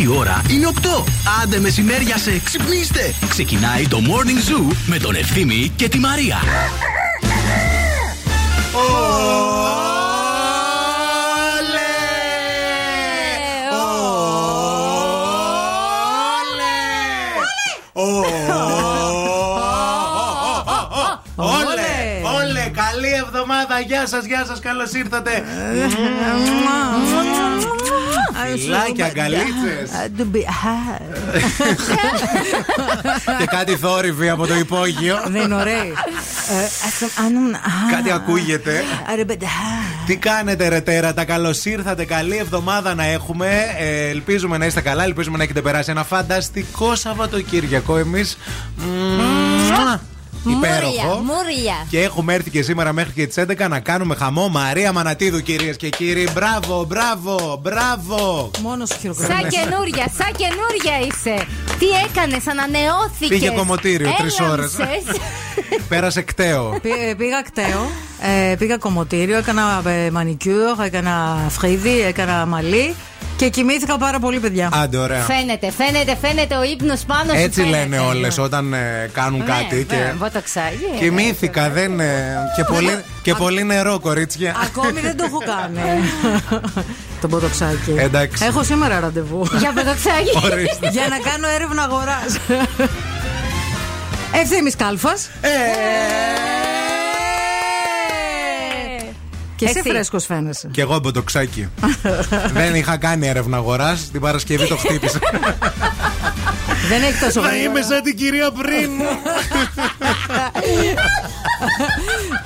Η ώρα είναι 8. Άντε μεσημέρια σε ξυπνήστε. Ξεκινάει το Morning Zoo με τον Ευθύμη και τη Μαρία. Όλε! Όλε! Καλή εβδομάδα! Γεια σας, γεια σας, καλώς ήρθατε! Φιλάκια, αγκαλίτσες! Και κάτι θόρυβοι από το υπόγειο. Δεν είναι ωραίοι. Κάτι ακούγεται. Τι κάνετε, ρε τέρατα, καλώς ήρθατε. Καλή εβδομάδα να έχουμε. Ε, ελπίζουμε να είστε καλά, ελπίζουμε να έχετε περάσει ένα φανταστικό Σαββατοκύριακο. Εμείς. Υπέροχο. Μούρια. Και έχουμε έρθει και σήμερα μέχρι και τις 11 να κάνουμε χαμό. Μαρία Μανατίδου, κυρίες και κύριοι. Μπράβο, μπράβο, μπράβο. Μόνος σου Σαν χειροκροτάνε. καινούρια, σαν καινούρια είσαι. Τι έκανες, ανανεώθηκες. Πήγε κομμωτήριο, τρεις ώρες. Πέρασε κταίο. Πή- Πήγα κταίο, ε, πήγα κομμωτήριο, έκανα ε, μανικιούρ, έκανα φρύδι, έκανα μαλλί και κοιμήθηκα πάρα πολύ, παιδιά. Άντε, ωραία. Φαίνεται, φαίνεται, φαίνεται ο ύπνος πάνω σου. Έτσι φαίνεται. λένε όλες όταν ε, κάνουν Ναι, κάτι. ναι, Και... βοτοξάκι. Κοιμήθηκα, δεν. ε, και, πολύ, και πολύ νερό, κορίτσια. Ακόμη δεν το έχω κάνει. το ποτοξάκι. Εντάξει. Έχω σήμερα ραντεβού. Για βοτοξάκι. Ορίστε. Για να κάνω έρευνα αγοράς. Ευθύμης Κάλφας. Ε, Και εσύ Εσύ. φρέσκος φαίνεσαι. Κι εγώ μποτοξάκι. δεν είχα κάνει έρευνα αγοράς. Την Παρασκευή το χτύπησα. Δεν έχει τόσο Θα γρήγορα. είμαι σαν την κυρία πριν.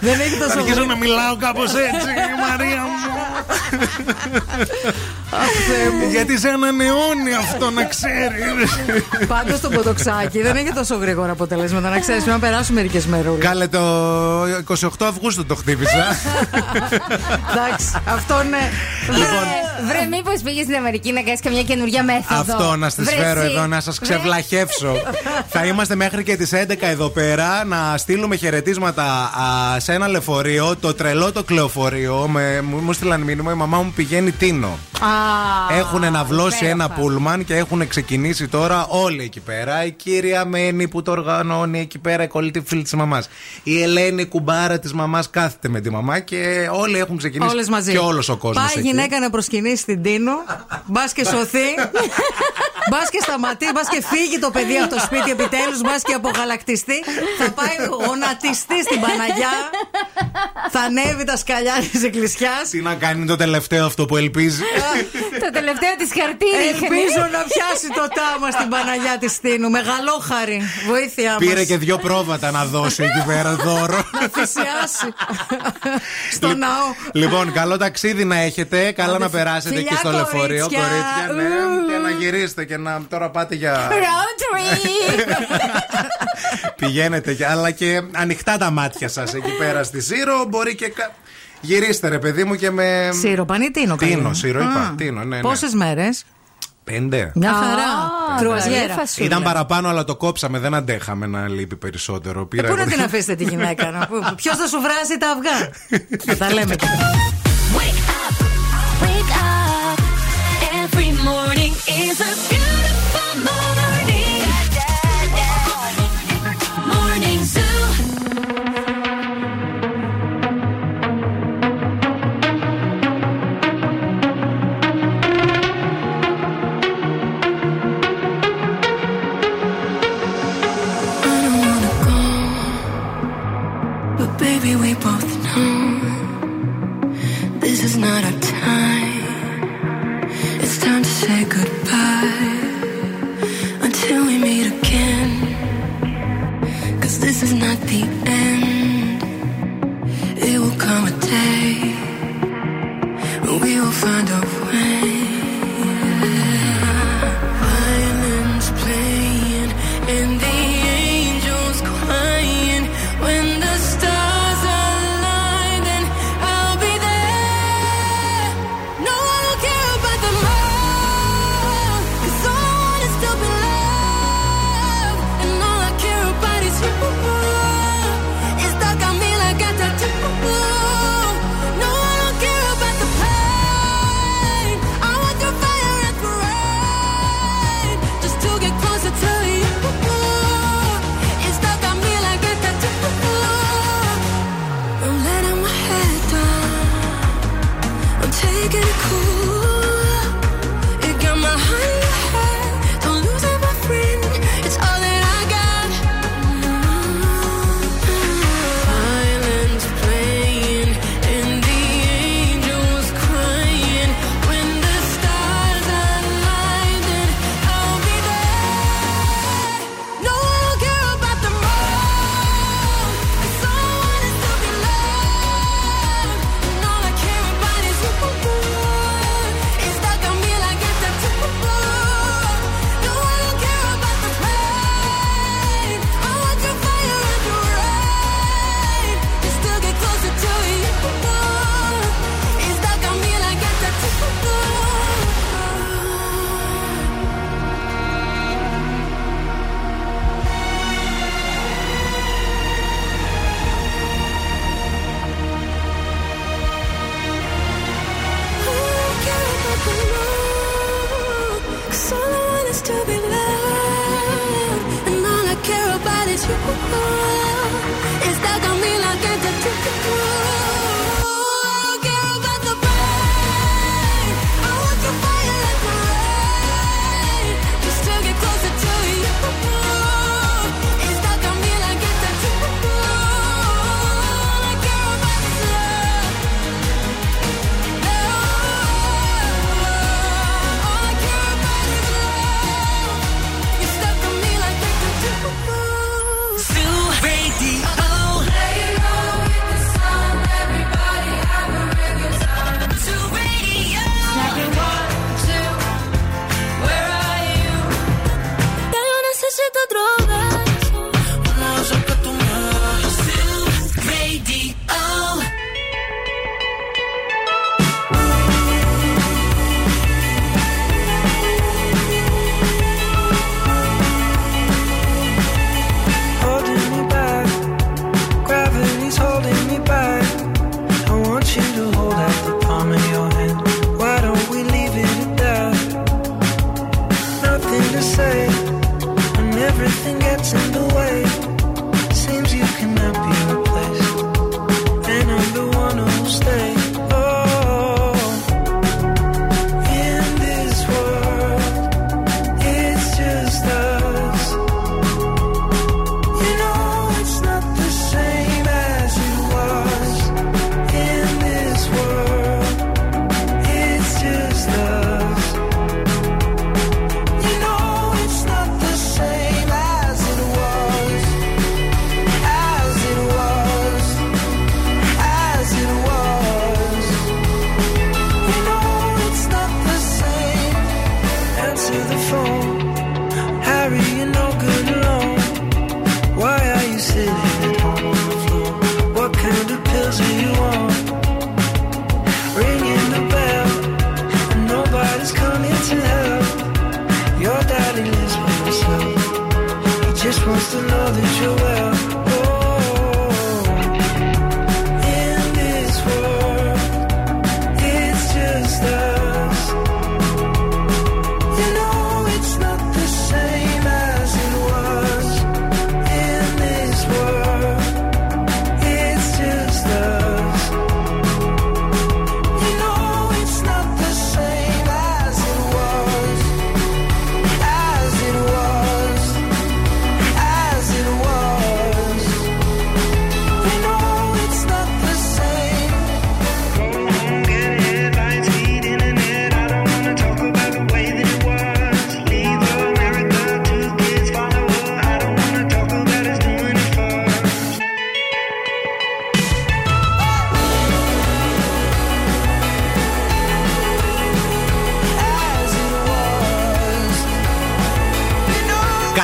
Δεν έχει τόσο Θα αρχίσω γρήγορα. να μιλάω κάπως έτσι, Μαρία μου. Αχ, Θεέ μου. Γιατί σε ανανεώνει αυτό να ξέρεις. Πάντως το ποτοξάκι δεν έχει τόσο γρήγορα αποτελέσματα. Να ξέρεις, πρέπει να περάσουν μερικές μέρε. Κάλε το 28 Αυγούστου το χτύπησα. Εντάξει, αυτό ναι. λοιπόν, Βρε, μήπως πήγες στην Αμερική να κάνεις καμιά καινούργια μέθοδο. αυτό να στις Βρε, φέρω εσύ. εδώ να σας ξεβλαχεύσω. Θα είμαστε μέχρι και τις 11 εδώ πέρα να στείλουμε χαιρετίσματα α, σε ένα λεωφορείο, το τρελό το κλεοφορείο. Με, μου, μου στείλαν μήνυμα, η μαμά μου πηγαίνει Τίνο. Α, Έχουν αναβλώσει υπέροχα. ένα πούλμαν και έχουν ξεκινήσει τώρα όλοι εκεί πέρα. Η κύρια Μένη που το οργανώνει εκεί πέρα, η κολλητή φίλη της μαμάς. Η Ελένη η κουμπάρα της μαμάς κάθεται με τη μαμά και όλοι έχουν ξεκινήσει. Όλες μαζί. Και όλος ο κόσμος. Πάει η γυναίκα να προσκυνήσει την Τίνο. Μπας και σωθεί. Μπας και σταματεί. Μπας και φύγει το παιδί από το σπίτι επιτέλους. Μπας και απογαλακτιστεί. Θα πάει γονατιστεί στην Παναγιά. Θα ανέβει τα σκαλιά της εκκλησιάς. Τι να κάνει το τελευταίο αυτό που ελπίζει. Το τελευταίο της χαρτί Ελπίζω να πιάσει το τάμα στην Παναγιά της Τίνου. Μεγαλόχαρη. Βοήθειά μας. Πήρε και δύο πρόβατα να δώσει εκεί πέρα δώρο. Να θυσιάσει. Στο Λοιπόν, ναό. Λοιπόν, καλό ταξίδι να έχετε. Καλά Άντε, να περάσετε φιλιά, εκεί στο λεωφορείο, κορίτσια. κορίτσια. Ναι, Ου. και να γυρίσετε και να τώρα πάτε για. Road trip. Πηγαίνετε, και- αλλά και ανοιχτά τα μάτια σας εκεί πέρα στη Σύρο. Μπορεί και. κα- Γυρίστε, ρε παιδί μου, και με. Σύρο, πανί Τίνο. καλή. Τίνο, Σύρο, είπα. Α. Τίνο, ναι, ναι. Πόσες μέρες; Πέντε. Μια Α, χαρά. Κρουαζιέρα. φασούλα. Ήταν παραπάνω, αλλά το κόψαμε. Δεν αντέχαμε να λείπει περισσότερο. Ε, Πήρα πού εγώ- να την αφήσετε τη γυναίκα, Ποιος θα σου βράσει τα αυγά; Θα τα λέμε και. Wake up, wake up. Every morning is a beautiful goodbye until we meet again. Cause this is not the end. It will come a day when we will find a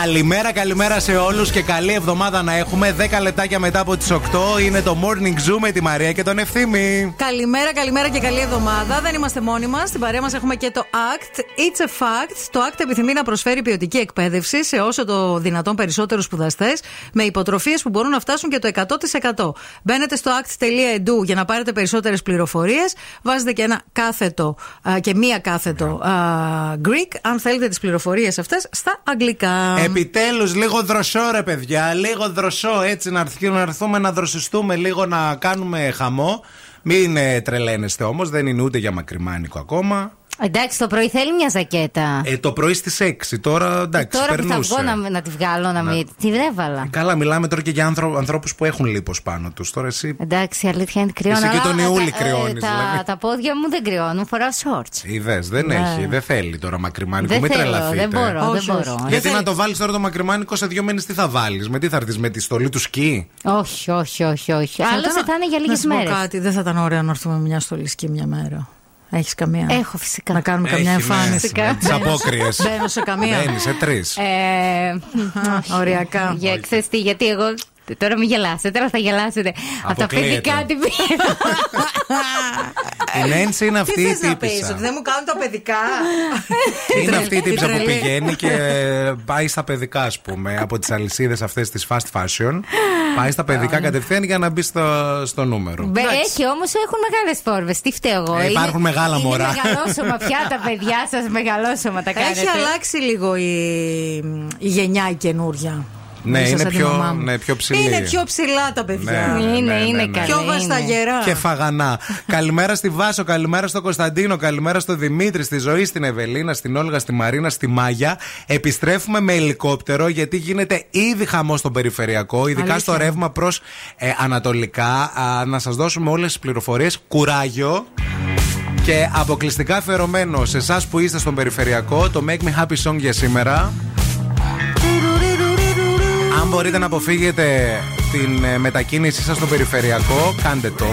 Καλημέρα, καλημέρα σε όλους και καλή εβδομάδα να έχουμε. 10 λεπτάκια μετά από τις 8 είναι το Morning Zoo με τη Μαρία και τον Ευθύμη. Καλημέρα, καλημέρα και καλή εβδομάδα. Δεν είμαστε μόνοι μας. Στην παρέα μας έχουμε και το ACT. It's a fact. Το ACT επιθυμεί να προσφέρει ποιοτική εκπαίδευση σε όσο το δυνατόν περισσότερους σπουδαστές με υποτροφίες που μπορούν να φτάσουν και το 100%. Μπαίνετε στο act.edu για να πάρετε περισσότερες πληροφορίες. Βάζετε και ένα κάθετο α, και μία κάθετο α, Greek, αν θέλετε τις πληροφορίες αυτές στα αγγλικά. Επιτέλους, λίγο δροσό ρε παιδιά. Λίγο δροσό έτσι να, έρθει- να έρθουμε να δροσιστούμε, λίγο να κάνουμε χαμό. Μην ε, τρελαίνεστε όμως, δεν είναι ούτε για μακριμάνικο ακόμα. Εντάξει, το πρωί θέλει μια ζακέτα. Ε, το πρωί στις 6, τώρα εντάξει, Τώρα που θα περνούσε. βγω να, να τη βγάλω, να μην. Τη δεν έβαλα. Καλά, μιλάμε τώρα και για άνθρω, ανθρώπους που έχουν λίπος πάνω τους. Τώρα εσύ. Εντάξει, η αλήθεια είναι κρυώνω. Εσύ και αλλά τον Ιούλη τα- ε, κρυώνεις, Τα, δηλαδή. τα πόδια μου δεν κρυώνουν, φοράω shorts. Είδες, δεν Ναι. έχει, δεν θέλει τώρα μακριμάνικο. Δεν Μην θέλω, τρελαθείτε. δεν μπορώ, δεν Όχι, όχι. μπορώ. Δεν Γιατί θέλει. να το βάλεις τώρα το μακριμάνικο σε δύο μήνες, τι θα βάλεις. Με τι θα έρθεις, με τη στολή του σκι; Όχι, όχι, όχι, όχι. Άλλωστε ήταν- θα είναι για να λίγες σου πω μέρες. κάτι, δεν θα ήταν ωραίο να έρθουμε με μια στολισκή μια μέρα. Έχεις καμία. Έχω φυσικά. Να κάνουμε καμιά ναι. εμφάνιση. Τις απόκριες. Μπαίνω σε καμία. Μπαίνεις σε τρεις. Ε, όχι. Οριακά. Για ξέρεις τι, γιατί εγώ. Τώρα μην γελάσετε, τώρα θα γελάσετε. Από τα Αποκλείεται. παιδικά την πήρα. Η Νένση είναι Τι αυτή η θες να πεις, τύπησα. ότι δεν μου κάνουν τα παιδικά; Είναι αυτή η τύπησα που τρελή. πηγαίνει και πάει στα παιδικά, ας πούμε, από τις αλυσίδες αυτές της fast fashion. Πάει στα παιδικά κατευθείαν για να μπει στο, στο νούμερο. Μπε- Έχει όμως έχουν μεγάλες φόρμες. Τι φταίω εγώ. Ε, υπάρχουν Είναι- μεγάλα είναι μωρά. μεγαλόσωμα πια τα παιδιά σας, μεγαλόσωμα τα κάνετε. Έχει αλλάξει λίγο η, η γενιά η καινούρια. Ναι, Μέσα είναι σαν τη πιο- μαμά μου. ναι, πιο ψηλή. Είναι πιο ψηλά τα παιδιά. Ναι, Είναι, ναι, ναι, είναι ναι. καλά. Πιο είναι. βασταγερά. Και φαγανά. καλημέρα στη Βάσο, καλημέρα στο Κωνσταντίνο, καλημέρα στο Δημήτρη, στη Ζωή, στην Ευελίνα, στην Όλγα, στη Μαρίνα, στη Μάγια. Επιστρέφουμε με ελικόπτερο γιατί γίνεται ήδη χαμό στο περιφερειακό, ειδικά Αλήθεια. στο ρεύμα προς Ανατολικά. Α, να σας δώσουμε όλες τις πληροφορίες. Κουράγιο. Και αποκλειστικά αφιερωμένο σε εσάς που είστε στον περιφερειακό, το Make Me Happy Song για σήμερα. Αν μπορείτε να αποφύγετε την ε, μετακίνησή σας στο περιφερειακό, κάντε το.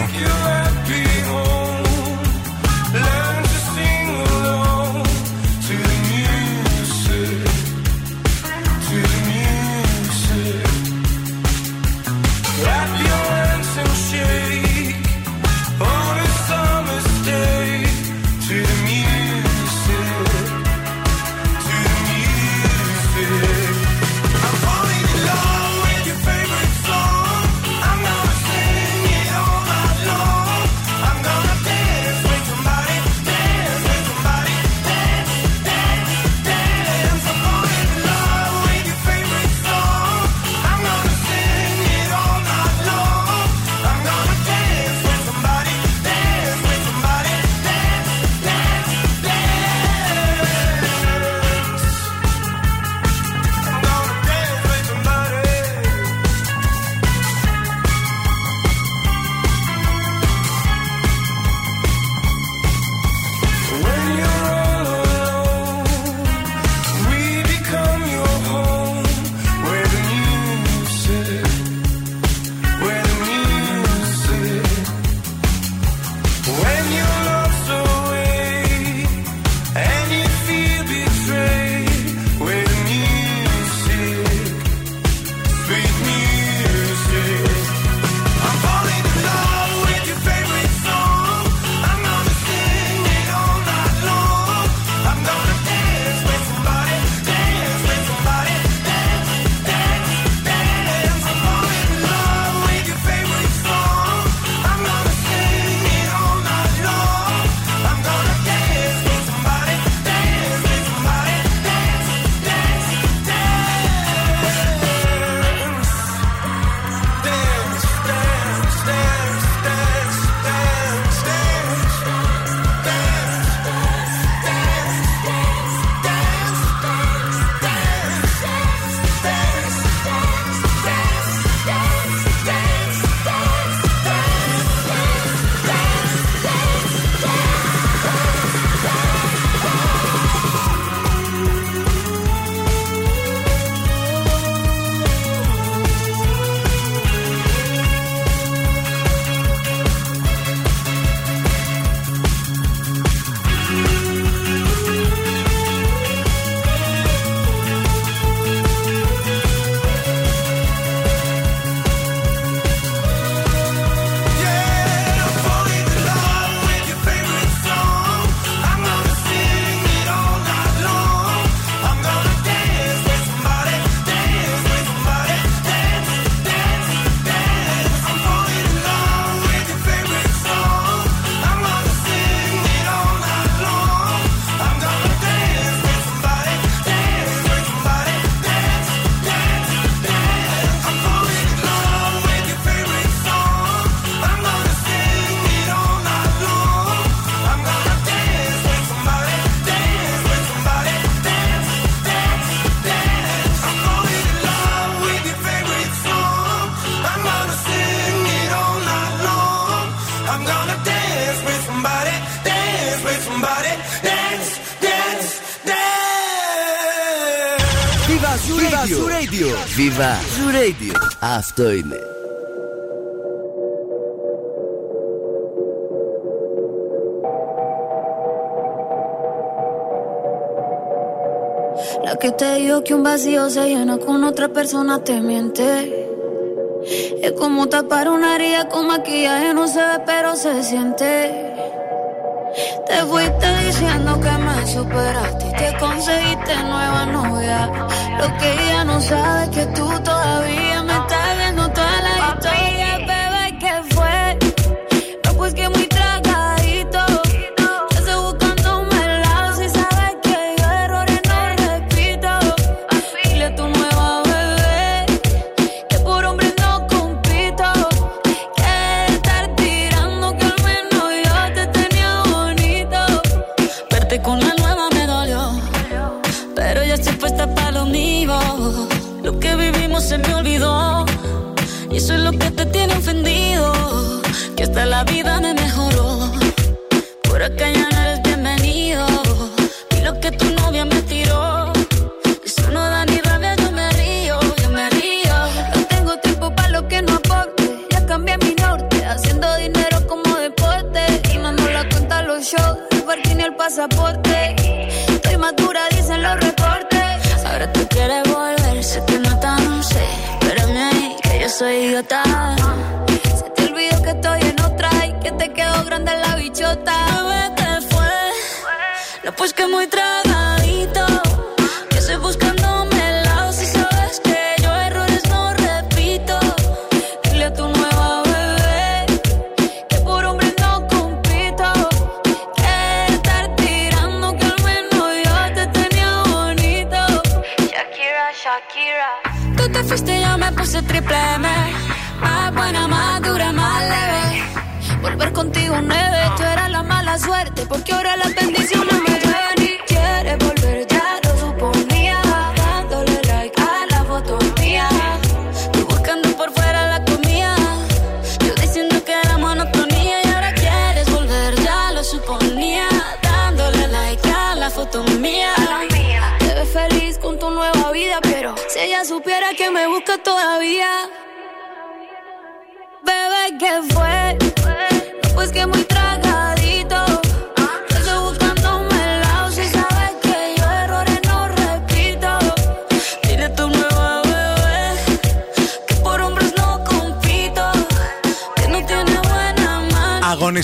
La que te dijo que un vacío se llena con otra persona te miente. Es como tapar una herida con maquillaje, no se ve, pero se siente. Te fuiste diciendo que me superaste y te conseguiste nueva novia. Lo que ella no sabe es que tú todavía me estás. Se te olvidó que estoy en otra y que te quedó grande la bichota. Te fue. No, pues que muy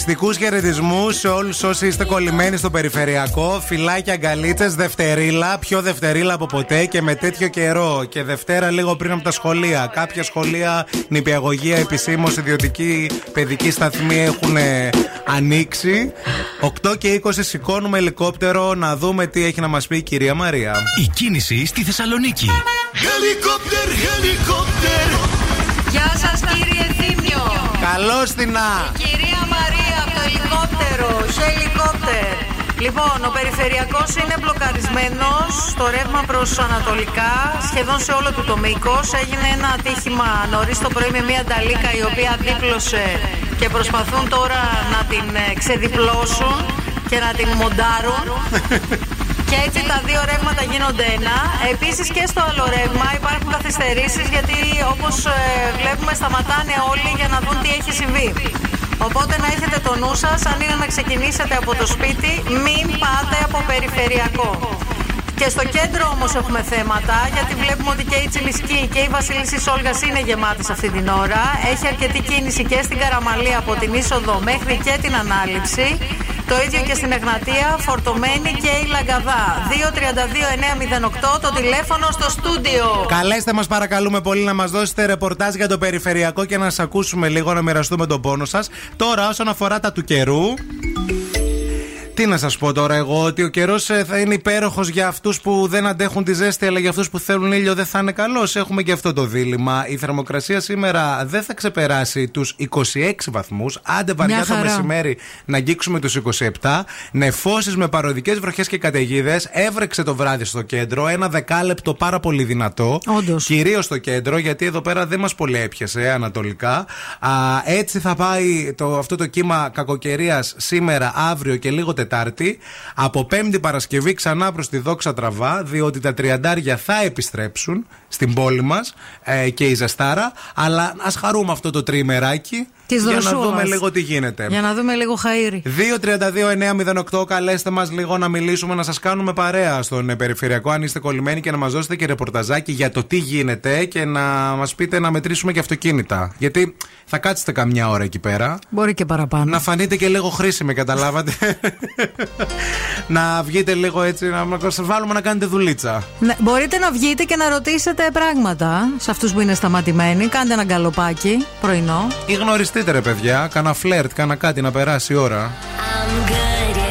mano. Αγωνιστικού χαιρετισμούς σε όλους όσοι είστε κολλημένοι στο περιφερειακό. Φυλάκια, αγκαλίτσες, Δευτερίλα. Πιο Δευτερίλα από ποτέ και με τέτοιο καιρό. Και Δευτέρα λίγο πριν από τα σχολεία. Κάποια σχολεία, νηπιαγωγεία, επισήμως, ιδιωτική παιδική σταθμή έχουν ε, ανοίξει. 8 και 20 σηκώνουμε ελικόπτερο να δούμε τι έχει να μας πει η κυρία Μαρία. Η κίνηση στη Θεσσαλονίκη. Helicopter, helicopter. Γεια σας κύριε Θήμιο. Καλώς την να! Κυρία Μαρία από το ελικόπτερο, χελικόπτερ. Λοιπόν, ο περιφερειακός είναι μπλοκαρισμένος στο ρεύμα προς Ανατολικά, σχεδόν σε όλο του το μήκος. Έγινε ένα ατύχημα νωρίς το πρωί με μια νταλίκα η οποία δίπλωσε και προσπαθούν τώρα να την ε, ξεδιπλώσουν και να την μοντάρουν. Και έτσι τα δύο ρεύματα γίνονται ένα. Επίσης και στο άλλο ρεύμα υπάρχουν καθυστερήσεις γιατί όπως βλέπουμε σταματάνε όλοι για να δουν τι έχει συμβεί. Οπότε να έχετε το νου σας, αν είναι να ξεκινήσετε από το σπίτι, μην πάτε από περιφερειακό. Και στο κέντρο όμως έχουμε θέματα, γιατί βλέπουμε ότι και η Τσιμισκή και η Βασίλισσα Σόλγα είναι γεμάτες αυτή την ώρα. Έχει αρκετή κίνηση και στην Καραμαλία από την είσοδο μέχρι και την ανάληψη. Το ίδιο και στην Εγνατία, φορτωμένη και η Λαγκαδά. 232-908 το τηλέφωνο στο στούντιο. Καλέστε μας, παρακαλούμε πολύ, να μας δώσετε ρεπορτάζ για το περιφερειακό και να σας ακούσουμε λίγο, να μοιραστούμε τον πόνο σας. Τώρα, όσον αφορά τα του καιρού. Τι να σας πω τώρα, εγώ, ότι ο καιρός θα είναι υπέροχος για αυτούς που δεν αντέχουν τη ζέστη, αλλά για αυτούς που θέλουν ήλιο δεν θα είναι καλός. Έχουμε και αυτό το δίλημα. Η θερμοκρασία σήμερα δεν θα ξεπεράσει τους 26 βαθμούς. Άντε βαριά Μια το χαρά. μεσημέρι να αγγίξουμε τους 27. Νεφώσεις με παροδικές βροχές και καταιγίδες. Έβρεξε το βράδυ στο κέντρο. Ένα δεκάλεπτο πάρα πολύ δυνατό. Όντως. Κυρίως στο κέντρο, γιατί εδώ πέρα δεν μας πολύ έπιασε ε, ανατολικά. Α, έτσι θα πάει το, αυτό το κύμα κακοκαιρίας σήμερα, αύριο και λίγο Τετάρτη. Τετάρτη. Από Πέμπτη Παρασκευή ξανά προς τη δόξα τραβά, διότι τα τριαντάρια θα επιστρέψουν στην πόλη μας ε, και η Ζεστάρα. Αλλά ας χαρούμε αυτό το τριμεράκι Της για να δροσούλας. δούμε λίγο τι γίνεται. Για να δούμε λίγο χαΐρι. 2-32-908, καλέστε μας λίγο να μιλήσουμε, να σας κάνουμε παρέα στον ε, περιφερειακό. Αν είστε κολλημένοι και να μας δώσετε και ρεπορταζάκι για το τι γίνεται και να μας πείτε να μετρήσουμε και αυτοκίνητα. Γιατί θα κάτσετε καμιά ώρα εκεί πέρα. Μπορεί και παραπάνω. Να φανείτε και λίγο χρήσιμοι, καταλάβατε. να βγείτε λίγο έτσι, να να σας βάλουμε να κάνετε δουλίτσα. Ναι, μπορείτε να βγείτε και να ρωτήσετε πράγματα σε αυτούς που είναι σταματημένοι. Κάντε ένα γκαλοπάκι πρωινό. Ή γνωριστείτε ρε παιδιά, κάνα φλερτ, κάνα κάτι να περάσει η ώρα. I'm good,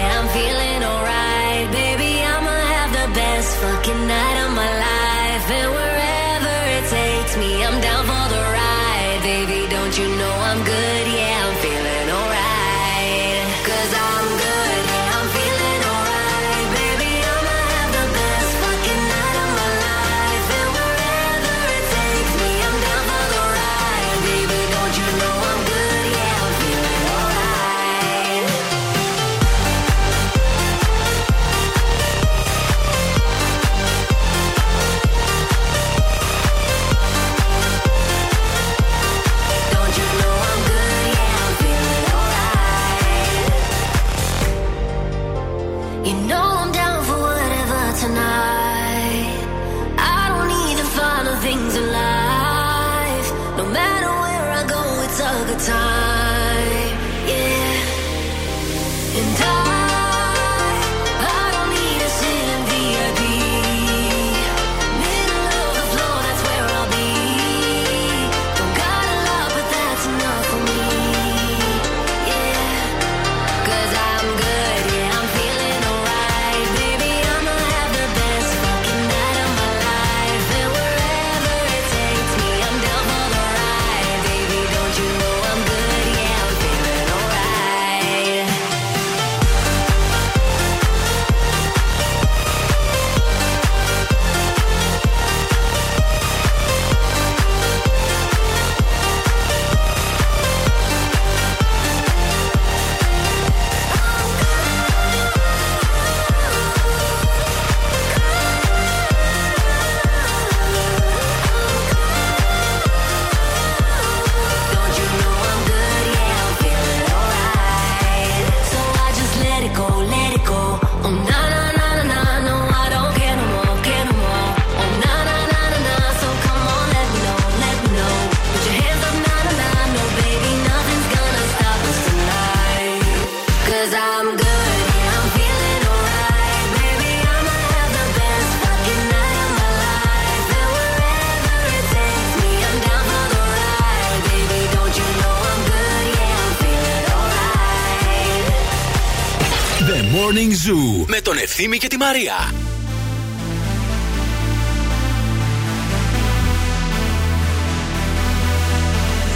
The Morning Zoo με τον Ευθύμη και τη Μαρία.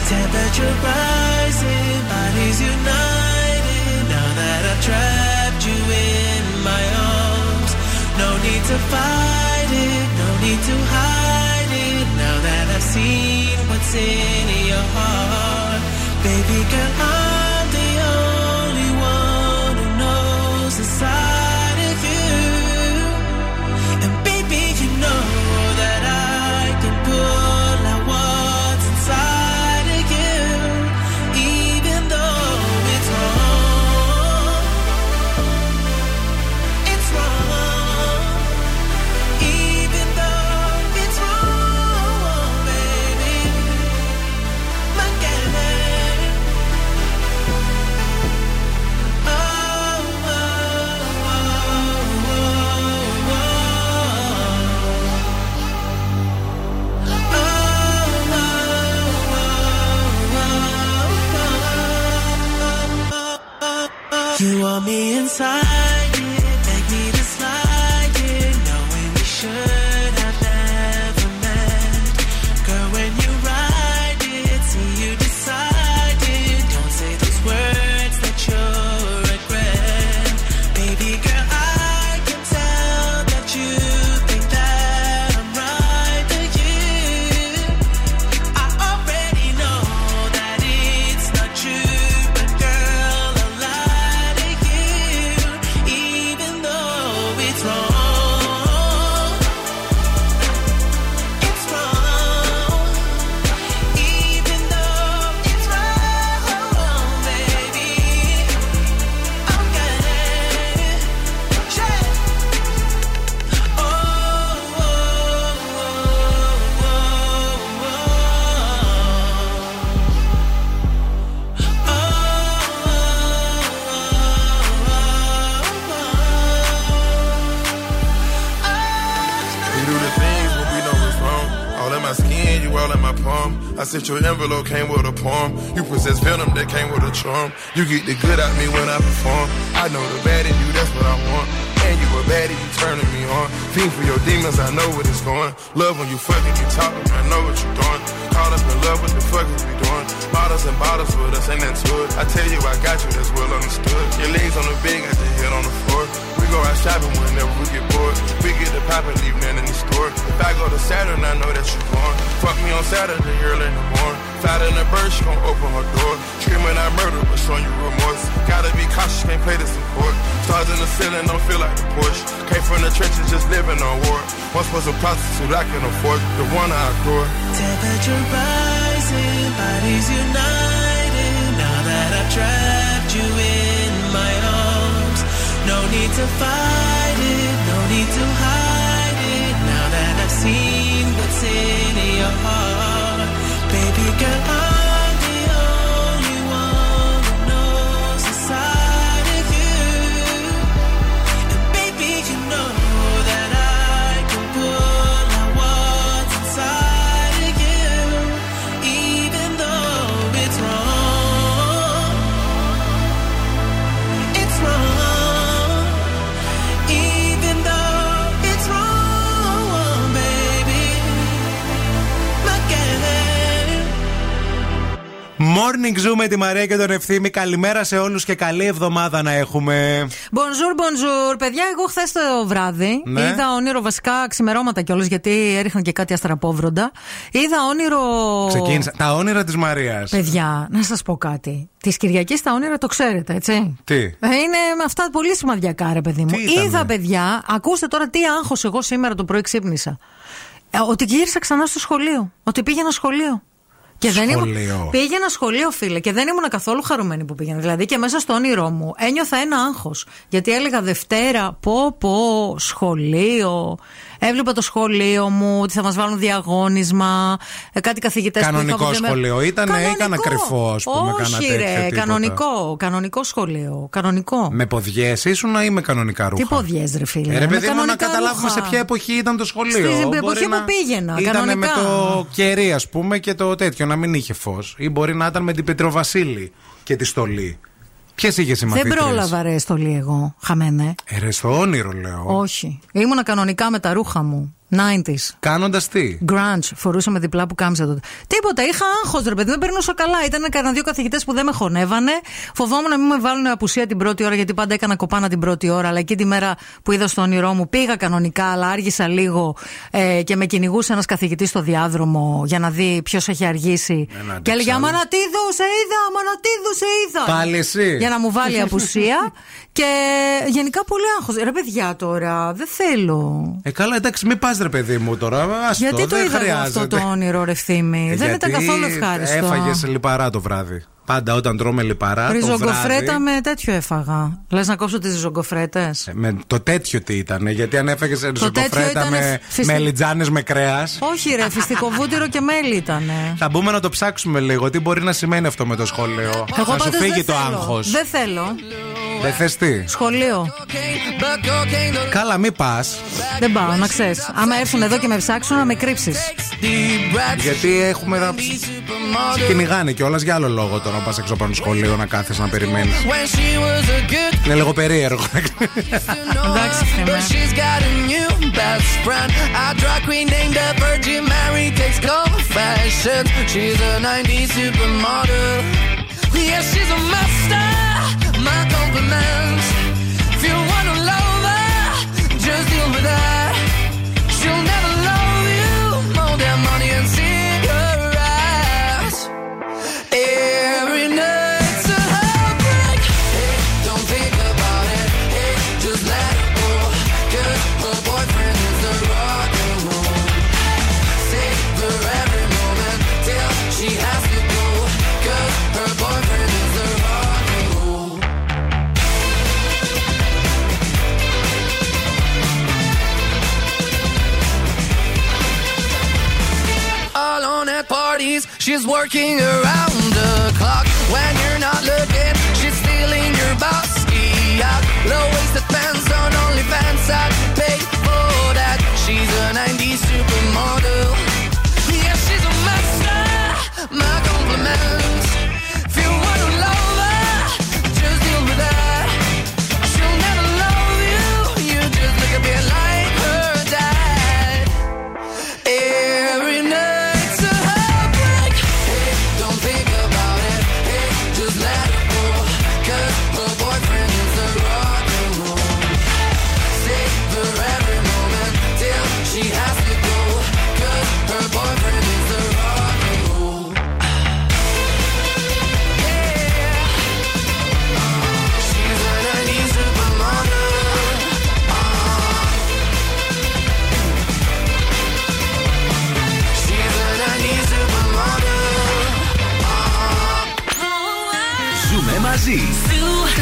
Temperature rising, bodies united. Now that I've trapped you in my arms, no need to fight it, no need to hide it. Now that I've seen what's in your heart, baby girl, me inside. Sent your envelope, came with a poem. You possess venom that came with a charm. You get the good out me when I perform. I know the bad in you, that's what I want. And you a baddie, you turning me on. Fiend for your demons, I know what it's going. Love when you fucking you talking, I know what you're doing. Caught up in love, what the fuck is we doing? Bottles and bottles with us, ain't that it? I tell you, I got you, that's well understood. Your legs on the bed, got your head on the floor. We go out shopping whenever we get bored. We get the pop and leave nothing in the store. If I go to Saturn, I know that you're born. Fuck me on Saturday, early in the morning. Fat in the bird, she gon' open her door. Screaming I murder, but showing you remorse. Gotta be cautious, can't play this in court. Stars in the ceiling, don't feel like the Porsche. Came from the trenches, just living on war. Once was a prostitute, I can afford the one I adore. Temperature rising, bodies united. Now that I've trapped you in my arms, no need to fight it, no need to hide it. Now that I've seen in your heart, baby girl, I'm Morning Zoo με τη Μαρία και τον Ευθύμη. Καλημέρα σε όλους και καλή εβδομάδα να έχουμε. Bonjour, bonjour. Παιδιά, εγώ χθες το βράδυ Ναι. είδα όνειρο βασικά ξημερώματα κιόλας γιατί έριχναν και κάτι αστραπόβροντα. Είδα όνειρο. Ξεκίνησα. Τα όνειρα της Μαρίας. Παιδιά, να σας πω κάτι. Τη Κυριακή τα όνειρα το ξέρετε, έτσι; Τι; Ε, Είναι με αυτά πολύ σημαδιακά, ρε παιδί μου. Τι ήτανε; Είδα, παιδιά, ακούστε τώρα τι άγχος εγώ σήμερα το πρωί ξύπνησα. Ε, ότι γύρισα ξανά στο σχολείο. Ότι πήγαινα σχολείο. Και δεν ήμουν, Σχολείο. πήγαινα σχολείο, φίλε, και δεν ήμουν καθόλου χαρούμενη που πήγαινα. Δηλαδή και μέσα στο όνειρό μου ένιωθα ένα άγχος. Γιατί έλεγα Δευτέρα, πω, πω, σχολείο. Έβλεπα το σχολείο μου, ότι θα μας βάλουν διαγώνισμα. Ε, κάτι καθηγητές που Κανονικό είχα που δεν με- σχολείο ήτανε ή Κανονικό. κάνα κρυφό, ας πούμε, Όχι, κάνα τέτοιο ρε, τίποτα; κανονικό. Κανονικό σχολείο. Κανονικό. Με ποδιές ήσουν ή με κανονικά ρούχα; Τι ποδιές, ρε φίλε. Ε, ρε με παιδί μου, να κανονικά καταλάβουμε ρούχα. σε ποια εποχή ήταν το σχολείο. Στην Μπορεί εποχή να που πήγαινα, Ήταν με κανονικά. το κερί, ας πούμε, και το τέτοιο, να μην είχε φως. Ή μπορεί να ήταν με την Πετροβασίλη και τη στολή. Ποιες είχε Δεν συμμαθήτριες; πρόλαβα ρε στολή εγώ, χαμένε. Ε, ρε, στο όνειρο λέω. Όχι. Ήμουνα κανονικά με τα ρούχα μου. 90s. Κάνοντας τι; Grunge, φορούσα με διπλά που κάμισα τότε. Τίποτα, είχα άγχος ρε παιδί, δεν περνούσα καλά. Ήταν κανένα δύο καθηγητές που δεν με χωνεύανε. Φοβόμουν να μην με βάλουν απουσία την πρώτη ώρα, γιατί πάντα έκανα κοπάνα την πρώτη ώρα. Αλλά εκεί τη μέρα που είδα στο όνειρό μου πήγα κανονικά, αλλά άργησα λίγο ε, και με κυνηγούσε ένας καθηγητής στο διάδρομο για να δει ποιος έχει αργήσει. Ένα και έλεγε αντεξάλλου. Αμανατίδου, σε είδα, Αμανατίδου, σε είδα. Πάλι εσύ. Για να μου βάλει απουσία. και γενικά πολύ άγχος. Ρε παιδιά τώρα, δεν θέλω. Ε, καλά, εντάξει, μην πας ρε παιδί μου τώρα. Ας Γιατί το δεν είδα εγώ χρειάζεται. αυτό το όνειρο, ρε Θήμη. Ε, Δεν ήταν γιατί καθόλου ευχάριστο. Έφαγες λιπαρά το βράδυ. Πάντα όταν τρώμε λιπαρά. Το Ριζογκοφρέτα βράδυ, με τέτοιο έφαγα. Λες να κόψω τις ριζογκοφρέτες; Ε, Με το τέτοιο τι ήταν, γιατί αν έφαγες ριζοκοφρέτα ήταν με, φυσι- με λιτζάνες με κρέας. Όχι, ρε, φυστικό βούτυρο και μέλι ήταν. Θα μπούμε να το ψάξουμε λίγο. Τι μπορεί να σημαίνει αυτό με το σχολείο; Εγώ θα σου πάντως φύγει δεν το θέλω. άγχος. Δεν θέλω. Δεν θες τι; Σχολείο. Καλά, μην πας. Δεν πάω, να ξέρεις. Άμα έρθουν εδώ και με ψάξουν, να με κρύψεις. Γιατί έχουμε να. Σε κυνηγάνε κιόλας για άλλο λόγο τώρα να πας έξω από σχολείο, να κάθεσαι να περιμένεις. Είναι λίγο περίεργο. Εντάξει. Αλλά έχει ένα νέο, αγγλικό αστράκι. Ο αστράκι, ορίζει τα φέρια. She's working around the clock.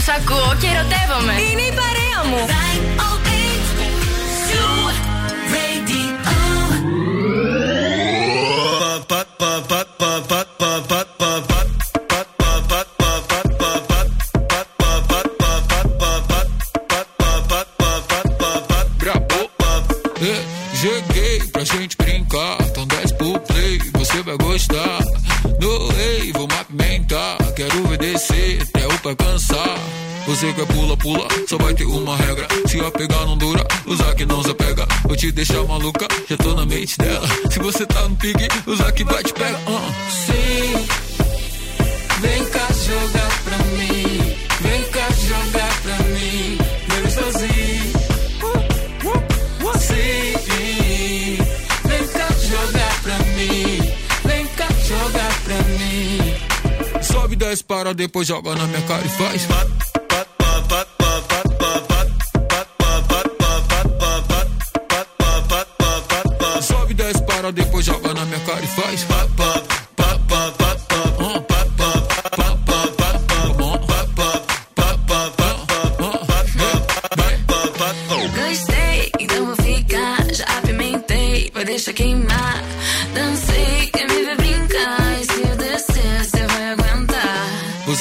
Ακούω και ερωτεύομαι. Είναι η παρέα μου. Você quer pula, pula, só vai ter uma regra. Se a pegar não dura, usar que não se pega. Vou te deixar maluca, já tô na mente dela. Se você tá no pique, usar que vai te pega. ah. Sim, vem cá jogar pra mim. Vem cá jogar pra mim. Vem sozinho. Sim, vem cá jogar pra mim. Vem cá jogar pra mim. Sobe, desce, para, depois joga na minha cara e faz.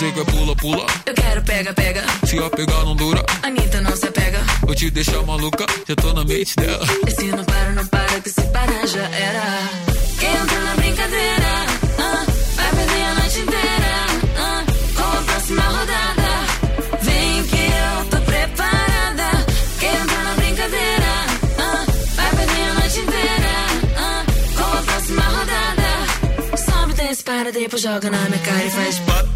Você quer pula, pula. Eu quero pega, pega. Se a pegar não dura, Anitta não se apega. vou te deixar maluca, já tô na mente dela. E se não para, não para, que se parar já era. Quem entra na brincadeira, ah, vai perder a noite inteira. ah, com a próxima rodada. Vem que eu tô preparada. Quem entra na brincadeira, ah, vai perder a noite inteira. ah, com a próxima rodada. Sobe, desce, para, depois joga na minha cara e faz. Sobe,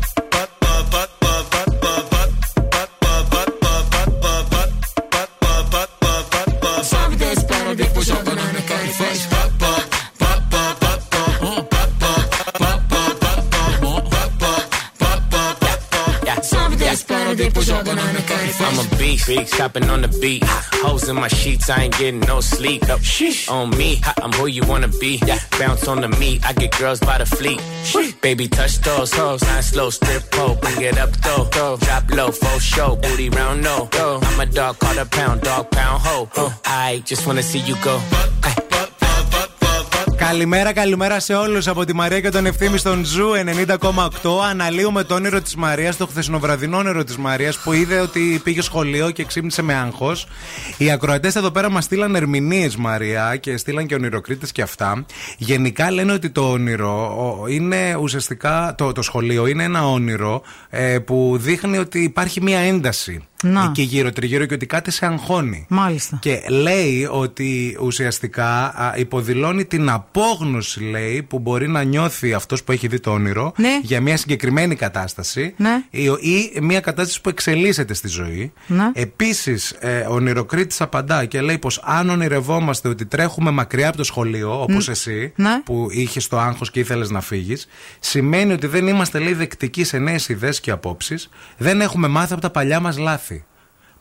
I'm a beast, big shopping on the beat. Hoes in my sheets, I ain't getting no sleep. On me, I'm who you wanna be. Yeah, Bounce on the meat, I get girls by the fleet. Baby, touch those hoes, nice slow strip pole. Bring it up though, drop low, full show, booty round no. I'm a dog, call a pound, dog pound ho. I just wanna see you go. Καλημέρα, καλημέρα σε όλους από τη Μαρία και τον Ευθύμη στον Ζου 90,8. Αναλύουμε το όνειρο της Μαρίας, το χθεσινοβραδινό όνειρο της Μαρίας που είδε ότι πήγε σχολείο και ξύπνησε με άγχος. Οι ακροατές εδώ πέρα μας στείλαν ερμηνείες, Μαρία, και στείλαν και ονειροκρίτες και αυτά. Γενικά λένε ότι το όνειρο ο, είναι ουσιαστικά. Το, το σχολείο είναι ένα όνειρο ε, που δείχνει ότι υπάρχει μία ένταση. Να. Εκεί γύρω τριγύρω και ότι κάτι σε αγχώνει. Μάλιστα. Και λέει ότι ουσιαστικά α, υποδηλώνει την απόγνωση, λέει, που μπορεί να νιώθει αυτός που έχει δει το όνειρο Ναι. για μια συγκεκριμένη κατάσταση Ναι. ή, ή μια κατάσταση που εξελίσσεται στη ζωή. Ναι. Επίσης, ε, ο ονειροκρίτης απαντά και λέει πως αν ονειρευόμαστε ότι τρέχουμε μακριά από το σχολείο, όπως Μ. εσύ, Ναι. που είχες το άγχος και ήθελες να φύγεις, σημαίνει ότι δεν είμαστε, λέει, δεκτικοί σε νέες ιδέες και απόψεις. Δεν έχουμε μάθει από τα παλιά μας λάθη.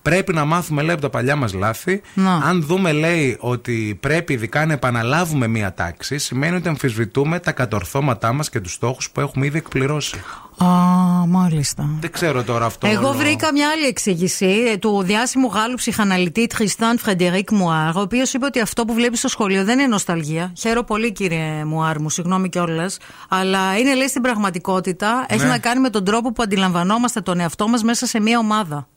Πρέπει να μάθουμε, λέει, από τα παλιά μας λάθη. Να. Αν δούμε, λέει, ότι πρέπει ειδικά να επαναλάβουμε μία τάξη, σημαίνει ότι αμφισβητούμε τα κατορθώματά μας και τους στόχους που έχουμε ήδη εκπληρώσει. Α, μάλιστα. Δεν ξέρω τώρα αυτό. Εγώ όλο. βρήκα μια άλλη εξήγηση ε, του διάσημου Γάλλου ψυχαναλυτή Τριστάν Φρεντερίκ Μουάρ, ο οποίος είπε ότι αυτό που βλέπεις στο σχολείο δεν είναι νοσταλγία. Χαίρομαι πολύ, κύριε Μουάρ μου, συγγνώμη κιόλας. Αλλά είναι, λέει, στην πραγματικότητα, έχει Ναι. να κάνει με τον τρόπο που αντιλαμβανόμαστε τον εαυτό μας μέσα σε μια ομάδα.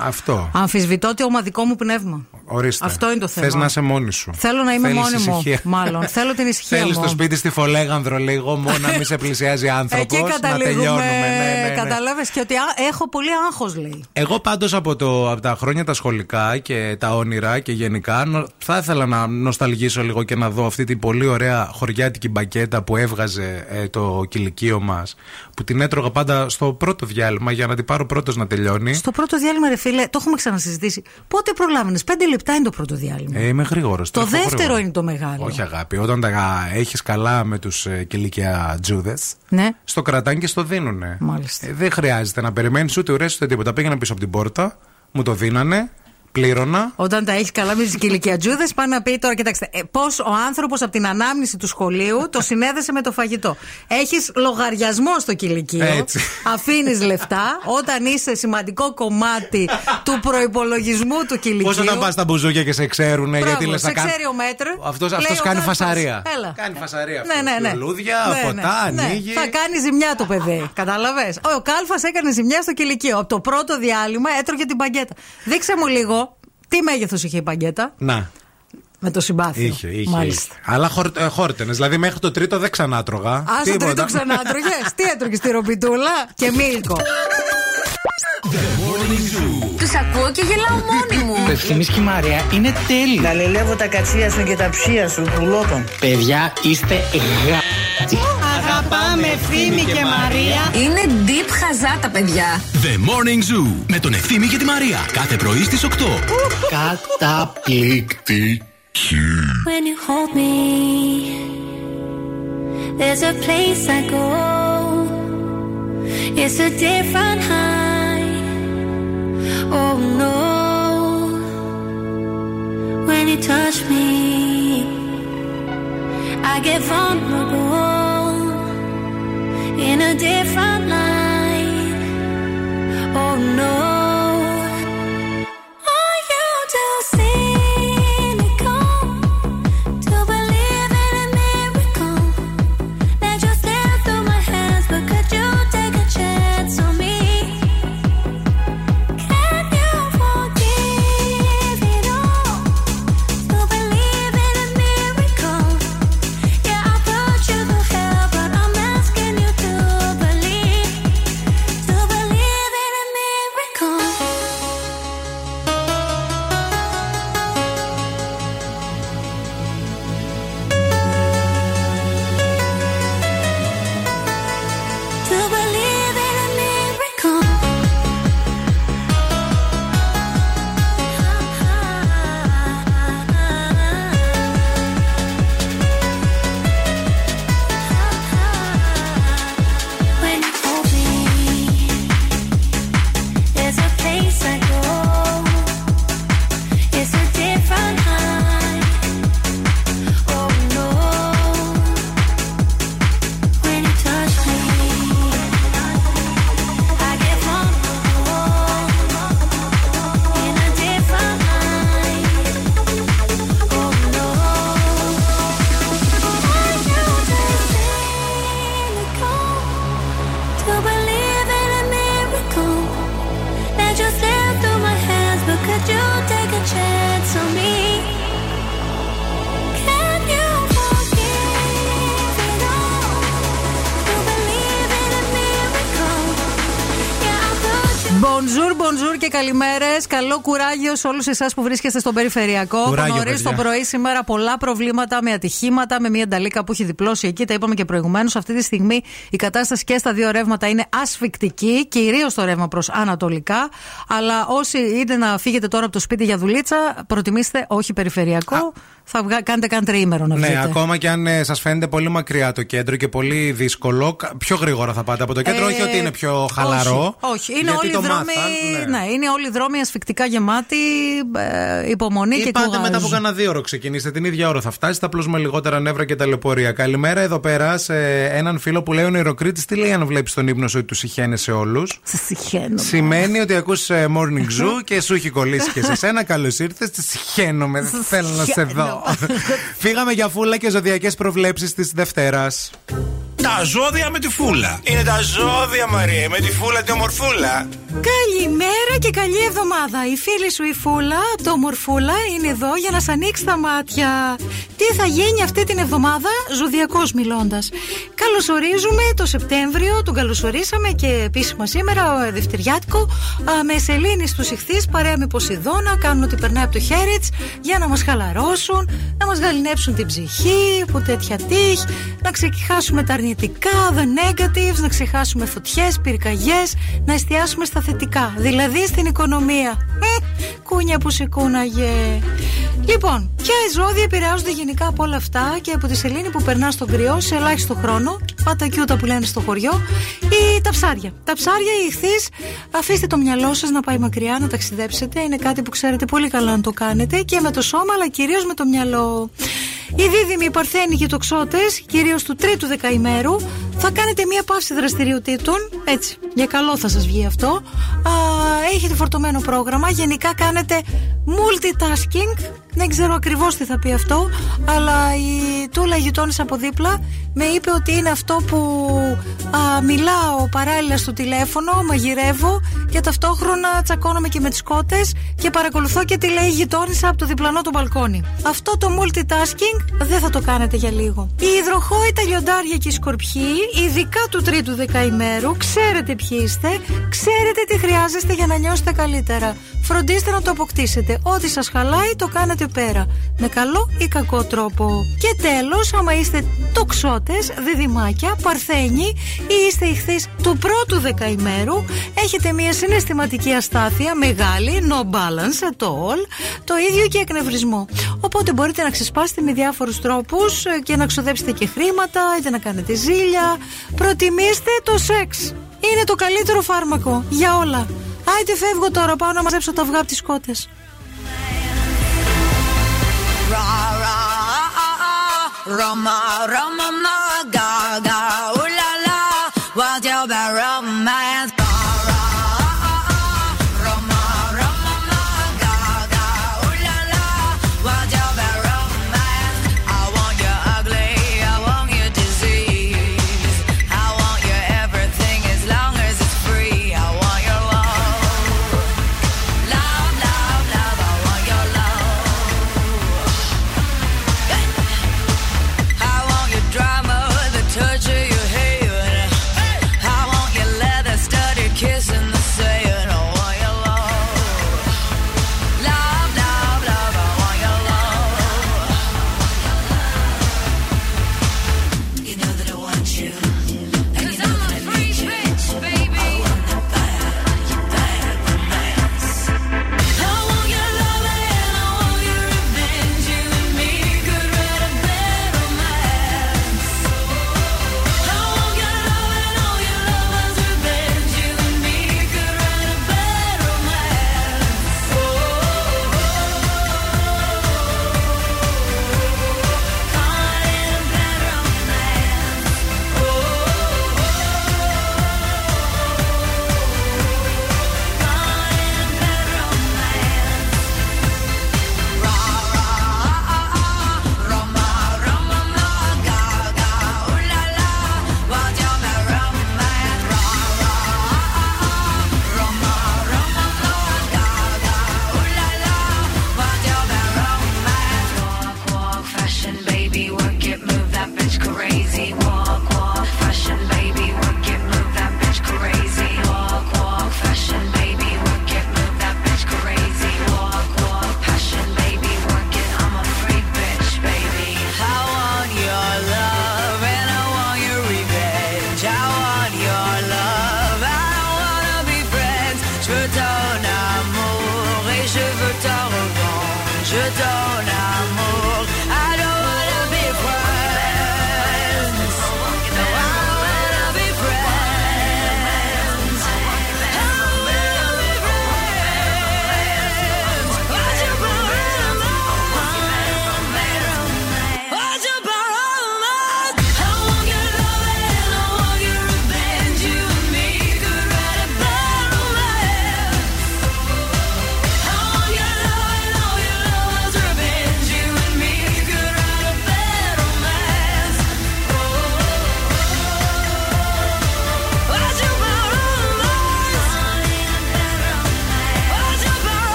Αυτό. Αμφισβητώ το ομαδικό μου πνεύμα. Ορίστε. Αυτό είναι το θέμα. Θες να είσαι μόνη σου. Θέλω να είμαι Θέλεις μόνη μου, ησυχία. μάλλον. Θέλω την ησυχία Θέλεις μου. στο σπίτι στη Φολέγανδρο λίγο μόνο να μην σε πλησιάζει άνθρωπος. Εκεί να καταλήγουμε. τελειώνουμε. Ναι, ναι, ναι. Καταλάβες και ότι α, έχω πολύ άγχος, λέει. Εγώ πάντως από, το, από τα χρόνια τα σχολικά και τα όνειρα και γενικά νο- θα ήθελα να νοσταλγήσω λίγο και να δω αυτή την πολύ ωραία χωριάτικη μπακέτα που έβγαζε ε, το κηλικείο μας που την έτρωγα πάντα στο πρώτο διάλειμμα για να την πάρω πρώτος να τελειώνει. Στο πρώτο διάλειμμα, ρε φίλε, το έχουμε ξανασυζητήσει. Πότε προλάβαινες, Πέντε λεπτά είναι το πρώτο διάλειμμα. Ε, είμαι γρήγορος. το δεύτερο είναι το μεγάλο. Όχι αγάπη, όταν τα έχεις καλά με τους ε, κηλικιά τζούδες Ναι. στο κρατάνε και στο δίνουνε. Μάλιστα. Ε, δεν χρειάζεται να περιμένεις ούτε ουρέ ούτε τίποτα. Πήγαινα πίσω από την πόρτα, μου το δίνανε, πλήρωνα. Όταν τα έχει καλά με τις κηλικιατζούδε, πάνε να πει τώρα, κοιτάξτε, ε, πώς ο άνθρωπος από την ανάμνηση του σχολείου το συνέδεσε με το φαγητό. Έχεις λογαριασμό στο κηλικείο. Έτσι. Αφήνεις λεφτά. Όταν είσαι σημαντικό κομμάτι του προπολογισμού του κηλικείου. Πώς όταν πας στα μπουζούκια και σε ξέρουν, Μπράβο, γιατί λε σε να κάνει. ξέρει ο μέτρο. Αυτός, λέει αυτός ο κάνει Κάλφας. φασαρία. Έλα. Κάνει φασαρία. Ναι, ναι, ναι. Λουλούδια, Ναι, ναι. ποτά, Ναι. ανοίγει. Θα κάνει ζημιά το παιδί. Κατάλαβε. Ο Κάλφας έκανε ζημιά στο κηλικείο. Από το πρώτο διάλειμμα έτρωγε την παγκέτα. Δείξε μου λίγο τι μέγεθος είχε η παγκέτα. Να. Με το συμπάθειο. Είχε, είχε. Μάλιστα. είχε. Αλλά χορ, ε, χόρτενες. Δηλαδή μέχρι το τρίτο δεν ξανάτρωγα. Α, στο τρίτο ξανά τρώγε. τι έτρωγες στη ρομπιτούλα και μίλκο. Τους ακούω και γελάω μόνη μου. Το Ευθύμης και η Μαρία είναι τέλειο. Καλελεύω τα κατσία σου και τα ψία σου, πουλότων. Παιδιά, είστε γάτσι. Αγαπάμε Ευθύμη και Μαρία. Είναι deep χαζά τα παιδιά. The Morning Zoo με τον Ευθύμη και τη Μαρία. Κάθε πρωί στις 8. Καταπληκτική. When you hold me, there's a place I go. It's a different high. Καλημέρες. Καλό κουράγιο σε όλους εσάς που βρίσκεστε στον περιφερειακό. Κουράγιο, Νωρί παιδιά. το πρωί σήμερα πολλά προβλήματα με ατυχήματα, με μια νταλίκα που έχει διπλώσει εκεί. Τα είπαμε και προηγουμένως. Αυτή τη στιγμή η κατάσταση και στα δύο ρεύματα είναι ασφικτική, κυρίως το ρεύμα προς ανατολικά. Αλλά όσοι είτε να φύγετε τώρα από το σπίτι για δουλίτσα, προτιμήστε όχι περιφερειακό. Θα βγα... κάνετε καν τριήμερο να βγείτε. Ναι, ακόμα και αν σας φαίνεται πολύ μακριά το κέντρο και πολύ δύσκολο, κα- πιο γρήγορα θα πάτε από το κέντρο. Ε, όχι ότι είναι πιο χαλαρό. Όχι, όχι. είναι γιατί όλοι οι το δρόμοι. μάθαν, ναι. είναι όλοι οι δρόμοι ασφικτικά γεμάτοι, ε, υπομονή Ή και πάτε κουράζ. μετά από κανένα δύο ώρο ξεκινήστε. Την ίδια ώρα θα φτάσετε, απλώς με λιγότερα νεύρα και ταλαιπωρία. Καλημέρα εδώ πέρα σε έναν φίλο που λέει ο Νηροκρίτη. Τι λέει αν βλέπεις τον ύπνο σου ότι του συχαίνεσαι όλους; Σε συχαίνομαι. Σημαίνει ότι ακούς ε, morning zoo και σου έχει κολλήσει και σε σένα. Καλώς ήρθες. Τη συχαίνομαι. Δεν θέλω να σε δω. Φύγαμε για φούλα και ζωδιακές προβλέψεις της Δευτέρας. Τα ζώδια με τη φούλα. Είναι τα ζώδια, Μαρία, με τη φούλα τη ομορφούλα. Καλημέρα και καλή εβδομάδα. Η φίλη σου η Φούλα, το Μορφούλα, είναι εδώ για να σ' ανοίξει τα μάτια. Τι θα γίνει αυτή την εβδομάδα, ζωδιακός μιλώντας. Καλωσορίζουμε το Σεπτέμβριο, τον καλωσορίσαμε και επίσημα σήμερα, ε, Δευτεριάτικο, α, με Σελήνη στους ηχθείς, παρέα με Ποσειδώνα, κάνουν ότι περνάει από το χέρι της για να μας χαλαρώσουν, να μας γαλινέψουν την ψυχή από τέτοια τύχη, να ξεκιχάσουμε τα αρνητικά, the negatives, να ξεχάσουμε φωτιές, πυρκαγιές, να εστιάσουμε στα θετικά. Δηλαδή στην οικονομία. Ε, κούνια που σε κούναγε. Λοιπόν, ποια ζώδια επηρεάζονται γενικά από όλα αυτά και από τη σελήνη που περνά στον κρυό σε ελάχιστο χρόνο, πατακιούτα που λένε στο χωριό, ή τα ψάρια. Τα ψάρια, οι ηχθείς, αφήστε το μυαλό σας να πάει μακριά, να ταξιδέψετε. Είναι κάτι που ξέρετε πολύ καλά να το κάνετε και με το σώμα, αλλά κυρίως με το μυαλό. Οι δίδυμοι, οι παρθένοι και οι τοξότε, κυρίως του τρίτου δεκαημέρου, θα κάνετε μία παύση δραστηριοτήτων. Έτσι, για καλό θα σας βγει αυτό. Α, έχετε φορτωμένο πρόγραμμα. Γενικά κάνετε multitasking. Δεν ξέρω ακριβώς τι θα πει αυτό, αλλά η Τούλα γειτόνι από δίπλα με είπε ότι είναι αυτό που α, μιλάω παράλληλα στο τηλέφωνο, μαγειρεύω και ταυτόχρονα τσακώνομαι και με τις κότες και παρακολουθώ και τι λέει η γειτόνισσα από το διπλανό του μπαλκόνι. Αυτό το multitasking δεν θα το κάνετε για λίγο. Οι υδροχόοι, τα λιοντάρια και οι σκορπιοί, ειδικά του τρίτου δεκαημέρου, ξέρετε ποιοι είστε, ξέρετε τι χρειάζεστε για να νιώσετε καλύτερα. Φροντίστε να το αποκτήσετε. Ό,τι σας χαλάει, το κάνετε πέρα. Με καλό ή κακό τρόπο. Και τέλος, άμα είστε τοξότες, διδυμάκια, παρθένοι ή είστε ηχθείς του πρώτου δεκαημέρου, έχετε μια συναισθηματική αστάθεια μεγάλη, no balance at all, το ίδιο και εκνευρισμό. Οπότε μπορείτε να ξεσπάσετε με διάφορους τρόπους και να ξοδέψετε και χρήματα, είτε να κάνετε ζήλια. Προτιμήστε το σεξ. Είναι το καλύτερο φάρμακο για όλα. Άιτε φεύγω τώρα, πάω να μαζέψω τα αυγά από τις κότες. Ra ra ah ah ah, Roma Roma Ma Ga Ga.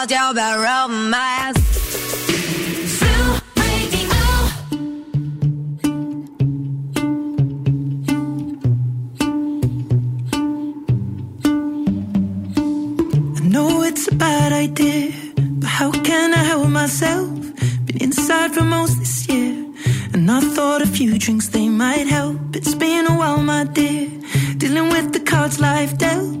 忘掉吧，romance。it's a bad idea, but how can I help myself? Been inside for most this year, and I thought a few drinks they might help. It's been a while, my dear, dealing with the cards life dealt.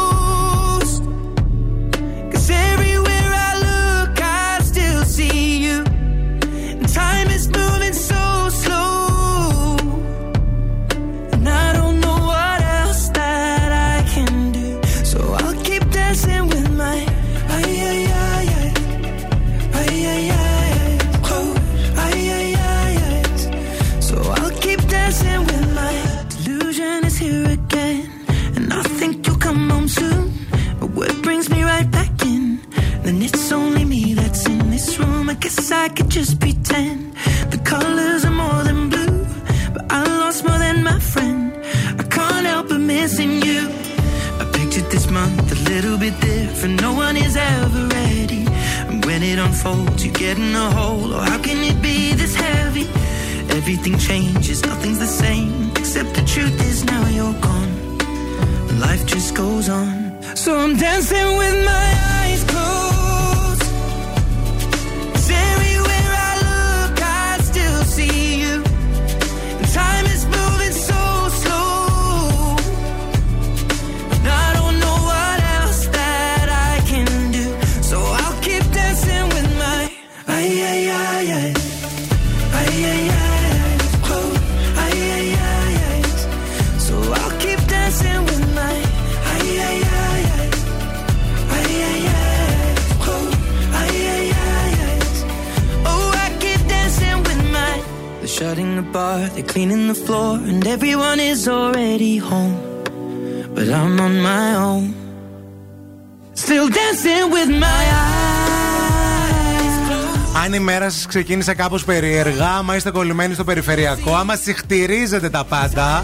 Ξεκίνησε κάπως περίεργα, άμα είστε κολλημένοι στο περιφερειακό, άμα συχτηρίζετε τα πάντα,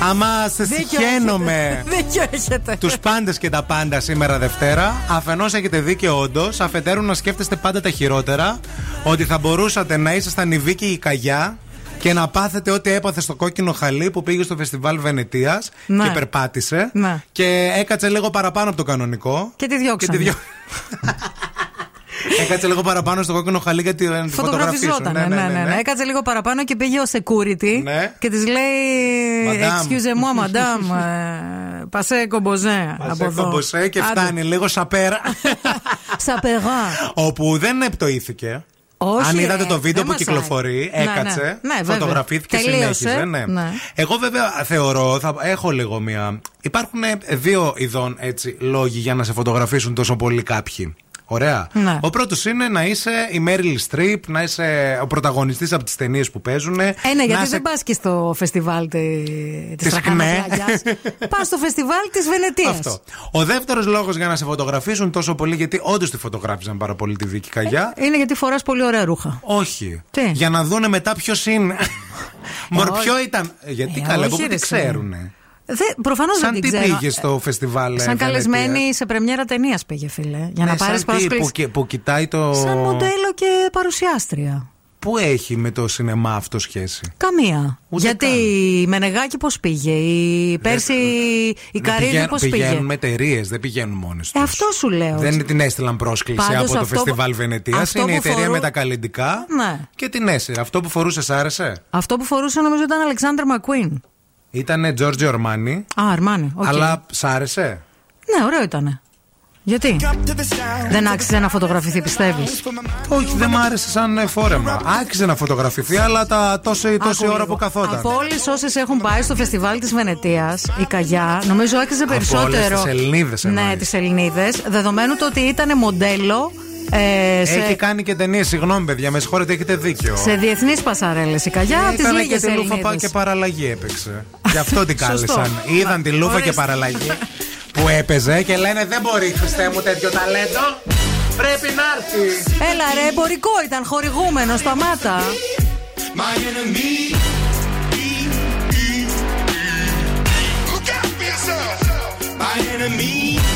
άμα σε Δίκιο συχαίνομαι έχετε. Δίκιο έχετε. τους πάντες και τα πάντα σήμερα Δευτέρα, αφενός έχετε δίκιο όντως, αφετέρου να σκέφτεστε πάντα τα χειρότερα, ότι θα μπορούσατε να ήσασταν η Βίκη ή η Καγιά και να πάθετε ό,τι έπαθε στο κόκκινο χαλί που πήγε στο φεστιβάλ Βενετίας Ναι. και περπάτησε Ναι. και έκατσε λίγο παραπάνω από το κανονικό. Και τη διώξανε. Και τη διώ- Έκατσε λίγο παραπάνω στο κόκκινο χαλί γιατί να τη φωτογραφίσουν. Φωτογραφιζόταν. Ναι, ναι, ναι, Έκατσε λίγο παραπάνω και πήγε ο security Ναι. και της λέει Madame. Excuse moi, madame. ε, Passez composé. Μας έκομποσέ και φτάνει λίγο σαπέρα. Σαπερά. όπου δεν επτοήθηκε. Όχι, Αν είδατε ρε, το βίντεο δεν που μασάει. κυκλοφορεί, Ναι, ναι. έκατσε, Ναι, βέβαια. φωτογραφήθηκε, Τελείωσε. συνέχιζε. Ναι. Ναι. Εγώ βέβαια θεωρώ, θα έχω λίγο μία. Υπάρχουν δύο ειδών έτσι, λόγοι για να σε φωτογραφίσουν τόσο πολύ κάποιοι. Ωραία. Ναι. Ο πρώτος είναι να είσαι η Μέριλ Streep, να είσαι ο πρωταγωνιστής από τις ταινίες που παίζουν. Ε, ναι, γιατί δεν πας και στο φεστιβάλ της Της Τραχάνα ΚΝΕ. Πλαγιάς. Πας στο φεστιβάλ της Βενετίας. Αυτό. Ο δεύτερος λόγος για να σε φωτογραφίσουν τόσο πολύ, γιατί όντως τη φωτογράφησαν πάρα πολύ τη Βίκη Καγιά. Είναι γιατί φοράς πολύ ωραία ρούχα. Όχι. Τι; Για να δούνε μετά ποιος είναι. Μωρ, όχι. ποιο ήταν. Γιατί Ε, καλά, όχι, εγώ που ρε, τι εσύ. ξέρουνε. Προφανώς δεν Σαν την τι ξέρω. πήγες στο φεστιβάλ. ε, Σαν Βενετίας; καλεσμένη σε πρεμιέρα ταινίας πήγε, φίλε. Για Ναι, να πάρεις σαν τι, που, πρόσκληση. κι- που κοιτάει το. Σαν μοντέλο και παρουσιάστρια. Πού έχει με το σινεμά αυτό σχέση; Καμία. Ούτε Γιατί καν. η Μενεγάκη πώς πήγε, η Πέρσι η Δεν Καρύδη πηγαίνουν- πώς πήγε; Πηγαίνουν με εταιρείες, δεν πηγαίνουν μόνες τους. Ε, αυτό σου λέω. Δεν την έστειλαν πρόσκληση Πάντως από το αυτό- φεστιβάλ Βενετίας. αυτό Είναι η που εταιρεία φορού- με τα καλλιντικά Ναι. και την έσυρε. Αυτό που φορούσες, άρεσε; Αυτό που φορούσε νομίζω ήταν Αλεξάνδρ Μακουίν. Ήταν Giorgio Armani. Α, Αρμάνι. οκ. Αλλά σ' άρεσε; Ναι, ωραίο ήτανε. Γιατί; Δεν άξιζε να φωτογραφηθεί, πιστεύεις; Όχι, δεν μ' άρεσε σαν ε, φόρεμα. Άξιζε να φωτογραφηθεί, αλλά τα τόση, τόση ώρα που καθόταν. Από όλες όσες έχουν πάει στο φεστιβάλ της Βενετίας, η Καγιά, νομίζω άξιζε Από περισσότερο. όλες τις Ελληνίδες Ναι, εννοείς. τις Ελληνίδες. Δεδομένου το ότι ήταν μοντέλο ε, σε, Έχει κάνει και ταινίες, συγγνώμη παιδιά, με συγχωρείτε, έχετε δίκιο. σε διεθνείς πασαρέλες. Η Καγιά από τι Έκανε λίγε και τη λούφα πα- Ελληνίδε. και παραλλαγή έπαιξε. Γι' αυτό την Σωστό. κάλεσαν. Είδαν τη λούφα και Ορίστε. παραλλαγή που έπαιζε και λένε δεν μπορεί Χριστέ μου τέτοιο ταλέντο. Πρέπει να έρθει. Έλα ρε, εμπορικό ήταν, χορηγούμενο, σταμάτα. My enemy. Who got me enemy.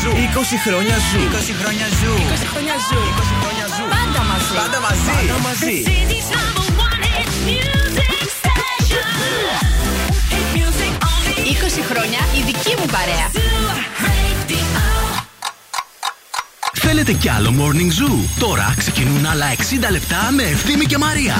ζου. 20 χρόνια ζου. 20 χρόνια ζου. 20 χρόνια ζου. 20 χρόνια ζου. Πάντα μαζί. Πάντα μαζί. Πάντα μαζί. City's number one hit music station. Hit music only. 20 χρόνια η δική μου παρέα. Θέλετε κι άλλο Morning Zoo? Τώρα ξεκινούν άλλα 60 λεπτά με Ευθύμη και Μαρία.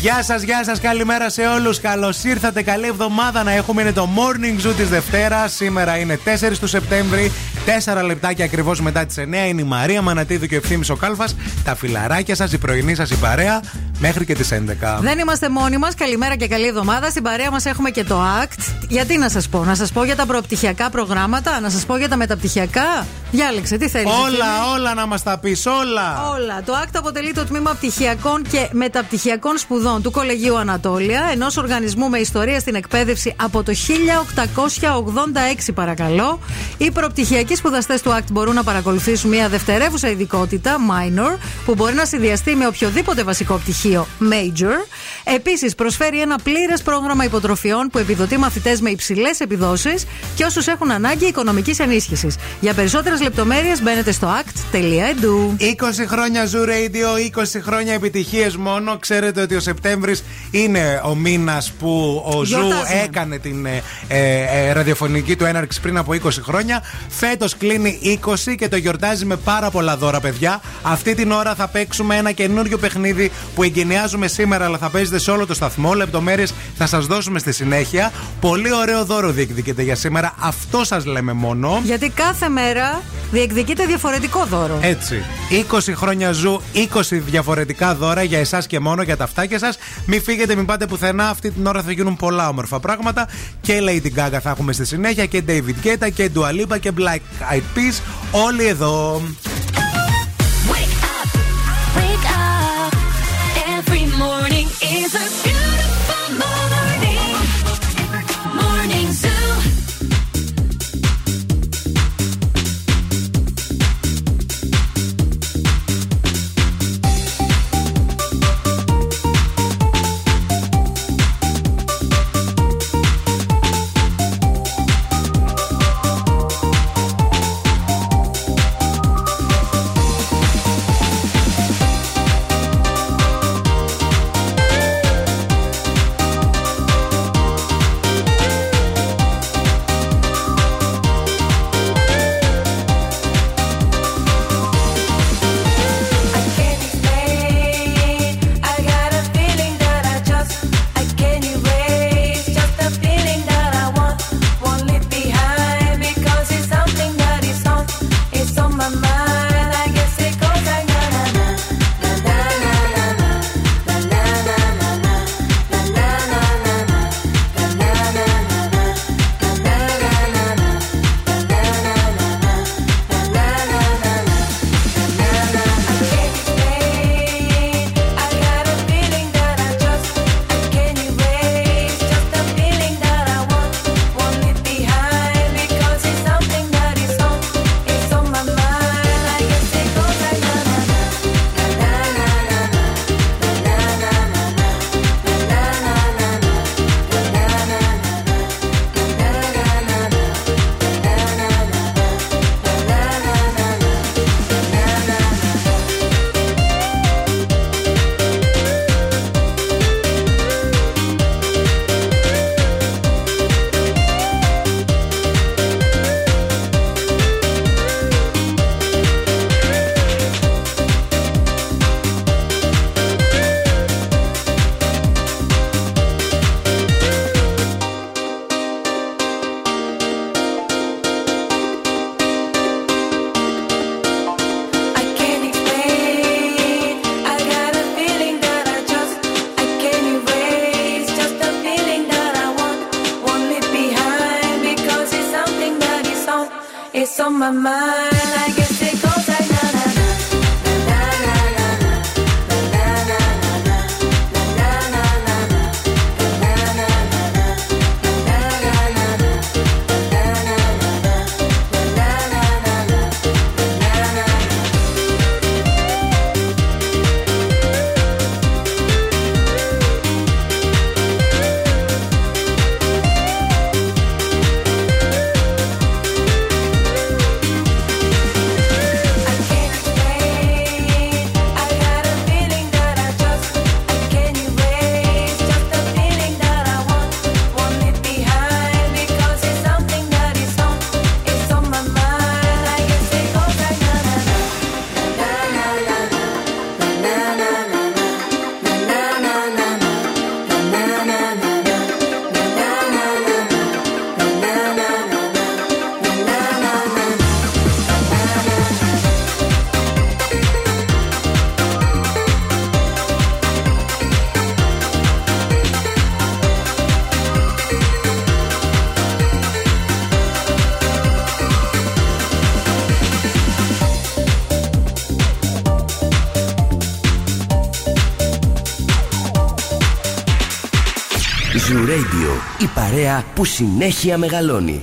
Γεια σας, γεια σας, καλημέρα σε όλους. Καλώς ήρθατε, καλή εβδομάδα να έχουμε. Είναι το morning zoo της Δευτέρας. Σήμερα είναι 4 του Σεπτέμβρη, 4 λεπτάκια ακριβώς μετά τις 9. Είναι η Μαρία Μανατίδου και ο ευθύνη ο Κάλφας. Τα φιλαράκια σας, η πρωινή σας η παρέα, μέχρι και τις 11. Δεν είμαστε μόνοι μας. Καλημέρα και καλή εβδομάδα. Στην παρέα μας έχουμε και το ACT. Γιατί να σας πω, να σας πω για τα προπτυχιακά προγράμματα, να σας πω για τα μεταπτυχιακά. Διάλεξε, τι θέλεις. Όλα, όλα να μας τα πεις, όλα. Όλα. Το ACT αποτελεί το τμήμα πτυχιακών και μεταπτυχιακών σπουδών του Κολεγίου Ανατόλια, ενός οργανισμού με ιστορία στην εκπαίδευση από το 1886, παρακαλώ. Οι προπτυχιακοί σπουδαστές του ACT μπορούν να παρακολουθήσουν μια δευτερεύουσα ειδικότητα, minor, που μπορεί να συνδυαστεί με οποιοδήποτε βασικό πτυχίο, major. Επίσης, προσφέρει ένα πλήρες πρόγραμμα υποτροφιών που επιδοτεί μαθητές με υψηλές επιδόσεις και όσους έχουν ανάγκη οικονομικής ενίσχυσης. Για περισσότερες λεπτομέρειες μπαίνετε στο act.edu. 20 χρόνια Zoo Radio, 20 χρόνια επιτυχίες μόνο. Ξέρετε ότι ο Σεπτέμβρης είναι ο μήνας που ο Zoo Γιορτάζουμε. έκανε την ε, ε, ε, ραδιοφωνική του έναρξη πριν από 20 χρόνια. Φέτος κλείνει 20 και το γιορτάζει με πάρα πολλά δώρα, παιδιά. Αυτή την ώρα θα παίξουμε ένα καινούριο παιχνίδι που εγκαινιάζουμε σήμερα, αλλά θα παίζετε σε όλο το σταθμό. Λεπτομέρειες θα σας δώσουμε στη συνέχεια. Πολύ ωραίο δώρο διεκδικείται για σήμερα. Αυτό σας λέμε μόνο. Γιατί κάθε μέρα διεκδικείται διαφορετικό δώρο. Έτσι. 20 χρόνια ζου, 20 διαφορετικά δώρα για εσάς και μόνο για τα φτάκια σας. Μην φύγετε, μην πάτε πουθενά. Αυτή την ώρα θα γίνουν πολλά όμορφα πράγματα. Και Lady Gaga θα έχουμε στη συνέχεια και David Guetta και Dua Lipa και Black Eyed Peas. Όλοι εδώ. Wake up. Every morning is a που συνέχεια μεγαλώνει.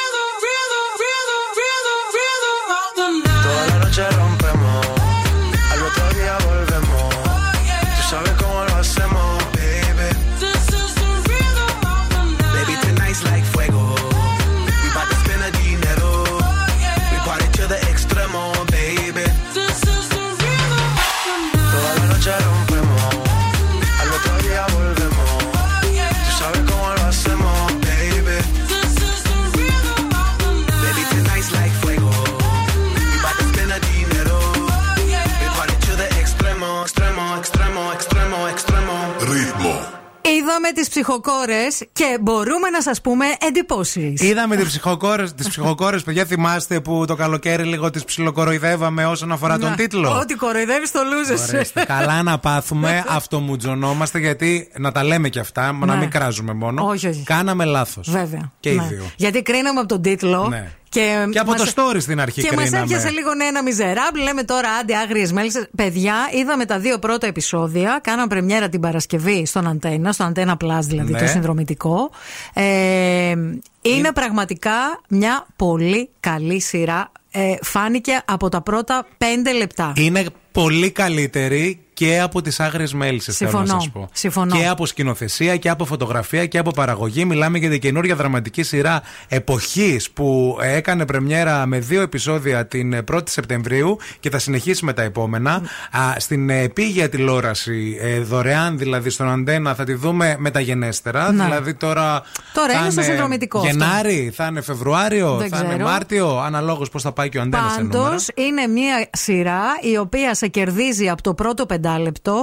Είδαμε τις ψυχοκόρες και μπορούμε να σας πούμε εντυπώσεις. Είδαμε τις ψυχοκόρες, τις ψυχοκόρες, παιδιά. Θυμάστε που το καλοκαίρι λίγο τις ψιλοκοροϊδεύαμε όσον αφορά τον τίτλο; Ότι κοροϊδεύεις το λούζε. Ορίστε, Καλά να πάθουμε, αυτομουτζωνόμαστε γιατί να τα λέμε και αυτά, να Ναι. μην κράζουμε μόνο. Όχι, όχι. Κάναμε λάθος. Βέβαια. Και οι Ναι. δύο. Γιατί κρίναμε από τον τίτλο. Ναι. Και, Και από μας- το story στην αρχή Και μας κρίναμε. έπιασε λίγο ναι, ένα μιζεράμπλ. Λέμε τώρα άντε άγριες μέλισσες. Παιδιά, είδαμε τα δύο πρώτα επεισόδια. Κάναμε πρεμιέρα την Παρασκευή στον Αντένα, στο Αντένα Plus δηλαδή Ναι. το συνδρομητικό. Ε, είναι πραγματικά μια πολύ καλή σειρά. Ε, φάνηκε από τα πρώτα πέντε λεπτά. Είναι πολύ καλύτερη και από τις άγριες μέλισσες, θέλω να Συμφωνώ. σας πω. Συμφωνώ. Και από σκηνοθεσία και από φωτογραφία και από παραγωγή. Μιλάμε για την καινούργια δραματική σειρά εποχής που έκανε πρεμιέρα με δύο επεισόδια την 1η Σεπτεμβρίου και θα συνεχίσει με τα επόμενα. Α, στην επίγεια τηλεόραση, ε, δωρεάν δηλαδή στον Αντένα, θα τη δούμε μεταγενέστερα. Ναι. Δηλαδή τώρα. Τώρα θα είναι στο συνδρομητικό αυτό. Γενάρη, θα είναι Φεβρουάριο, Δεν θα είναι ξέρω. Μάρτιο, αναλόγως πώς θα πάει και ο Αντένας σε νούμερα. Πάντως είναι μια σειρά η οποία σε κερδίζει από το πρώτο πεντάλεπτο.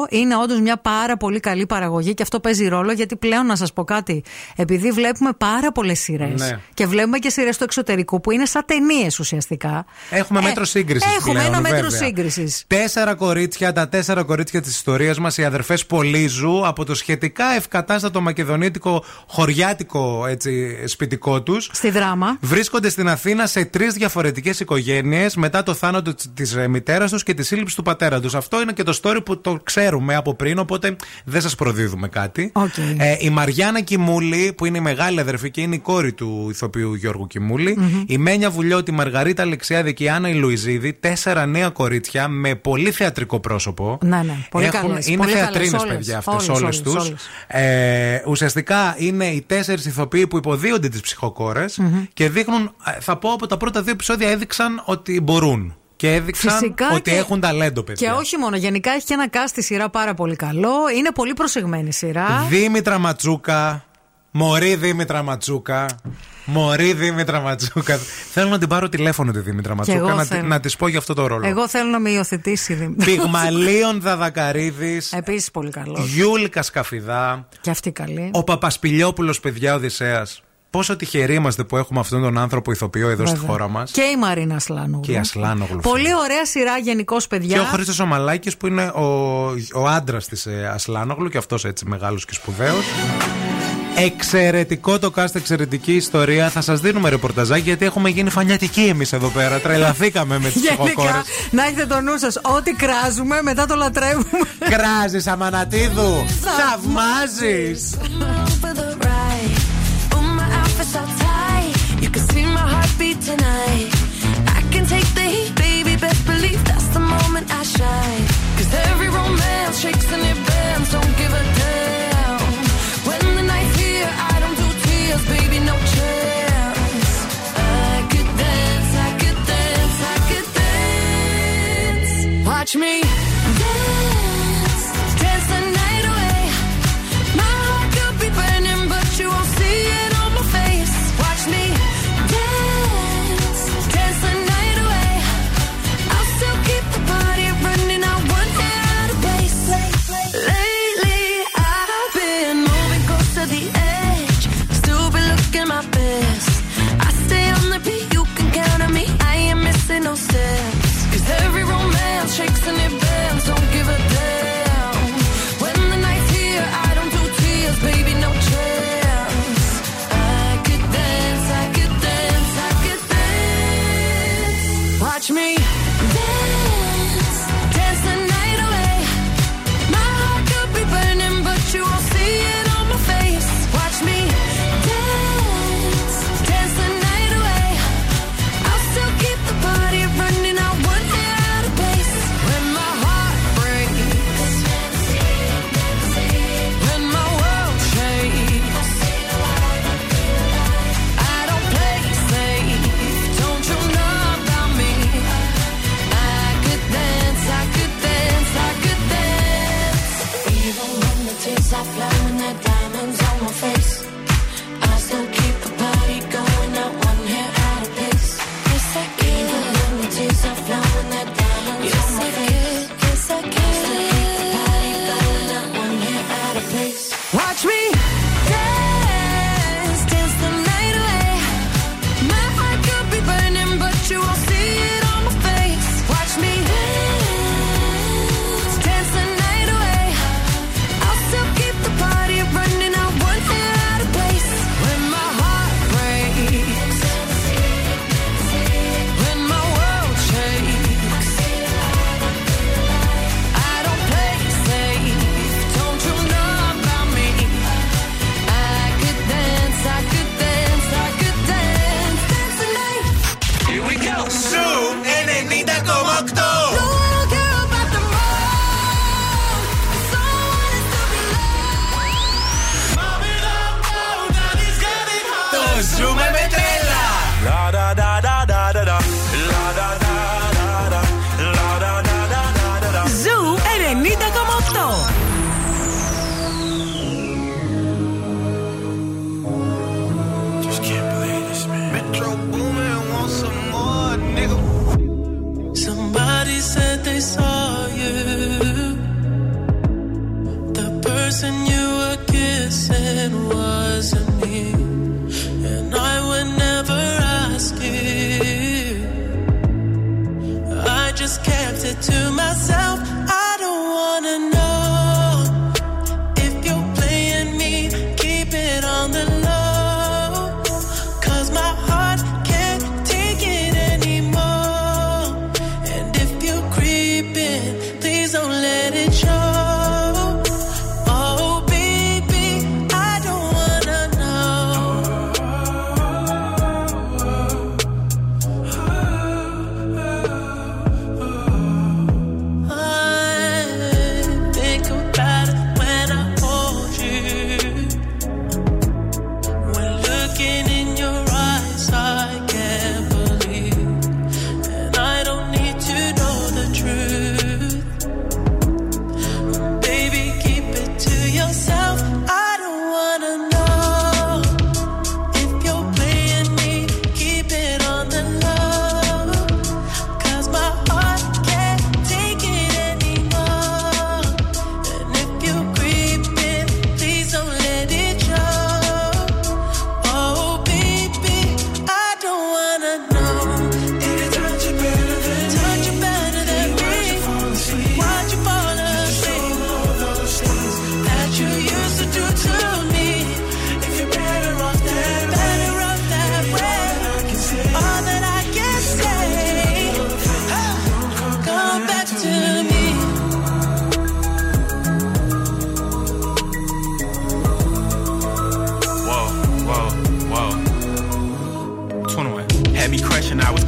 Είναι όντως μια πάρα πολύ καλή παραγωγή και αυτό παίζει ρόλο γιατί πλέον να σας πω κάτι. Επειδή βλέπουμε πάρα πολλές σειρές Ναι. και βλέπουμε και σειρές του εξωτερικού που είναι σαν ταινίες ουσιαστικά. Έχουμε Ε, μέτρο σύγκρισης. Έχουμε ένα μέτρο σύγκρισης. Τέσσερα κορίτσια, τα τέσσερα κορίτσια της ιστορίας μας, οι αδερφές Πολύζου, από το σχετικά ευκατάστατο μακεδονίτικο χωριάτικο έτσι, σπιτικό τους. Στη δράμα. Βρίσκονται στην Αθήνα σε τρεις διαφορετικές οικογένειες μετά το θάνατο της μητέρας τους και της σύλληψης του πατέρα τους. Αυτό είναι και το story που το ξέρουμε από πριν, οπότε δεν σας προδίδουμε κάτι. Οκ. Ε, η Μαριάννα Κιμούλη, που είναι η μεγάλη αδερφή και είναι η κόρη του ηθοποιού Γιώργου Κιμούλη, Μμμ. η Μένια Βουλιώτη, η Μαργαρίτα Αλεξιάδη και η Άννα η Λουιζίδη, τέσσερα νέα κορίτσια με πολύ θεατρικό πρόσωπο. Ναι, ναι. Πολύ Έχουν- καλές, Είναι πολύ θεατρίνες, καλές, όλες. παιδιά, αυτές Όλες, όλες όλες, τους. όλες. Ε, ουσιαστικά είναι οι τέσσερις ηθοποιοί που υποδύονται τις ψυχοκόρες Μμμ. και δείχνουν, ε, θα πω από τα πρώτα δύο επεισόδια έδειξαν ότι μπορούν. Και έδειξαν Φυσικά ότι και- έχουν ταλέντο, παιδιά. Και όχι μόνο, γενικά έχει και ένα cast στη σειρά πάρα πολύ καλό. Είναι πολύ προσεγμένη σειρά. Δήμητρα Ματσούκα. Μωρή Δήμητρα Ματσούκα. Μωρή Δήμητρα Ματσούκα. Θέλω να την πάρω τηλέφωνο τη Δήμητρα Ματσούκα εγώ να, θέλω. τη- να της πω για αυτό το ρόλο. Εγώ θέλω να με υιοθετήσει. η Δήμητρα. Πυγμαλίων Δαδακαρίδης. Επίσης πολύ καλός. Γιούλ Κασκαφιδά. Και αυτή καλή. Ο Παπασπιλιόπουλο, παιδιά Οδυσσέας. Πόσο τυχεροί είμαστε που έχουμε αυτόν τον άνθρωπο ηθοποιό εδώ στη Βέβαια. χώρα μας. Και η Μαρίνα Ασλάνογλου. Και η Ασλάνογλου. Πολύ ωραία σειρά γενικώ, παιδιά. Και ο Χρήστος Ομαλάκης που είναι ο, ο άντρας της Ασλάνογλου και αυτός έτσι μεγάλος και σπουδαίος. Εξαιρετικό το cast, εξαιρετική ιστορία. Θα σας δίνουμε ρεπορταζάκι γιατί έχουμε γίνει φανιατικοί εμείς εδώ πέρα. Τρελαθήκαμε με τις ψυχοκόρες. Γενικά, να έχετε το νου σας. Ό,τι κράζουμε, μετά το λατρεύουμε. Κράζεις, Αμανατίδου! Θαυμάζεις! You can see my heartbeat tonight. I can take the heat, baby. Best believe that's the moment I shine. Cause every romance shakes and it bends. Don't give a damn. When the night's here, I don't do tears, baby. No chance. I could dance, I could dance, I could dance. Watch me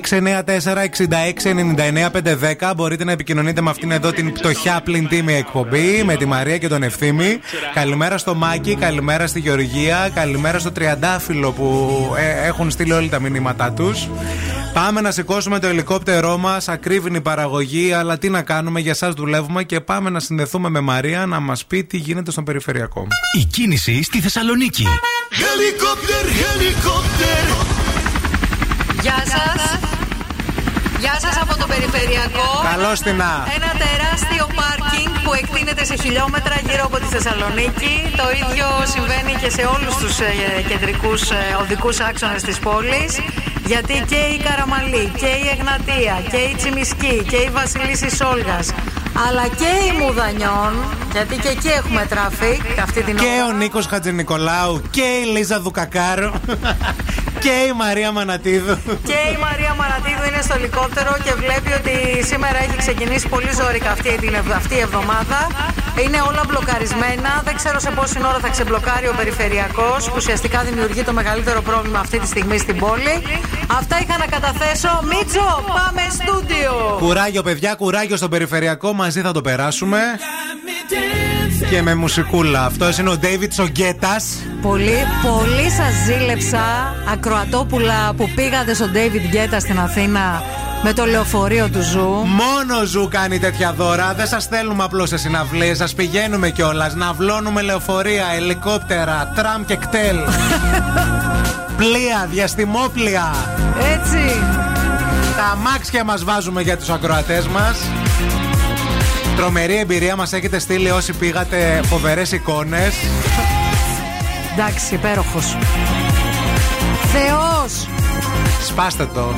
694-6699-510 μπορείτε να επικοινωνείτε με αυτήν εδώ την πτωχιά πλην τίμη εκπομπή με τη Μαρία και τον Ευθύμη. Καλημέρα στο Μάκη, καλημέρα στη Γεωργία, καλημέρα στο Τριαντάφυλλο που ε, έχουν στείλει όλοι τα μηνύματά του. Πάμε να σηκώσουμε το ελικόπτερό μα. Ακρίβει η παραγωγή, αλλά τι να κάνουμε, για εσά δουλεύουμε και πάμε να συνδεθούμε με Μαρία να μα πει τι γίνεται στον περιφερειακό. Η κίνηση στη Θεσσαλονίκη. Helicopter, helicopter. Γεια σας. Γεια σας από το περιφερειακό. Καλώς την να. Ένα τεράστιο πάρκινγκ που εκτείνεται σε χιλιόμετρα γύρω από τη Θεσσαλονίκη. Το ίδιο συμβαίνει και σε όλους τους ε, κεντρικούς ε, οδικούς άξονες της πόλης. Γιατί και η Καραμαλή και η Εγνατία και η Τσιμισκή και η Βασιλίση Σόλγας αλλά και η Μουδανιών, γιατί και εκεί έχουμε traffic αυτή την Και ώρα. ο Νίκος Χατζηνικολάου και η Λίζα Δουκακάρου και η Μαρία Μανατίδου. Και η Μαρία Μανατίδου είναι στο ελικόπτερο και βλέπει ότι σήμερα έχει ξεκινήσει πολύ ζόρικα αυτή, την, ευ- αυτή η εβδομάδα. Είναι όλα μπλοκαρισμένα. Δεν ξέρω σε πόση ώρα θα ξεμπλοκάρει ο περιφερειακός, που ουσιαστικά δημιουργεί το μεγαλύτερο πρόβλημα αυτή τη στιγμή στην πόλη. Αυτά είχα να καταθέσω. Μίτσο, πάμε στούντιο. Κουράγιο, παιδιά, κουράγιο στο περιφερειακό. Μαζί θα το περάσουμε. Και με μουσικούλα. Αυτός είναι ο David ο Γκέτας. Πολύ, πολύ σας ζήλεψα, ακροατόπουλα που πήγατε στον David Guetta στην Αθήνα με το λεωφορείο του Zoo. Μόνο Zoo κάνει τέτοια δώρα. Δεν σας θέλουμε απλώς σε συναυλίες. Σας πηγαίνουμε κιόλας. Ναυλώνουμε λεωφορεία, ελικόπτερα, τραμ και κτέλ. Πλοία, διαστημόπλοια. Έτσι. Τα αμάξια μας βάζουμε για τους ακροατές μας. Τρομερή εμπειρία μας έχετε στείλει όσοι πήγατε φοβερές εικόνες. Εντάξει, υπέροχος. Θεός. Σπάστε το.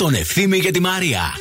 Τον Ευθύμη και τη Μαρία.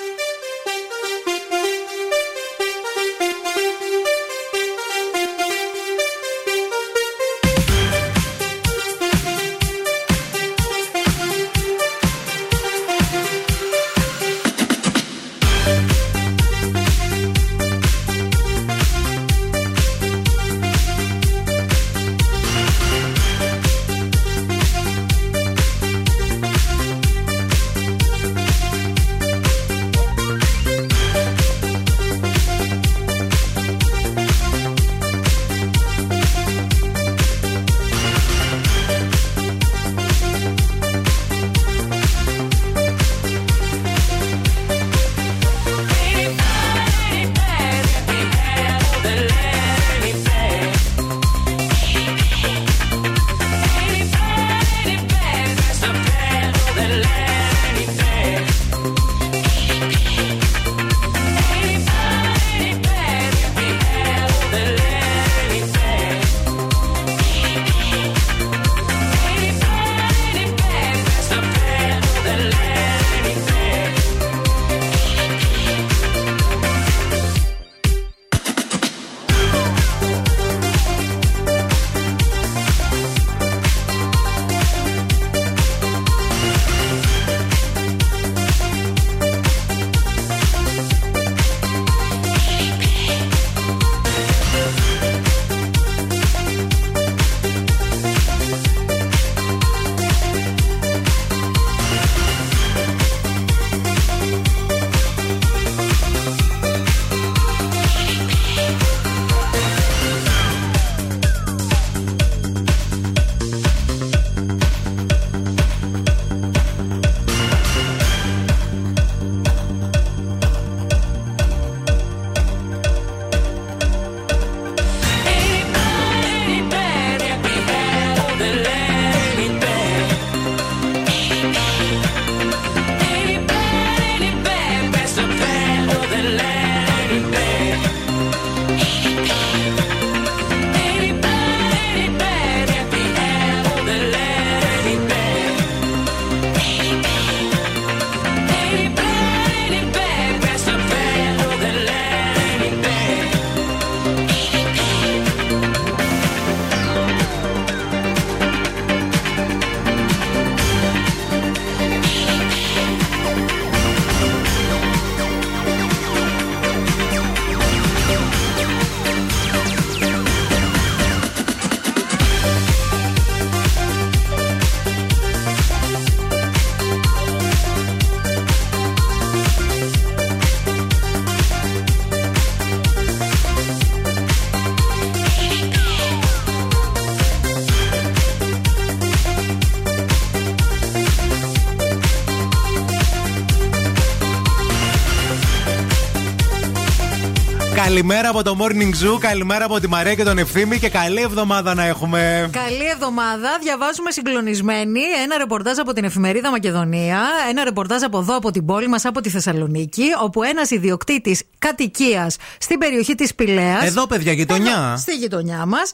Καλημέρα από το Morning Zoo, καλημέρα από τη Μαρία και τον Ευθύμη και καλή εβδομάδα να έχουμε. Καλή εβδομάδα. Διαβάζουμε συγκλονισμένοι ένα ρεπορτάζ από την εφημερίδα Μακεδονία. Ένα ρεπορτάζ από εδώ, από την πόλη μας, από τη Θεσσαλονίκη. Όπου ένας ιδιοκτήτης κατοικίας στην περιοχή της Πηλαία. Εδώ, παιδιά, γειτονιά. Στη γειτονιά μας.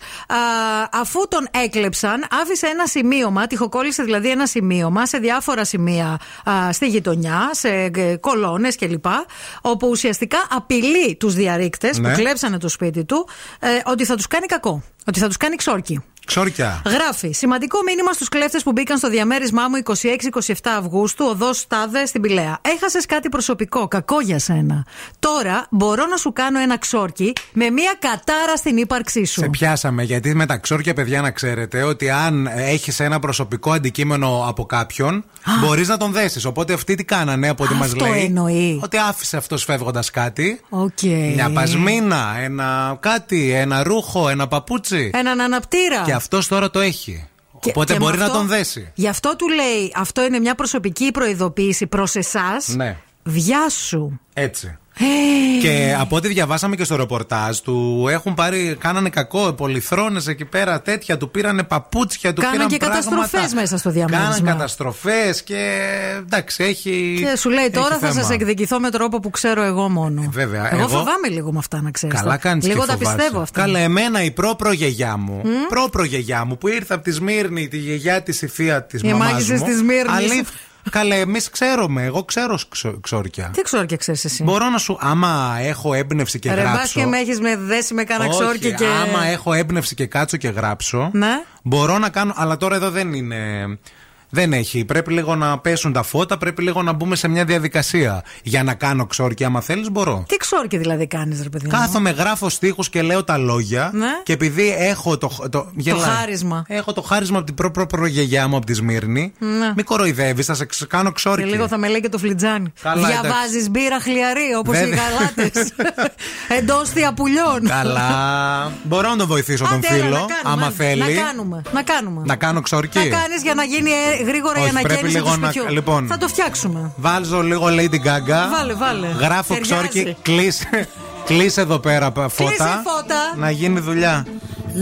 Αφού τον έκλεψαν, άφησε ένα σημείωμα, τυχοκόλλησε δηλαδή ένα σημείωμα σε διάφορα σημεία α, στη γειτονιά, σε κολόνες κλπ. Όπου ουσιαστικά απειλεί τους διαρρήκτες Ναι. Που κλέψανε το σπίτι του ε, ότι θα τους κάνει κακό. Ότι θα τους κάνει ξόρκι. Ξόρκια. Γράφει. Σημαντικό μήνυμα στους κλέφτες που μπήκαν στο διαμέρισμά μου 26-27 Αυγούστου, οδό Στάδε στην Πηλαία. Έχασες κάτι προσωπικό. Κακό για σένα. Τώρα μπορώ να σου κάνω ένα ξόρκι με μία κατάρα στην ύπαρξή σου. Σε πιάσαμε, γιατί με τα ξόρκια, παιδιά, να ξέρετε ότι αν έχεις ένα προσωπικό αντικείμενο από κάποιον, μπορείς να τον δέσεις. Οπότε αυτοί τι κάνανε από ό,τι μας Αυτό λέει. εννοεί. Ότι άφησε αυτός φεύγοντας κάτι. Οκ. Μια πασμίνα, ένα κάτι, ένα ρούχο, ένα παπούτσι. Έναν αναπτήρα. Και αυτός τώρα το έχει. Και- Οπότε και με μπορεί να αυτό- τον δέσει. Γι' αυτό του λέει, αυτό είναι μια προσωπική προειδοποίηση προς εσάς. Ναι, Βιάσου. έτσι. Ε, Και από ό,τι διαβάσαμε και στο ρεπορτάζ του, έχουν πάρει, κάνανε κακό, πολυθρόνες εκεί πέρα, τέτοια, του πήρανε παπούτσια, του Κάναν πήραν και πράγματα. καταστροφές μέσα στο διαμέρισμα. Κάναν καταστροφές και εντάξει, έχει. Και σου λέει τώρα έχει θα θέμα. σας εκδικηθώ με τρόπο που ξέρω εγώ μόνο. βέβαια, Εγώ, εγώ- φοβάμαι λίγο με αυτά να ξέρεις. Καλά κάνεις Λίγο και τα φοβάσαι. πιστεύω αυτά. Καλά, εμένα η προ-προγιαγιά μου, Μμ. προ-προγιαγιά μου που ήρθε από τη Σμύρνη, τη γιαγιά της, η θεία της Οι μαμάς μάγισσες μου. της Σμύρνης. Αλήθ- Καλά, εμείς ξέρουμε. Εγώ ξέρω ξο- ξόρκια. Τι ξόρκια ξέρεις εσύ; Μπορώ να σου, άμα έχω έμπνευση και Ρε μπας γράψω. και με έχεις με δέσει με κάνα Όχι, ξόρκι και. Άμα έχω έμπνευση και κάτσω και γράψω. Ναι. Μπορώ να κάνω. Αλλά τώρα εδώ δεν είναι. Δεν έχει. Πρέπει λίγο να πέσουν τα φώτα, πρέπει λίγο να μπούμε σε μια διαδικασία. Για να κάνω ξόρκι, άμα θέλεις, μπορώ. Τι ξόρκι δηλαδή κάνεις, ρε παιδί μου; Κάθομαι, γράφω στίχους και λέω τα λόγια. Ναι. Και επειδή έχω το, το, γελάει. χάρισμα. Έχω το χάρισμα από την προ, προ, προγιαγιά μου από τη Σμύρνη. Ναι. Μην κοροϊδεύεις, θα σε ξ- κάνω Και ξόρκι. λίγο θα με λέει και το φλιτζάνι. Καλά, Διαβάζεις μπύρα χλιαρή όπως οι Βέβαια. γαλάτες. Εντόστια πουλιών. Καλά. Μπορώ να τον βοηθήσω τον Άντε, έλα, φίλο, να κάνουμε, άμα άντε. θέλει. Να κάνουμε. Να κάνουμε. Να κάνω ξόρκι. Να κάνεις για να γίνει ε, γρήγορα Όχι, η πρέπει ανακαίνιση λίγο του να- σπιτιού. λοιπόν. Θα το φτιάξουμε. Βάζω λίγο Lady Gaga. Βάλε, βάλε. Γράφω Ταιριάζει. ξόρκι. Κλείσε, κλείσε εδώ πέρα πα- φώτα. φώτα. Να γίνει δουλειά.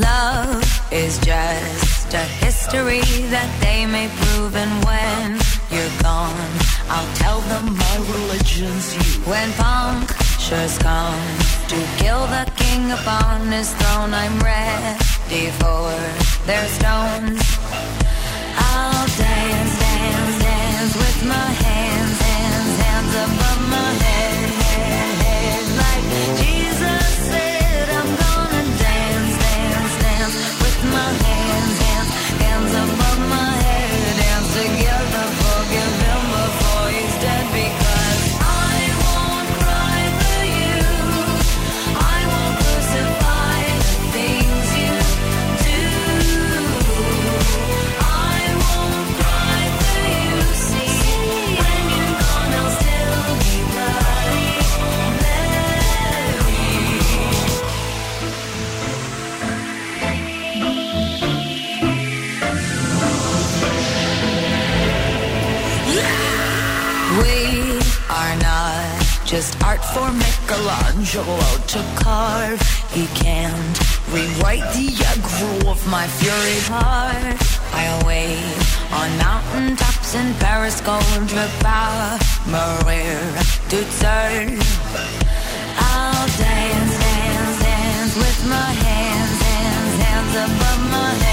Love is just a history that they may prove, and when you're gone, I'll tell them my religion's you. When punctures come to kill the king upon his throne, I'm ready for their stones. I'll dance, dance, dance with my hands, hands, hands above my head, just art for Michelangelo to carve. He can't rewrite the aggro of my fury heart. I'll wait on mountain tops in Paris, gold power, Maria to turn. I'll dance, dance, dance with my hands, hands, hands above my head, head,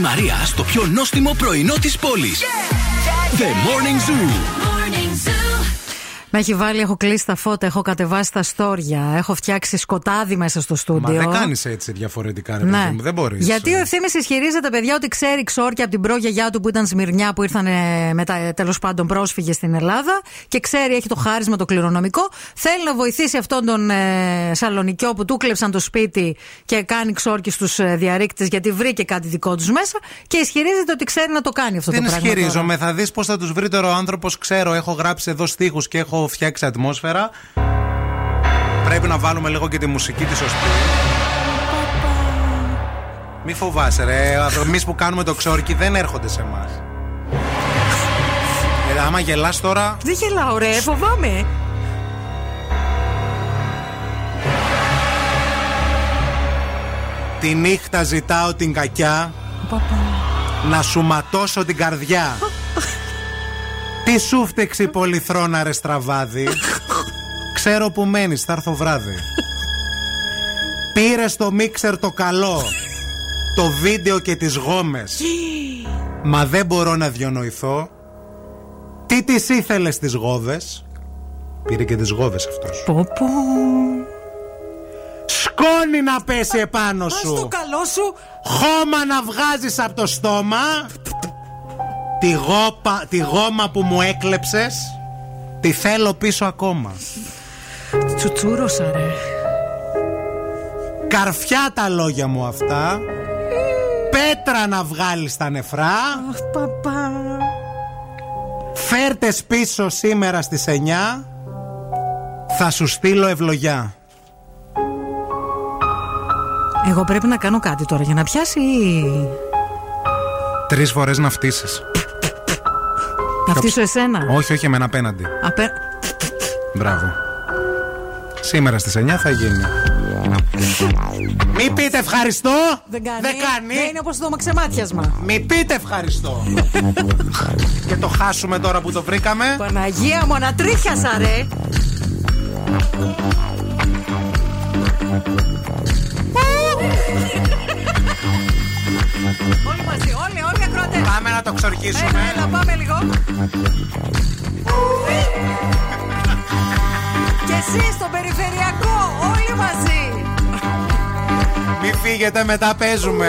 Μαρία στο πιο νόστιμο πρωινό της πόλης. The Morning Zoo. Morning Zoo. Με έχει βάλει, έχω κλείσει τα φώτα, έχω κατεβάσει τα στόρια, έχω φτιάξει σκοτάδι μέσα στο Μα στούντιο. δεν κάνεις έτσι διαφορετικά, ρε Ναι. παιδί μου. Δεν μπορείς. Γιατί ο ευθύνη ισχυρίζεται, παιδιά, ότι ξέρει ξόρκια από την προγιαγιά του που ήταν Σμυρνιά, που ήρθαν μετά τέλος πάντων πρόσφυγες στην Ελλάδα και ξέρει, έχει το χάρισμα το κληρονομικό. Θέλει να βοηθήσει αυτόν τον ε, Σαλονικιό που του κλέψαν το σπίτι και κάνει ξόρκι στους ε, διαρρήκτες γιατί βρήκε κάτι δικό τους μέσα και ισχυρίζεται ότι ξέρει να το κάνει αυτό Δεν το πράγμα. τώρα. ισχυρίζομαι. Θα δεις πώς θα τους βρει τώρα ο άνθρωπος. Ξέρω, έχω γράψει εδώ στίχους και έχω φτιάξει ατμόσφαιρα. Πρέπει να βάλουμε λίγο και τη μουσική της σωστή. Μη φοβάσαι, ρε. Εμείς που κάνουμε το ξόρκι δεν έρχονται σε εμάς. Ε, άμα γελάς τώρα. Δεν γελάω, ρε, φοβάμαι. Τη νύχτα ζητάω την κακιά να σου ματώσω την καρδιά. Τι σου φταίξει η πολυθρόνα ρε στραβάδι. Ξέρω που μένεις, θα έρθω βράδυ. Πήρες στο μίξερ το καλό, το βίντεο και τις γόμες. Μα δεν μπορώ να διανοηθώ. Τι τις ήθελες τις γόβες. Πήρε και τις γόβες αυτός. Πω πω. Σκόνη να πέσει επάνω Πας σου. στο καλό σου. Χώμα να βγάζεις από το στόμα τη, γόπα, τη γόμα που μου έκλεψες Τη θέλω πίσω ακόμα Τσουτσούρωσα, ρε. Καρφιά τα λόγια μου αυτά Πέτρα να βγάλεις τα νεφρά Αχ, παπά. Φέρτες πίσω σήμερα στις 9 Θα σου στείλω ευλογιά Εγώ πρέπει να κάνω κάτι τώρα για να πιάσει. ή- Τρεις φορές να φτύσεις Να φτύσω εσένα; Όχι, όχι εμένα απέναντι Απέ... Μπράβο Σήμερα στις 9 θα γίνει Μη πείτε ευχαριστώ Δεν κάνει. Δεν κάνει. Δεν είναι όπως το μαξεμάτιασμα. Μη πείτε ευχαριστώ Και το χάσουμε τώρα που το βρήκαμε Παναγία μου, ανατρίχιασα, ρε. Όλοι μαζί, όλοι, όλοι ακροατές. Πάμε να το ξορκίσουμε Έλα, έλα, πάμε λίγο. Και εσύ στο περιφερειακό, όλοι μαζί. Μη φύγετε μετά παίζουμε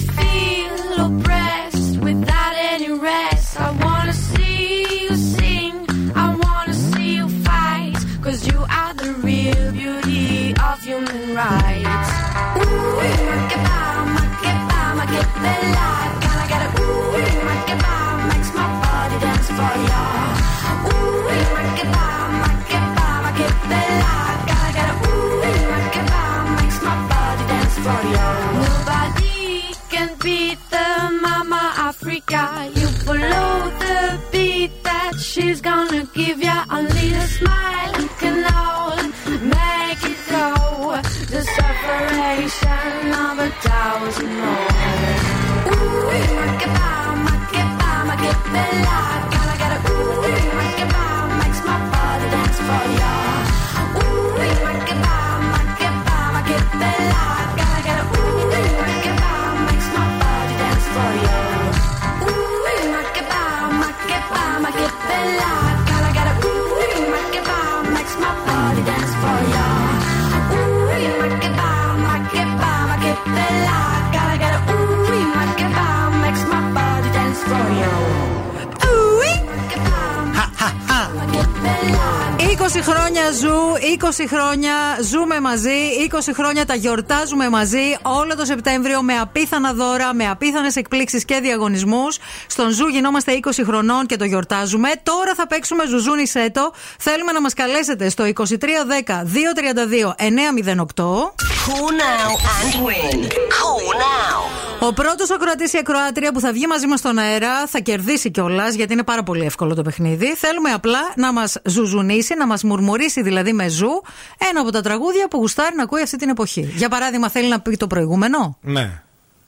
20 χρόνια ζούμε μαζί, 20 χρόνια τα γιορτάζουμε μαζί όλο το Σεπτέμβριο με απίθανα δώρα, με απίθανες εκπλήξεις και διαγωνισμούς. Στον ζου γινόμαστε 20 χρονών και το γιορτάζουμε. Τώρα θα παίξουμε ζουζούνι σέτο. Θέλουμε να μας καλέσετε στο 2310 232 908. Call now and win. Call now. Ο πρώτος ακροατή ή ακροάτρια που θα βγει μαζί μας στον αέρα θα κερδίσει κιόλας, γιατί είναι πάρα πολύ εύκολο το παιχνίδι. Θέλουμε απλά να μας ζουζουνίσει, να μας μουρμουρίσει δηλαδή με ζου ένα από τα τραγούδια που γουστάρει να ακούει αυτή την εποχή. Για παράδειγμα, θέλει να πει το προηγούμενο; Ναι.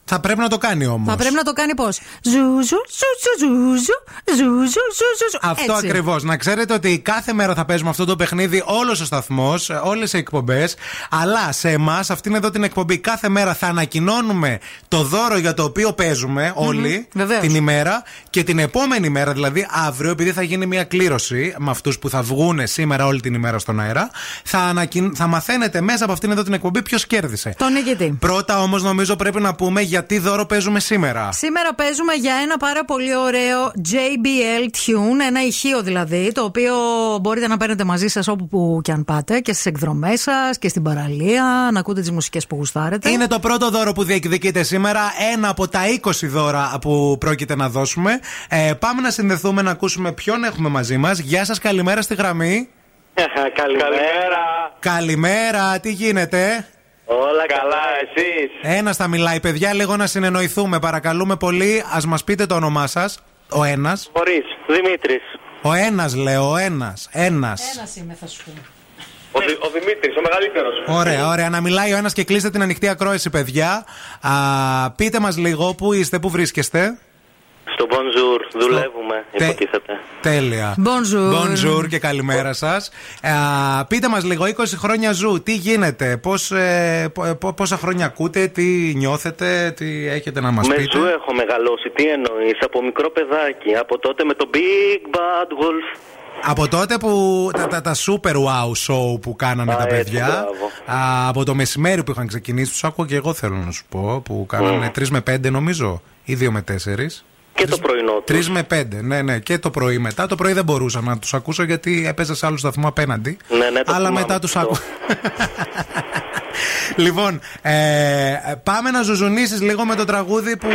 Θα πρέπει να το κάνει όμως. Θα πρέπει να το κάνει πώς; Ζούζου, ζούζου, ζούζου, Αυτό ακριβώς. Να ξέρετε ότι κάθε μέρα θα παίζουμε αυτό το παιχνίδι όλος ο σταθμός, όλες οι εκπομπές. Αλλά σε εμάς, αυτήν εδώ την εκπομπή, κάθε μέρα θα ανακοινώνουμε το δώρο για το οποίο παίζουμε όλοι mm-hmm. την ημέρα. Και την επόμενη μέρα, δηλαδή αύριο, επειδή θα γίνει μια κλήρωση με αυτούς που θα βγουν σήμερα όλη την ημέρα στον αέρα, θα, ανακοι... θα μαθαίνετε μέσα από αυτήν εδώ την εκπομπή ποιος κέρδισε. Τον νικητή. Πρώτα όμως, νομίζω πρέπει να πούμε γιατί δώρο παίζουμε σήμερα; Σήμερα παίζουμε για ένα πάρα πολύ ωραίο JBL Tune, ένα ηχείο δηλαδή, το οποίο μπορείτε να παίρνετε μαζί σας όπου που και αν πάτε και στις εκδρομές σας και στην παραλία, να ακούτε τις μουσικές που γουστάρετε. Είναι το πρώτο δώρο που διεκδικείται σήμερα. Ένα από τα 20 δώρα που πρόκειται να δώσουμε. Ε, πάμε να συνδεθούμε να ακούσουμε ποιον έχουμε μαζί μας. Γεια σας, καλημέρα στη γραμμή. Καλημέρα. Καλημέρα, τι γίνεται; Όλα καλά, εσείς. Ένας θα μιλάει, παιδιά, λίγο να συνεννοηθούμε. Παρακαλούμε πολύ, ας μας πείτε το όνομά σας. Ο ένας. Μπορείς, Δημήτρης. Ο ένας, λέω, ο ένας. Ένας. Ένας είμαι, θα σου πω. Ο, Δη- ο Δημήτρης, ο μεγαλύτερος. Ωραία, ωραία. Να μιλάει ο ένας και κλείστε την ανοιχτή ακρόαση, παιδιά. Α, πείτε μας λίγο, πού είστε, πού βρίσκεστε. Στο Bonjour, δουλεύουμε, Τε- υποτίθεται. Τέλεια. Bonjour. Bonjour και καλημέρα σας. πείτε μας λίγο, 20 χρόνια ζου, τι γίνεται, πώς, ε, πο- πο- πόσα χρόνια ακούτε, τι νιώθετε, τι έχετε να μας Με πείτε; ζου έχω μεγαλώσει, τι εννοείς, από μικρό παιδάκι, από τότε με το Big Bad Wolf. Από τότε που τα, τα, τα super wow show που κάνανε Α, τα έτσι, παιδιά, μπράβο. α, από το μεσημέρι που είχαν ξεκινήσει, τους άκουγα και εγώ θέλω να σου πω, που κάνανε 3 με 5 νομίζω, ή 2 με 4. Και το πρωινό τους. 3 με 5, ναι, ναι, και το πρωί μετά. Το πρωί δεν μπορούσα να τους ακούσω γιατί έπαιζα σε άλλο σταθμό απέναντι. Ναι, ναι, το αλλά θυμάμαι μετά τους αυτό. άκουγα. λοιπόν, ε, πάμε να ζουζουνίσεις λίγο με το τραγούδι που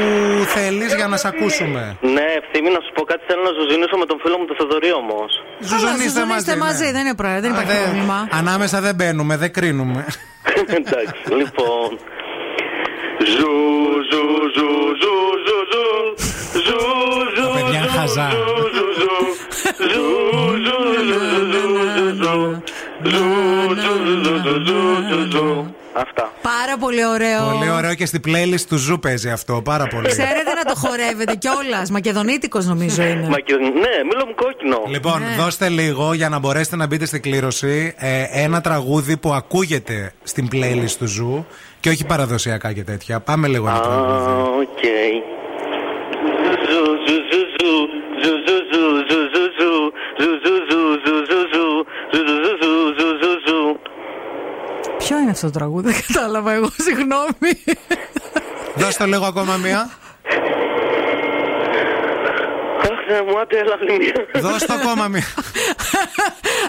θέλεις για να σε ακούσουμε. Ναι, ευθύμη να σου πω κάτι, θέλω να ζουζινήσω με τον φίλο μου τον Θοδωρή όμως. Ζουζουνίστε μαζί. μαζί, ναι. δεν είναι πρόεδρε, δεν Α, υπάρχει δεν- πρόβλημα. Ανάμεσα δεν μπαίνουμε, δεν κρίνουμε. Εντάξει, λοιπόν. Ζου, ζου, ζου, ζου, ζου, ζου. Ζου, ζου, Τα παιδιά είναι χαζά. ζου, ζου. Ζου, ζου, ζου, ζου, ζου, ζου. Ζου, ζου, ζου, ζου, ζου, ζου, ζου. Αυτά. Πάρα πολύ ωραίο. Πολύ ωραίο και στη playlist του Ζου παίζει αυτό, πάρα πολύ. Ξέρετε να το χορεύετε κιόλας. Μακεδονίτικος νομίζω είναι. Μα και, ναι, μήλο μου κόκκινο. Λοιπόν, Ναι. δώστε λίγο για να μπορέσετε να μπείτε στην κλήρωση ε, ένα τραγούδι που ακούγεται στην playlist του Ζου και όχι παραδοσιακά και τέτοια. Πάμε λίγο ένα Α, τραγούδι. Ποιο είναι αυτό το τραγούδι, δεν κατάλαβα εγώ, συγγνώμη. Δώστε λίγο ακόμα μία. Αχ, Θεέ μου, άντε, έλα άλλη μία. Δώστε ακόμα μία.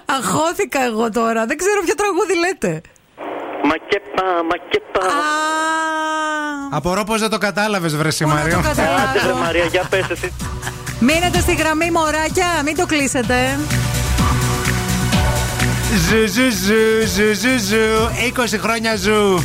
Αγχώθηκα εγώ τώρα, δεν ξέρω ποιο τραγούδι λέτε. Μακέπα, μακέπα. Απορώ πως δεν το κατάλαβες βρε Μαρίο. Άντε, βρε Μαρία, για πες εσύ. Μείνετε στη γραμμή, μωράκια, μην το κλείσετε. Ζου, ζου, ζου, ζου, ζου, ζου. 20 χρόνια ζου. Ζου,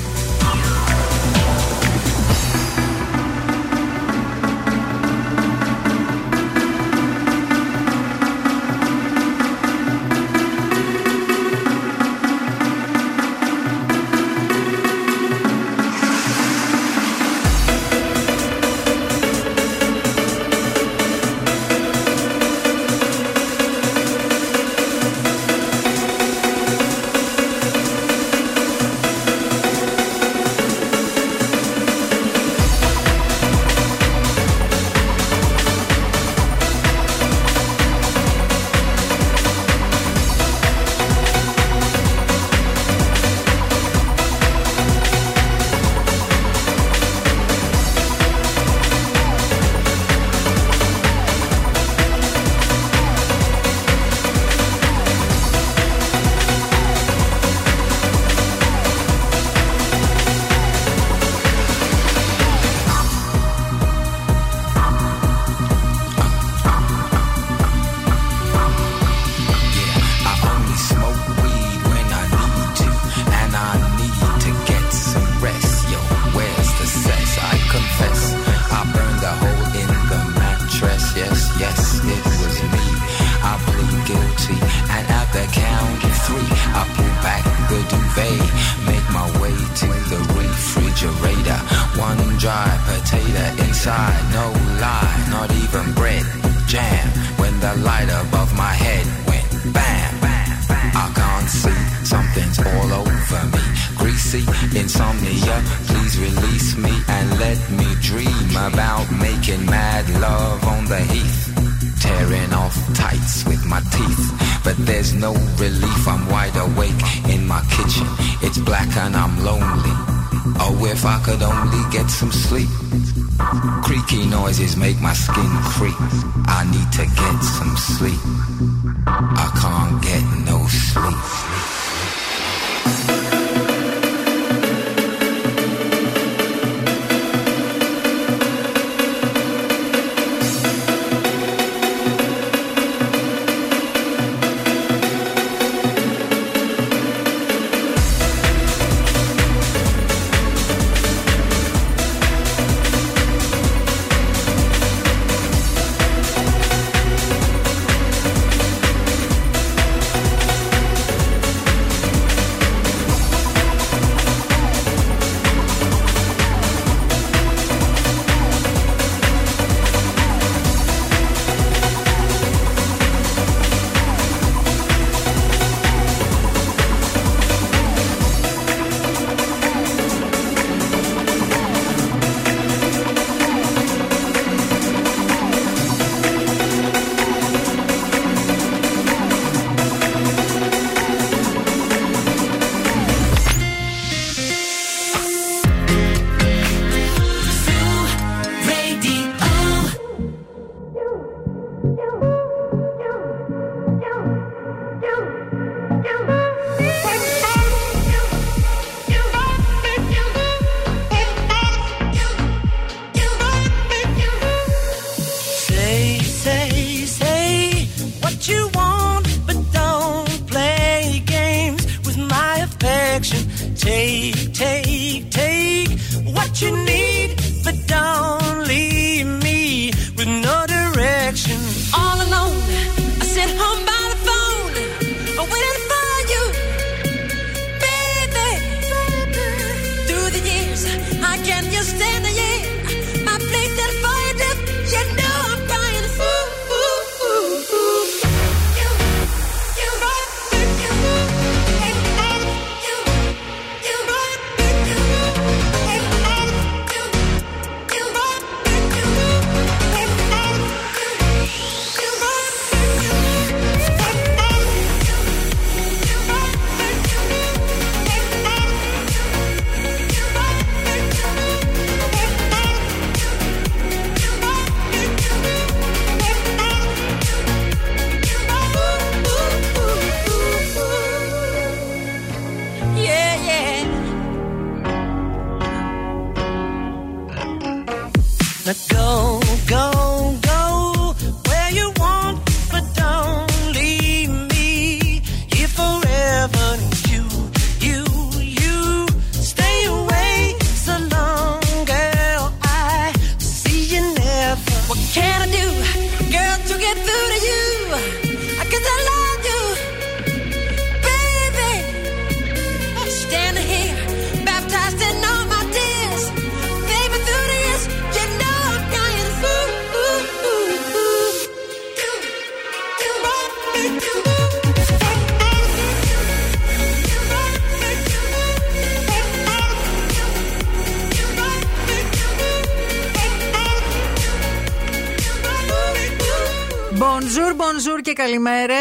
Καλημέρα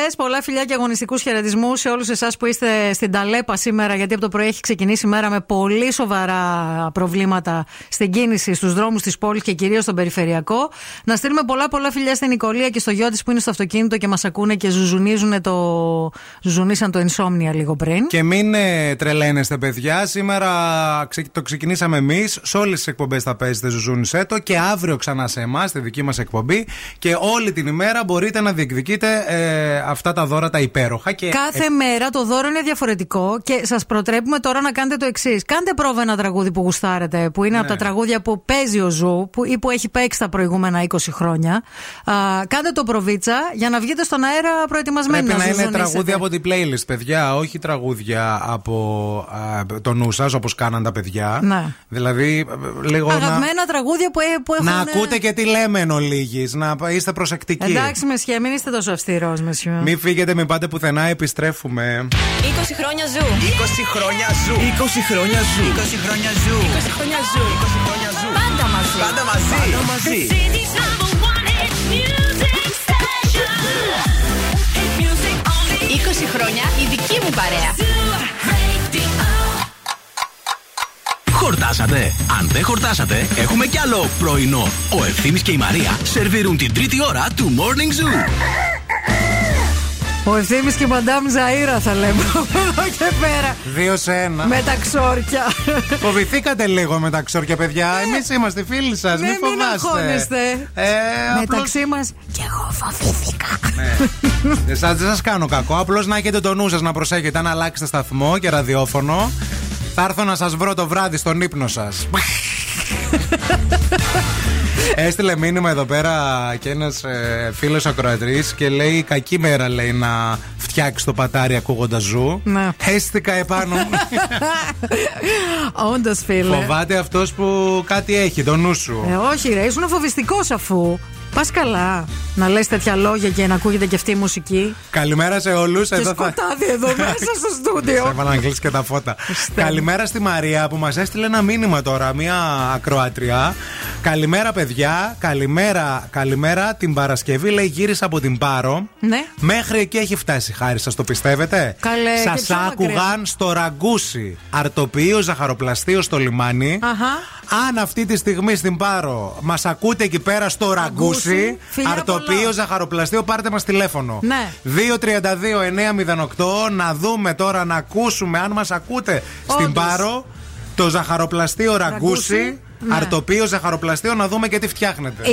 και αγωνιστικούς χαιρετισμούς σε όλους εσάς που είστε στην ταλέπα σήμερα, γιατί από το πρωί έχει ξεκινήσει η μέρα με πολύ σοβαρά προβλήματα στην κίνηση, στους δρόμους της πόλης και κυρίως στον περιφερειακό. Να στείλουμε πολλά πολλά φιλιά στην Νικολία και στο γιο της που είναι στο αυτοκίνητο και μας ακούνε και ζουζουνίζουν το. ζουζουνίσαν το ενσόμνια λίγο πριν. Και μην ε, τρελαίνεστε, παιδιά. Σήμερα το ξεκινήσαμε εμείς. Σε όλες τις εκπομπές θα παίζετε ζουζούνισέ το και αύριο ξανά σε εμάς, στη δική μας εκπομπή. Και όλη την ημέρα μπορείτε να διεκδικείτε ε, αυτά τα δώρα τα υπέροχα. Και Κάθε μέρα το δώρο είναι διαφορετικό και σας προτρέπουμε τώρα να κάνετε το εξής. Κάντε πρόβα ένα τραγούδι που γουστάρετε, που είναι Ναι. από τα τραγούδια που παίζει ο Ζου που, ή που έχει παίξει τα προηγούμενα 20 χρόνια. Α, κάντε το προβίτσα για να βγείτε στον αέρα προετοιμασμένοι Πρέπει να είναι να ζουζουνίσετε. τραγούδια από την playlist, παιδιά, όχι τραγούδια από α, το νου σας, όπως κάναν τα παιδιά. Ναι. Δηλαδή, ε, λίγο να, Αγαπημένα τραγούδια που, ε- που έχουν. να ακούτε και τι λέμε εν ολίγης, να είστε προσεκτικοί. Εντάξει, Μεσχέ, μην είστε τόσο αυστηρός, Μεσχέ. Μην φύγετε, μην πάτε πουθενά, επιστρέφουμε. 20 χρόνια ζου. 20 χρόνια ζου. 20 χρόνια ζου. 20 χρόνια ζου. 20 χρόνια ζου. 20 χρόνια ζου. Πάντα μαζί. Πάντα μαζί. Πάντα μαζί. The city's number one hit music station. Hit music only. 20 χρόνια η δική μου παρέα. Χορτάσατε. Αν δεν χορτάσατε, έχουμε κι άλλο πρωινό. Ο Ευθύμης και η Μαρία σερβίρουν την τρίτη ώρα του Morning Zoo. Ο Ευθύμης και η Μαντάμ Ζαΐρα θα λέμε από εδώ και πέρα. Δύο σε ένα. Με τα ξόρκια. Φοβηθήκατε λίγο με τα ξόρκια, παιδιά. Εμείς είμαστε φίλοι σας, Ναι, μην μην φοβάστε. αγχώνεστε. Ε, Μεταξύ μας κι εγώ φοβήθηκα. Ναι. Σας- δεν σας κάνω κακό. Απλώς να έχετε το νου σας να προσέχετε. Αν αλλάξετε σταθμό και ραδιόφωνο, θα έρθω να σας βρω το βράδυ στον ύπνο σας. Έστειλε μήνυμα εδώ πέρα και ένας ε, φίλος ακροατρή και λέει: Κακή μέρα λέει να φτιάξεις το πατάρι ακούγοντας ζου. Ναι. Έστηκα επάνω μου. Όντως, φίλε. Φοβάται αυτός που κάτι έχει, το νου σου. Ε, όχι, ρε, ήσουν φοβιστικός αφού. Πας καλά να λες τέτοια λόγια και να ακούγεται και αυτή η μουσική. Καλημέρα σε όλους. Και σκοτάδι εδώ μέσα στο Σε στούντιο. έβαλα να κλείσει και τα φώτα. Καλημέρα στη Μαρία που μας έστειλε ένα μήνυμα τώρα, μια ακροάτρια. Καλημέρα, παιδιά. Καλημέρα, καλημέρα. Την Παρασκευή λέει γύρισα από την Πάρο. Ναι. Μέχρι εκεί έχει φτάσει, χάρη σας το πιστεύετε; Καλέ, και Σας πιο μακριά. άκουγαν στο ραγκούσι. Αρτοπείο, ζαχαροπλαστείο στο λιμάνι. Αχα. Αν αυτή τη στιγμή στην Πάρο μας ακούτε εκεί πέρα στο ραγκούσι, φιλιά αρτοπείο, πολλά. ζαχαροπλαστείο, πάρτε μας τηλέφωνο. Ναι. 232-908 να δούμε τώρα, να ακούσουμε αν μας ακούτε στην Όντως. Πάρο το ζαχαροπλαστείο Ραγκούσι, Ραγκούσι, ναι. αρτοπείο ζαχαροπλαστείο να δούμε και τι φτιάχνετε.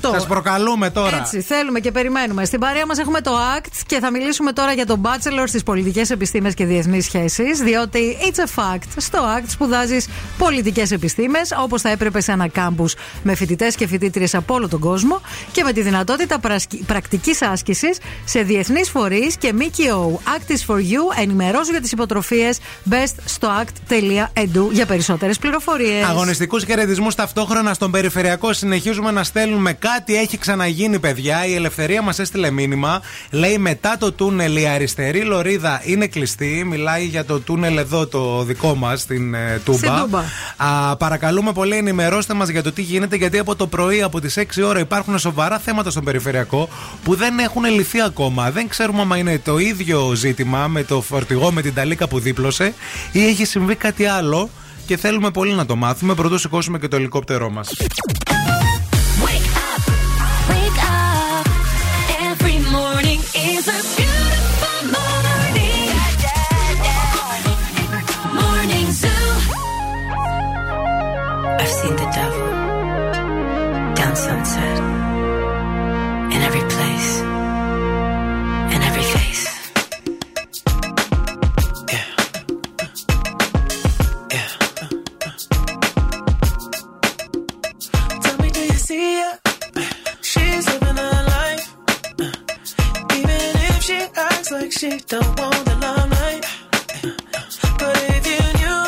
2310-232-908. Σας προκαλούμε τώρα. Έτσι, θέλουμε και περιμένουμε. Στην παρέα μας έχουμε το ACT και θα μιλήσουμε τώρα για το Bachelor στις πολιτικές επιστήμες και διεθνείς σχέσεις. Διότι it's a fact. Στο ACT σπουδάζεις πολιτικές επιστήμες όπως θα έπρεπε σε ένα κάμπους με φοιτητές και φοιτήτριες από όλο τον κόσμο και με τη δυνατότητα πρακτικής άσκησης σε διεθνείς φορείς και ΜΚΟ. Act is for you. Ενημερώσου για τις υποτροφίες best στο act.edu για περισσότερες πληροφορίες. Αγωνιστικούς χαιρετισμούς ταυτόχρονα στον περιφερειακό. Συνεχίζουμε να στέλνουμε κάτι. Έχει ξαναγίνει, παιδιά. Η ελευθερία μας έστειλε μήνυμα. Λέει μετά το τούνελ η αριστερή λωρίδα είναι κλειστή. Μιλάει για το τούνελ εδώ το δικό μας στην ε, Τούμπα. Στην Τούμπα. Α, παρακαλούμε πολύ, ενημερώστε μας για το τι γίνεται. Γιατί από το πρωί, από τις 6 ώρα, υπάρχουν σοβαρά θέματα στον περιφερειακό που δεν έχουν λυθεί ακόμα. Δεν ξέρουμε αν είναι το ίδιο ζήτημα με το φορτηγό με την ταλίκα που δίπλωσε ή έχει συμβεί κάτι άλλο. Και θέλουμε πολύ να το μάθουμε πρωτού σηκώσουμε και το ελικόπτερό μας. Wake up. Every morning is a beautiful morning. Morning Zoo. I've seen the acts like she don't want the limelight. But if you knew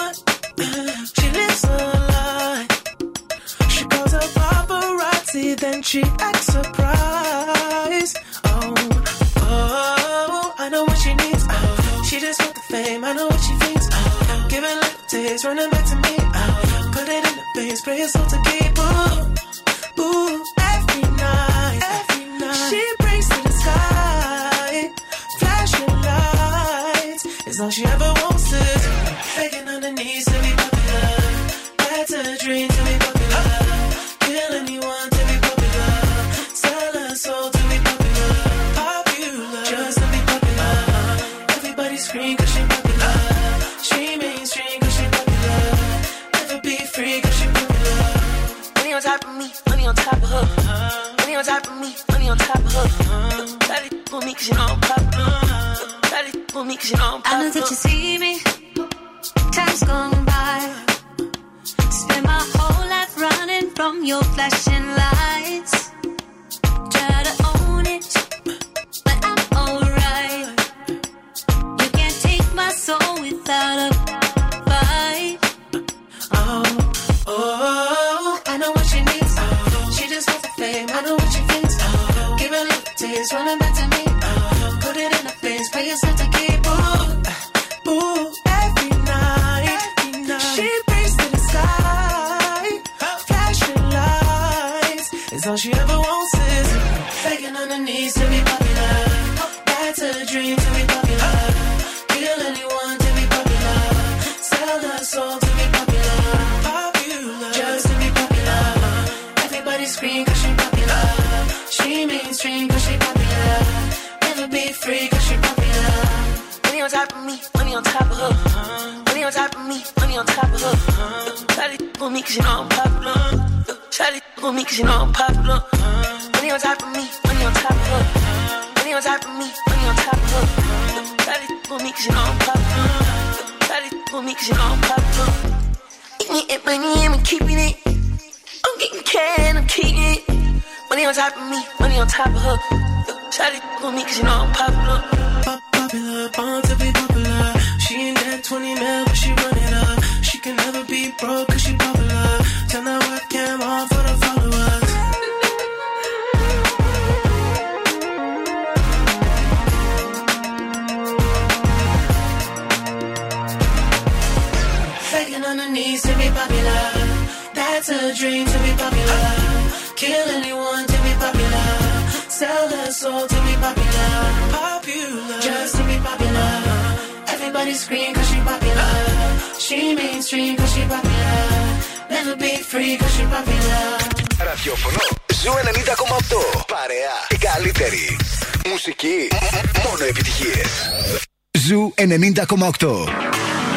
she lives a lie. She calls her paparazzi, then she acts surprised. Oh, oh, I know what she needs. Oh, she just want the fame. I know what she thinks. Oh, give it little taste, running back to me. Oh, put it in the veins, pray it's all to keep. It's all she ever wants to. Begging on her knees to be popular. That's a dream to be popular. Kill anyone to be popular. Sell her soul to be popular. Popular, just to be popular. Everybody scream cause she popular. She mainstream cause she popular. Never be free cause she popular. Money on top of me, money on top of her. Money on top of me, money on top of her. Try to for me cause you know I'm popular. Try for me cause you know I'm I know that you see me. Time's gone by. Spend my whole life running from your flashing lights. Try to own it, but I'm alright. You can't take my soul without a fight. Oh, oh, I know what she needs. Oh, she just wants the fame. I know what she thinks. Oh, give her little taste, run it back to me. Oh, put it in her face, pay yourself all she ever wants is begging on her knees to be popular. That's a dream to be popular. Top of me, money on top of her. Money on top of me, money on top of her. Try to for me cause you know I'm popular. Try to for me cause you know I'm popular. Money on top of me, money on top of her. Money on top of me, money on top of her. Try to for me cause you know I'm popular. Try to for me cause you know I'm popular. Eating it, money, I'm keeping it. I'm getting can, I'm keeping it. Money on top of me, money on top of her. Try to for me cause you know I'm popular. Popular, born to be popular. She ain't that 20 mil, but she run it up. She can never be broke cause she popular. Turn that webcam on for the followers. Begging on her knees to be popular. That's a dream to be popular. Kill anyone to be popular. Sell her soul to be. Popular. Everybody scream cause she popular. She mainstream cause she popular. Never be free cause she popular. Ραδιόφωνο Ζου 90,8 Παρέα Η καλύτερη Μουσική Μόνο επιτυχίες Ζου 90,8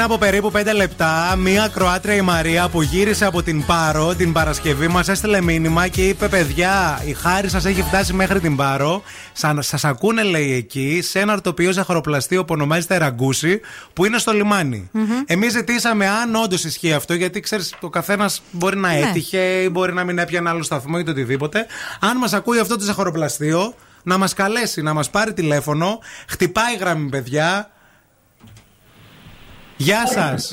Πριν από περίπου 5 λεπτά, μία Κροάτρια η Μαρία που γύρισε από την Πάρο την Παρασκευή μας έστειλε μήνυμα και είπε: Παιδιά, η χάρη σας έχει φτάσει μέχρι την Πάρο. Σας ακούνε, λέει εκεί, σε ένα αρτοπείο ζαχαροπλαστείο που ονομάζεται Ραγκούση, που είναι στο λιμάνι. Εμείς ζητήσαμε αν όντως ισχύει αυτό, γιατί ξέρεις, το καθένας μπορεί να Ναι. έτυχε ή μπορεί να μην έπιανε άλλο σταθμό ή το οτιδήποτε. Αν μας ακούει αυτό το ζαχαροπλαστείο, να μας καλέσει, να μας πάρει τηλέφωνο. Χτυπάει η γραμμή, παιδιά. Γεια σας.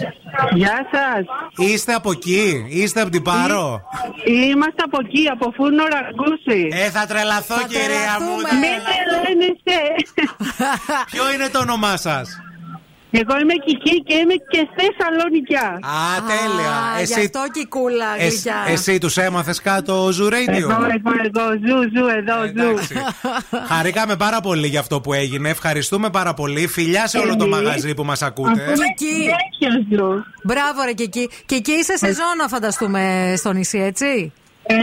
Γεια σας. Είστε από εκεί, είστε από την Πάρο; Είμαστε από εκεί, από φούρνο Ραγκούση. Ε, θα τρελαθώ, κυρία μου. Μην τρελαίνεστε. Ποιο είναι το όνομά σας; Εγώ είμαι Κική και είμαι και Θεσσαλονικιά. Α, τέλεια. Α, Εσύ- Γι' αυτό και η κούλα Εσ- γλυκιά. εσύ τους έμαθες κάτω Zoo Radio; Εγώ, εγώ, εγώ, ζου, ζου, εδώ, ζου. Χαρήκαμε πάρα πολύ για αυτό που έγινε. Ευχαριστούμε πάρα πολύ. Φιλιά σε όλο το Εμείς. μαγαζί που μας ακούτε. Και εκεί. Μπράβο, ρε και εκεί. Και εκεί είσαι σε ζώνα, φανταστούμε, στο νησί, έτσι; Ε,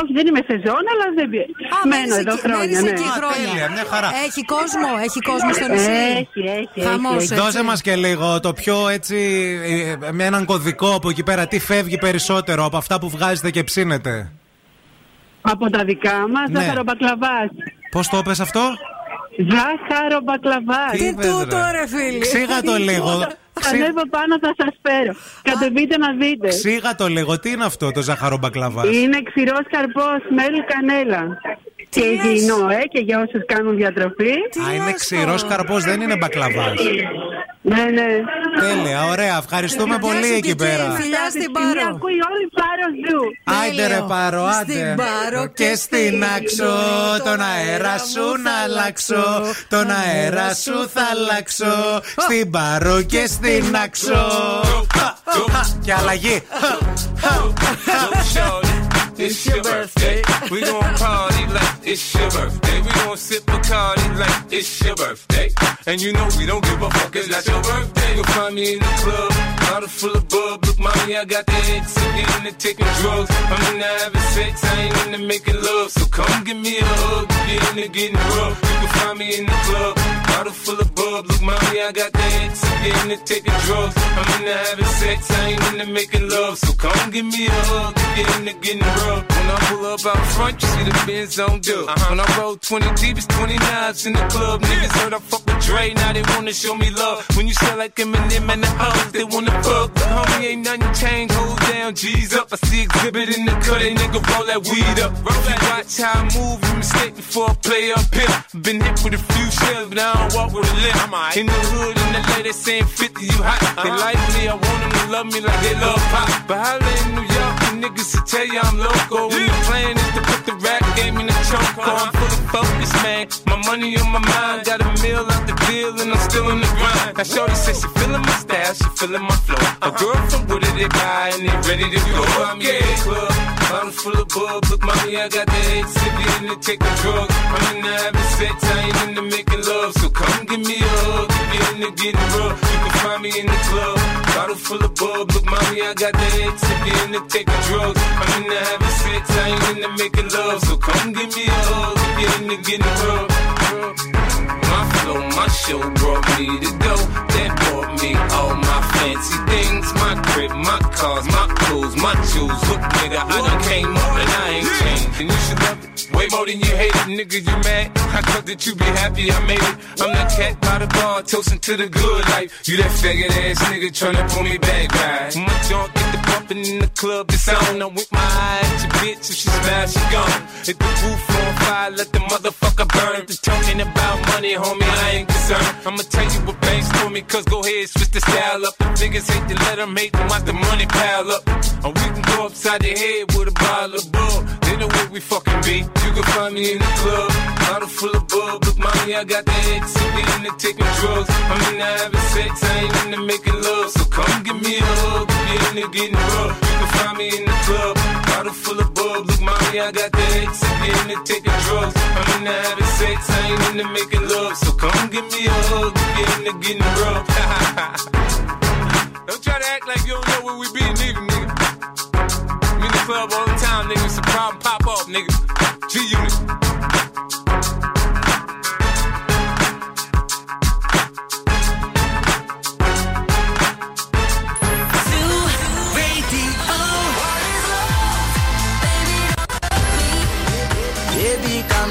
όχι, δεν είμαι σεζόν, αλλά δεν Α, μένω μένεις εδώ εκεί- χρόνια. μένεις ναι. εκεί χρόνια. τέλεια, μια χαρά. Έχει κόσμο, έχει κόσμο στο νησί. Έχει, έχει, Χαμός, έχει. έτσι. Δώσε μας και λίγο το πιο έτσι. ε, με έναν κωδικό από εκεί πέρα. Τι φεύγει περισσότερο από αυτά που βγάζετε και ψήνετε; Από τα δικά μας, Ναι. ζάχαρο-μπακλαβάς. Πώς το πες αυτό, Ζάχαρο-μπακλαβάς. Τι είπες, τούτο, ρε; ρε φίλοι. Ξήγα το λίγο. Ξύ- Ανέβω πάνω, θα σας φέρω. Κατεβείτε να δείτε. Ξήγα το λίγο. Τι είναι αυτό το ζάχαρο μπακλαβά. Είναι ξηρός καρπός, μέλι κανέλα. Και υγιεινό, ε, και για όσους κάνουν διατροφή. Α, είναι ξηρός καρπός, δεν είναι μπακλαβάς. Ναι, ναι. Τέλεια, ωραία. Ευχαριστούμε πολύ εκεί πέρα. Φιλιά στην Μια Πάρο. ακούει όλη πάρο ζου. Άιντε ρε πάρω, άντε. Στην Πάρο και στην άξο τον αέρα σου να αλλάξω. Τον αέρα σου θα αλλάξω. Στην Πάρο και στην άξο. Και αλλαγή. It's your birthday. We gon' party like it's your birthday. We gon' sip Bacardi like it's your birthday. And you know we don't give a fuck, it's not your birthday. You'll find me in the club, bottle full of bub. Look, mommy, I got the ex, I'm getting taking drugs. I'm into having sex, I ain't into making love. So come give me a hug, get into getting rough. You can find me in the club, bottle full of bub. Look, mommy, I got the ex, I'm getting taking drugs. I'm into having sex, I ain't into making love. So come give me a hug, get into getting rough. When I pull up out front, you see the Benz on dub. Uh-huh. When I roll 20 deep, it's 20 knives in the club. Niggas heard I fuck with Dre, now they wanna show me love. When you sell like Eminem and the hoes, they wanna fuck. But homie, ain't nothing changed, hold down, G's up. I see exhibit in the cut, they nigga roll that weed up. Roll that. Watch how I move, you mistake before I play up here. Been hit with a few shells, but I don't walk with a limp. In the hood, in the lady saying 50, you hot. They uh-huh. like me, I want them to love me like they love pop. But holla in New York, niggas to tell you I'm loco. When the plan is to put the rap game in the choke. I'm full of focus, man. My money on my mind, got a meal out the deal, and I'm still in the grind. Now, Shorty says she feeling my style, she feeling my flow. A girl from Wooded, they buy, and they ready to go. I'm in the club, bottle full of bub. Look, mommy, I got the head ex, if you into taking drug. I'm into having sex, I ain't into making love. So come give me a hug, if you into getting rough. You can find me in the club, bottle full of bub. Look, mommy, I got the ex, if you're into taking drugs. I'm into having sex, I ain't into making love. So come give me a hug, if you're into getting rough. My my show brought me to go. That brought me all my fancy things. My crib, my cars, my clothes, my shoes. Look, nigga, I done came up and I ain't changed. And you should love it. Way more than you hate it, nigga, you mad. I thought that you be happy I made it. I'm that cat by the bar, toasting to the good life. You that faggot ass nigga tryna pull me back, right? My junk get the bumping in the club, the sound. I'm with my eye at your bitch. If she smash, she gone. Hit the roof on fire, let the motherfucker burn. If they talking about money, homie, I ain't concerned. I'ma tell you what banks told me, cause go ahead, switch the style up. The niggas hate to let them hate them, watch the money pile up. Or we can go upside the head with a bottle of bull. They know where we fucking be. You can find me in the club, bottle full of bub. Look, mommy, I got the ex, so we into taking drugs. I'm into having sex, I ain't into making love. So come give me a hug, if you into getting rough. You can find me in the club, bottle full of bub. Look, mommy, I got the so we into taking drugs. I'm into having sex, I ain't into making love. So come give me a hug, you into getting rough. don't try to act like you don't know where we be, nigga, nigga. I'm in the club all the time, nigga. It's a problem, pop up, nigga. G Unit.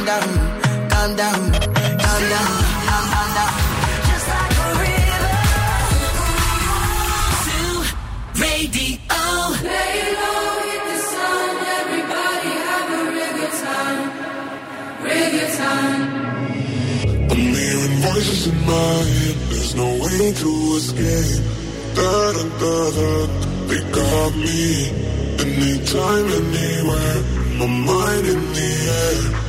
Down, I'm down, I'm, I'm down. Just like a river. Radio. Lay the sun. Everybody have a time. Good time. Voices in my head. There's no way to escape. Da da da da. They got me. Anytime, anywhere. My mind in the air.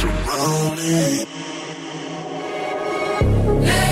Surround me. Hey.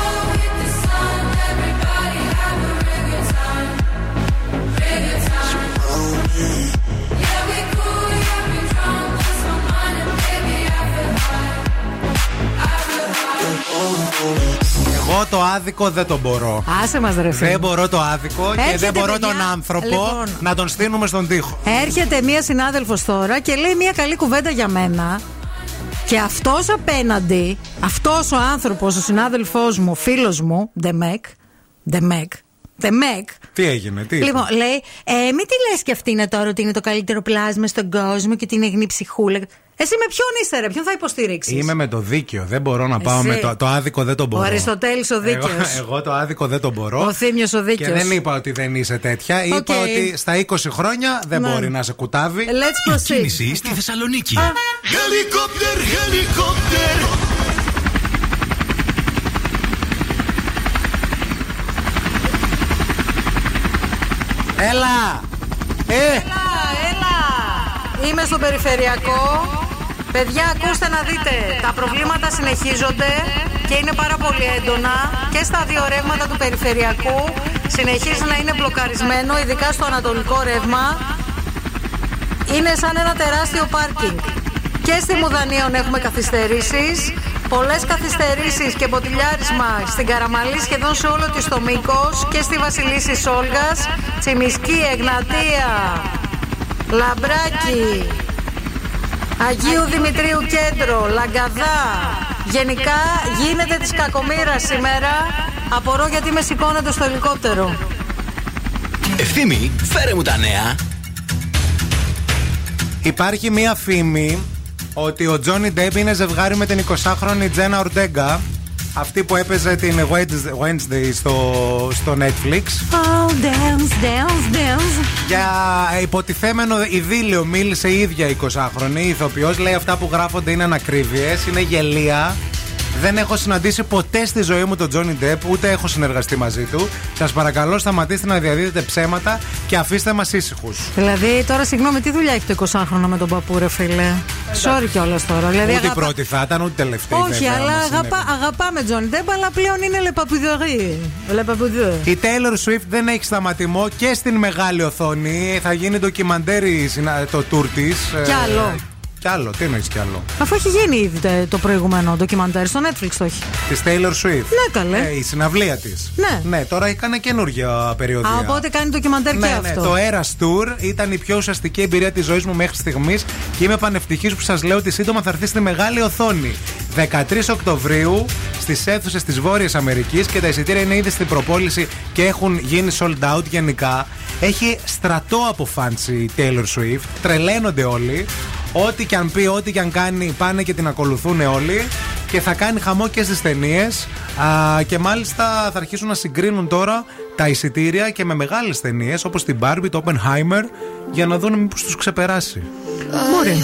Εγώ το άδικο δεν το μπορώ. Άσε μας, ρε φίλε. Δεν μπορώ το άδικο και Έρχεται, δεν μπορώ παιδιά. τον άνθρωπο Λοιπόν. να τον στείλουμε στον τοίχο. Έρχεται μία συνάδελφος τώρα και λέει μία καλή κουβέντα για μένα. Και αυτός απέναντι, αυτός ο άνθρωπος, ο συνάδελφός μου, φίλος μου, Ντεμεκ. Ντεμεκ. Ντεμεκ. Τι έγινε, τι. Λοιπόν, λέει, ε, μην τη λες και αυτή είναι τώρα ότι είναι το καλύτερο πλάσμα στον κόσμο και ότι είναι αγνή ψυχούλα. Εσύ με ποιον είσαι, ρε, ποιον θα υποστηρίξεις; Είμαι με το δίκαιο. Δεν μπορώ να πάω Εσύ. με το, το άδικο, δεν το Ο μπορώ. Αριστοτέλης ο Εγώ, δίκαιος. εγώ το άδικο δεν το μπορώ. Ο Θύμιος ο δίκαιος. Και δεν είπα ότι δεν είσαι τέτοια. Είπα Οκ. ότι στα 20 χρόνια δεν Ναι. μπορεί να σε κουτάβει. Let's proceed. Κίνηση στη Θεσσαλονίκη. Helicopter, helicopter. Έλα! Ε! Έλα, έλα! Είμαι στο περιφερειακό. Παιδιά, ακούστε να δείτε. Τα προβλήματα συνεχίζονται και είναι πάρα πολύ έντονα και στα δύο ρεύματα του περιφερειακού. Συνεχίζει να είναι μπλοκαρισμένο, ειδικά στο ανατολικό ρεύμα. Είναι σαν ένα τεράστιο πάρκινγκ. Και στη Μουδανίων έχουμε καθυστερήσεις. Πολλές καθυστερήσεις και μποτιλιάρισμα στην Καραμαλή σχεδόν σε όλο της το μήκος και στη Βασιλίση Σόλγας, Τσιμισκή, Εγνατία, Λαμπράκι, Αγίου Δημητρίου Κέντρο, Λαγκαδά. Γενικά γίνεται της κακομήρας σήμερα. Απορώ γιατί μας σηκώνεται στο ελικόπτερο. Ευθύμη, φέρε μου τα νέα. Υπάρχει μία φήμη ότι ο Τζόνι Ντεπ είναι ζευγάρι με την 20χρονη Τζένα Ορτέγκα. Αυτή που έπαιζε την Wednesday- Wednesday στο, στο Netflix. Oh, dance, dance, dance. Για υποτιθέμενο ειδήλιο μίλησε η ίδια η 20χρονη ηθοποιός Λέει αυτά που γράφονται είναι ανακρίβειες, είναι γελία. Δεν έχω συναντήσει ποτέ στη ζωή μου τον Τζόνι Ντεπ, ούτε έχω συνεργαστεί μαζί του. Σας παρακαλώ, σταματήστε να διαδίδετε ψέματα και αφήστε μας ήσυχους. Δηλαδή, τώρα συγγνώμη, τι δουλειά έχει το 20χρονο με τον παππού, ρε φίλε; Sorry κιόλας τώρα. Δηλαδή, Ούτε η αγαπά- πρώτη θα ήταν, ούτε η τελευταία. Όχι, βέβαια, αλλά άμα συνέβη. αγαπά, αγαπάμε Τζόνι Ντεπ, αλλά πλέον είναι λεπαπουδερή. Λεπαπουδε. Η Taylor Swift δεν έχει σταματημό και στην μεγάλη οθόνη. Θα γίνει ντοκιμαντέρ η συνα- το tour της. Κι άλλο. Κι άλλο, τι εννοείς κι άλλο; Αφού έχει γίνει ήδη το προηγούμενο ντοκιμαντέρ, στο Netflix το έχει. Της Taylor Swift; Ναι, καλέ. Ε, η συναυλία της; Ναι. ναι. Τώρα έκανε καινούργια περιοδεία. Α, οπότε κάνει ντοκιμαντέρ ναι, και ναι. αυτό. Το Eras Tour ήταν η πιο ουσιαστική εμπειρία της ζωής μου μέχρι στιγμής και είμαι πανευτυχής που σας λέω ότι σύντομα θα έρθει στη μεγάλη οθόνη. 13 Οκτωβρίου στις αίθουσες της Βόρειας Αμερικής και τα εισιτήρια είναι ήδη στην προπόληση και έχουν γίνει sold out γενικά. Έχει στρατό από φάνση η Taylor Swift. Τρελαίνονται όλοι. Ό,τι και αν πει, ό,τι και αν κάνει, πάνε και την ακολουθούν όλοι. Και θα κάνει χαμό και στις ταινίες. Και μάλιστα θα αρχίσουν να συγκρίνουν τώρα τα εισιτήρια και με μεγάλες ταινίες όπως την Barbie, το Oppenheimer, για να δουν μήπως τους ξεπεράσει. Μπορεί.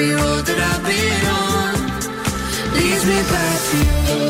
every road that I've been on leads me back to you.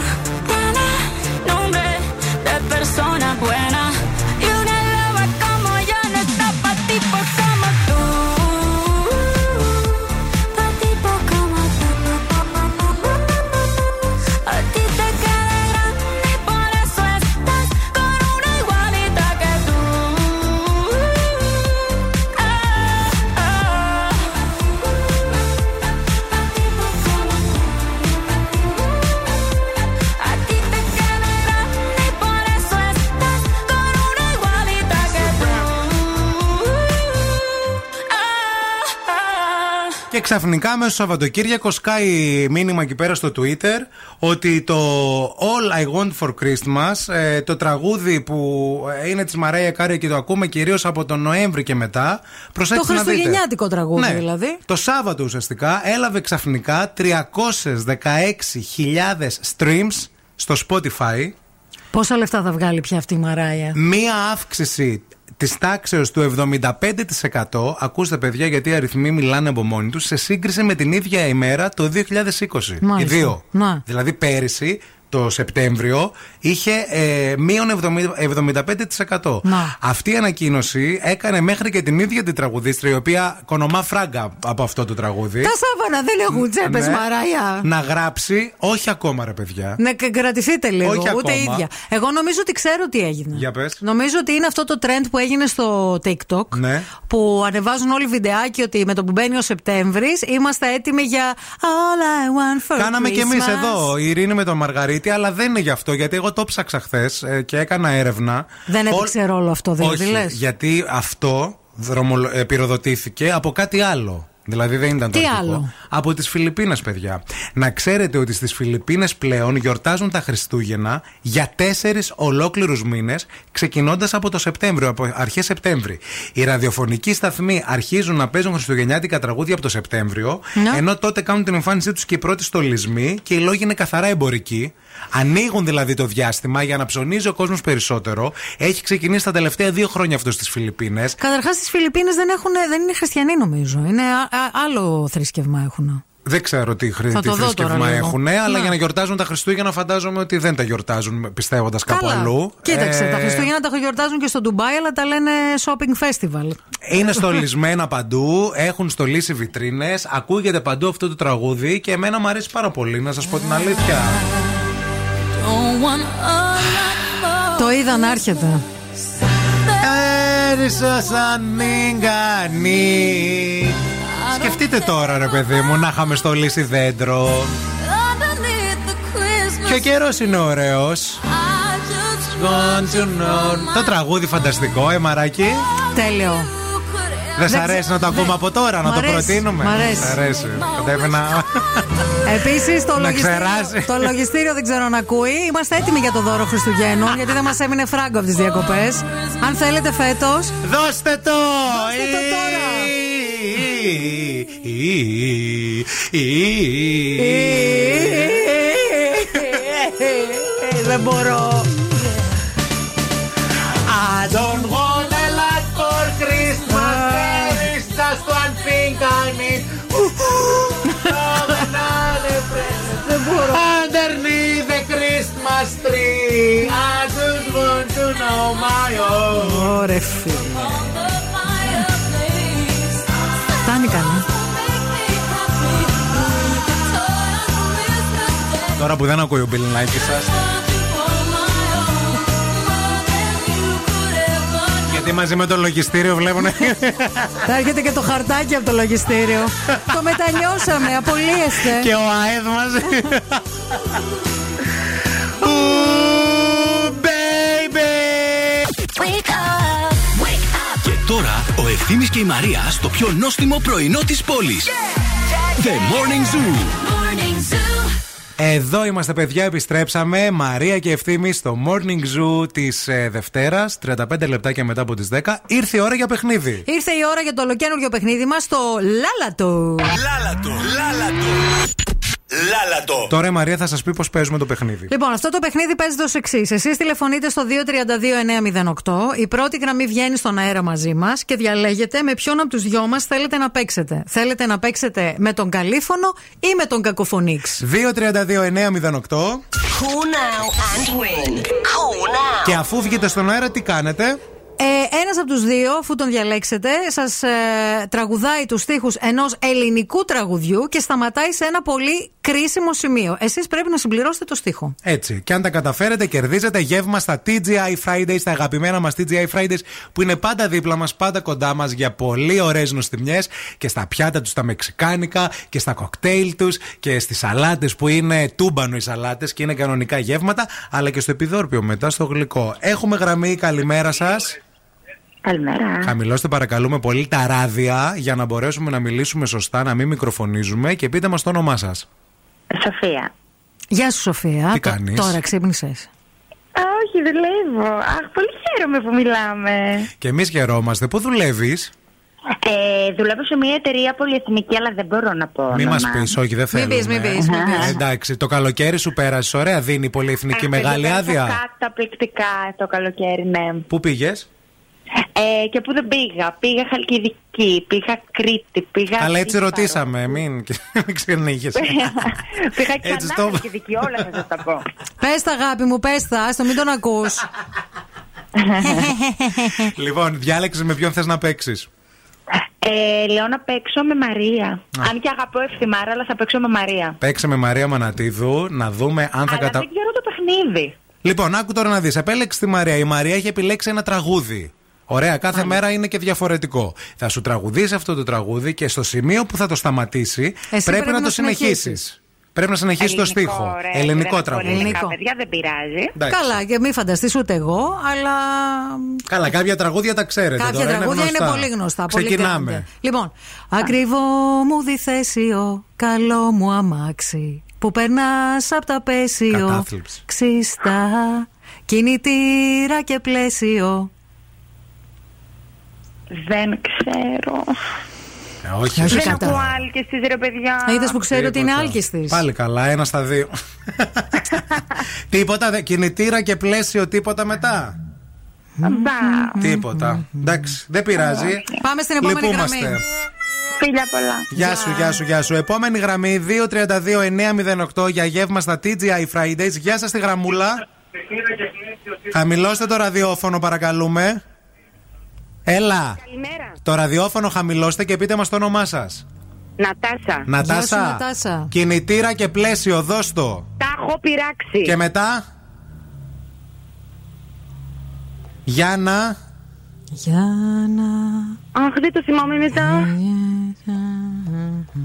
Ξαφνικά μέσα στο Σαββατοκύριακο σκάει μήνυμα εκεί πέρα στο Twitter ότι το All I Want for Christmas, ε, το τραγούδι που ε, είναι της Μαρέια Κάρια και το ακούμε κυρίως από τον Νοέμβρη και μετά. Το Προσέξτε να δείτε. χριστουγεννιάτικο τραγούδι Ναι. δηλαδή. Το Σάββατο ουσιαστικά έλαβε ξαφνικά 316.000 streams στο Spotify. Πόσα λεφτά θα βγάλει πια αυτή η Μαράια; Μία αύξηση της τάξεως του 75%. Ακούστε, παιδιά, γιατί οι αριθμοί μιλάνε από μόνοι τους σε σύγκριση με την ίδια ημέρα το 2020. Οι Μάλιστα. δύο. Να. Δηλαδή, πέρυσι, το Σεπτέμβριο, είχε ε, μείον 70 75%. Να. Αυτή η ανακοίνωση έκανε μέχρι και την ίδια την τραγουδίστρια, η οποία κονομά φράγκα από αυτό το τραγούδι. Τα σάβανα δεν έχουν τσέπε, Ναι. Μαράια. Να γράψει, όχι ακόμα ρε παιδιά. Ναι, και κρατηθείτε λίγο. Όχι ούτε ακόμα. ίδια. Εγώ νομίζω ότι ξέρω τι έγινε. Για πες. Νομίζω ότι είναι αυτό το trend που έγινε στο TikTok. Ναι. Που ανεβάζουν όλοι βιντεάκι ότι με το που μπαίνει ο Σεπτέμβρης είμαστε έτοιμοι για All I want for Κάναμε Christmas. κι εμείς εδώ, η Ειρήνη με τον Μαργαρίτη, αλλά δεν είναι γι' αυτό, γιατί εγώ το ψάξα χθες και έκανα έρευνα. Δεν έπαιξε ρόλο αυτό, δηλαδή, Όχι, λες; γιατί αυτό δρομολο... ε, πυροδοτήθηκε από κάτι άλλο. Δηλαδή δεν ήταν το Τι αρχικό. άλλο; Από τις Φιλιππίνες, παιδιά. Να ξέρετε ότι στις Φιλιππίνες πλέον γιορτάζουν τα Χριστούγεννα για τέσσερις ολόκληρους μήνες, ξεκινώντας από το Σεπτέμβριο, από αρχές Σεπτέμβρη. Οι ραδιοφωνικοί σταθμοί αρχίζουν να παίζουν χριστουγεννιάτικα τραγούδια από το Σεπτέμβριο, Ναι. ενώ τότε κάνουν την εμφάνισή τους και οι πρώτοι στολισμοί και οι λόγοι είναι καθαρά εμπορικοί. Ανοίγουν δηλαδή το διάστημα για να ψωνίζει ο κόσμος περισσότερο. Έχει ξεκινήσει τα τελευταία δύο χρόνια αυτός στις Φιλιππίνες Καταρχάς στις Φιλιππίνες δεν, έχουν, δεν είναι χριστιανοί, νομίζω. Είναι α- α- άλλο θρησκεύμα έχουν. Δεν ξέρω τι, χρη... Θα τι το δω θρησκεύμα τώρα λίγο. έχουν, αλλά Να. για να γιορτάζουν τα Χριστούγεννα φαντάζομαι ότι δεν τα γιορτάζουν πιστεύοντας κάπου Καλά. αλλού. Κοίταξε, Ε, τα Χριστούγεννα τα γιορτάζουν και στο Ντουμπάι, αλλά τα λένε shopping festival. Είναι στολισμένα παντού, έχουν στολίσει βιτρίνες, ακούγεται παντού αυτό το τραγούδι και εμένα μου αρέσει πάρα πολύ, να σας πω την αλήθεια. Το είδα να έρχεται. Έρισα σαν μηγκανή. Σκεφτείτε τώρα, ρε παιδί μου, να είχαμε στολίσει δέντρο. Και ο καιρός είναι ωραίος. Το τραγούδι φανταστικό, ε, μαράκι. Τέλειο. Δεν σ' Δεν αρέσει ξε- να το ακούμε Ναι. από τώρα, Μ' να το αρέσει, προτείνουμε. μ' αρέσει. Σ' αρέσει. Πρέπει να. Επίση, το, Να λογιστήριο, ξεράσει. το λογιστήριο δεν ξέρω αν ακούει. Είμαστε έτοιμοι για το δώρο Χριστουγέννων, γιατί δεν μα έμεινε φράγκο από τι διακοπέ. Αν θέλετε φέτο. Δώστε το! Δώστε το τώρα! Δεν μπορώ. I just want to know my own. Ωρε φίλε. Φτάνει καλά. Τώρα που δεν ακούει ο Μπιλινάκη σας. Γιατί μαζί με το λογιστήριο βλέπουν. Θα έρχεται και το χαρτάκι από το λογιστήριο. το μετανιώσαμε, απολύεστε. και ο ΑΕΔ μαζί. Ooh, baby. Wake up, wake up. Και τώρα ο Ευθύμης και η Μαρία στο πιο νόστιμο πρωινό της πόλης. The Morning Zoo. Morning Zoo. Εδώ είμαστε, παιδιά. Επιστρέψαμε. Μαρία και ευθύμη στο Morning Zoo της ε, Δευτέρας, 35 λεπτάκια μετά από τις 10. Ήρθε η ώρα για παιχνίδι. Ήρθε η ώρα για το ολοκένουργιο παιχνίδι μας, το Λάλατο. Λάλατο, λάλατο. Λάλατο. Τώρα η Μαρία θα σας πει πώς παίζουμε το παιχνίδι. Λοιπόν, αυτό το παιχνίδι παίζεται ως εξής. Εσείς τηλεφωνείτε στο 232-908. Η πρώτη γραμμή βγαίνει στον αέρα μαζί μας και διαλέγετε με ποιον από τους δυο μας θέλετε να παίξετε. Θέλετε να παίξετε με τον Καλήφωνο ή με τον Κακοφωνίξ; 232-908. Call now and win. Call now. Και αφού βγείτε στον αέρα, τι κάνετε; Ε, Ένας από τους δύο, αφού τον διαλέξετε, σας ε, τραγουδάει τους στίχους ενός ελληνικού τραγουδιού και σταματάει σε ένα πολύ κρίσιμο σημείο. Εσείς πρέπει να συμπληρώσετε το στίχο. Έτσι. Και αν τα καταφέρετε, κερδίζετε γεύμα στα TGI Fridays, τα αγαπημένα μας TGI Fridays, που είναι πάντα δίπλα μας, πάντα κοντά μας για πολύ ωραίες νοστιμιές και στα πιάτα τους τα μεξικάνικα και στα κοκτέιλ τους και στις σαλάτες που είναι τούμπανο οι σαλάτες και είναι κανονικά γεύματα, αλλά και στο επιδόρπιο μετά στο γλυκό. Έχουμε γραμμή, καλημέρα σας. Καλημέρα. Χαμηλώστε παρακαλούμε πολύ τα ράδια για να μπορέσουμε να μιλήσουμε σωστά, να μην μικροφωνίζουμε και πείτε μας το όνομά σας. Σοφία. Γεια σου, Σοφία. Τι Το- κάνεις; Τώρα ξύπνησες; Α, όχι, δουλεύω. Αχ, πολύ χαίρομαι που μιλάμε. Και εμείς χαιρόμαστε. Πού δουλεύεις, Ε, δουλεύω σε μια εταιρεία πολυεθνική, αλλά δεν μπορώ να πω. Μη μας όνομα. πεις, όχι, δεν Μην θέλουμε. πεις, μην πεις, μην πεις. Ε, Εντάξει, το καλοκαίρι σου πέρασε ωραία, δίνει η πολυεθνική Αχ, μεγάλη πέρασα άδεια. Καταπληκτικά το καλοκαίρι, ναι. Πού πήγες, Ε, και που δεν πήγα. Πήγα Χαλκιδική, πήγα Κρήτη, πήγα. Αλλά έτσι Σύμφαρο. ρωτήσαμε, μην, μην ξενύχεσαι. πήγα Έτσι ξανά το- Χαλκιδική, όλα θα σας τα πω. Πες τα, αγάπη μου, πες τα, άστο, μην τον ακούς. λοιπόν, διάλεξες με ποιον θες να παίξεις. Ε, λέω να παίξω με Μαρία. Αν και αγαπώ ευθυμάρα, αλλά θα παίξω με Μαρία. Παίξε με Μαρία Μανατίδου να δούμε αν θα αλλά κατα. δεν ξέρω το παιχνίδι. Λοιπόν, άκου τώρα να δεις. Επέλεξε τη Μαρία. Η Μαρία έχει επιλέξει ένα τραγούδι. Ωραία, κάθε μέρα είναι και διαφορετικό. Θα σου τραγουδήσει αυτό το τραγούδι και στο σημείο που θα το σταματήσει πρέπει, πρέπει να να το συνεχίσεις. συνεχίσεις. Πρέπει να συνεχίσεις το Ελληνικό, στίχο. ωραία, Ελληνικό δεν έχω τραγούδι. ελληνικά παιδιά, δεν πειράζει. Εντάξει. Καλά, και μην φανταστείς ούτε εγώ, αλλά. Καλά, κάποια τραγούδια τα ξέρετε. Κάποια τώρα, τραγούδια είναι, γνωστά. πολύ γνωστά. Πολύ Ξεκινάμε. κρίνονται. Λοιπόν, ακριβό μου διθέσιο, καλό μου αμάξι. Που περνάς από τα πέσιο. Κατάθλιψη. Ξιστά, κινητήρα και πλαίσιο. Δεν ξέρω. Ε, όχι, Όχι δεν κατά. ακούω άλκες της ρε παιδιά. Είδες που ξέρει ότι είναι Τίποτα. άλκη τη. Πάλι καλά, ένα στα δύο. τίποτα, δε- κινητήρα και πλαίσιο, τίποτα μετά. Μπα. Τίποτα. Εντάξει, δεν πειράζει. Πάμε στην επόμενη Λυπούμαστε. γραμμή. Φίλια πολλά. Γεια σου, γεια σου, γεια σου. Επόμενη γραμμή 232-908 για γεύμα στα TGI Fridays. Γεια σας τη γραμμούλα. Χαμηλώστε το ραδιόφωνο, παρακαλούμε. Έλα. Καλημέρα. Το ραδιόφωνο χαμηλώστε και πείτε μας το όνομά σας. Νατάσα. Νατάσα. Νατάσα. Κινητήρα και πλαίσιο, δώσ' το. Τα έχω πειράξει. Και μετά; Γιάννα. Γιάννα. Αχ, δεν το θυμάμαι μετά.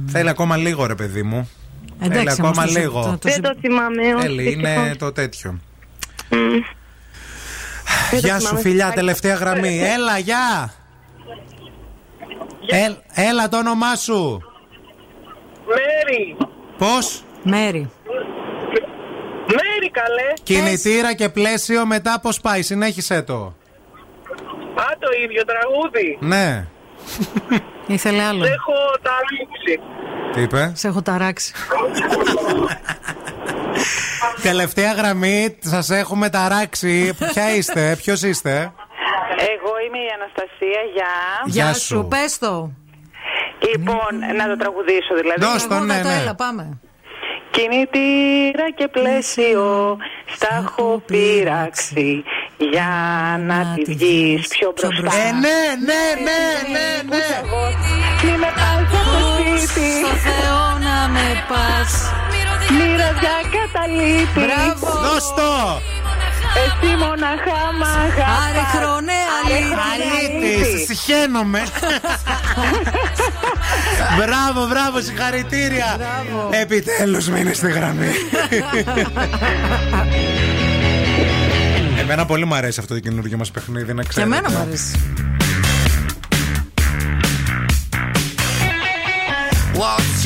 Θέλει ακόμα λίγο, ρε παιδί μου. Εντάξει, Θέλει ακόμα όμως το- λίγο. το- το- Δεν το θυμάμαι. όχι, Θέλει, είναι δυστυχώς. το τέτοιο. Μμ. Δεν το Γεια σου, θυμάμαι. φιλιά, τελευταία γραμμή. Έλα, γεια. Έλ- έλα το όνομά σου. Μέρι! Πώς; Μέρι. Μέρι καλέ! Κινητήρα και πλαίσιο μετά πώς πάει. Συνέχισε το. Α, το ίδιο τραγούδι! Ναι. Ήθελε άλλο. Σε έχω ταράξει. Τι είπε; Σε έχω ταράξει. Τελευταία γραμμή, σας έχουμε ταράξει. Ποια είστε, ποιος είστε; Εγώ είμαι η Αναστασία, γεια. Γεια σου. Πες το. Λοιπόν, να το τραγουδήσω δηλαδή. Δώσ' το, Εγώ ναι, να το ναι. έλα, πάμε. Κινητήρα και πλαίσιο στα έχω πείραξει για να τη βγεις πιο μπροστά. Ε, ναι, ναι, ναι, ναι, ναι. Μη με πας από το σπίτι. Στο Θεό να με πας. Μοίρας καταλήπεις. Μπράβο. Δώσ' το. Εσύ μοναχά μ' αγαπάς. Άρε χρονέ αλήθεια. Αλήτη, συχαίνομαι. μπράβο, μπράβο, συγχαρητήρια. Επιτέλους μείνε στη γραμμή. Εμένα πολύ μου αρέσει αυτό το καινούργιο μας παιχνίδι, να ξέρω. Και εμένα μου αρέσει. What's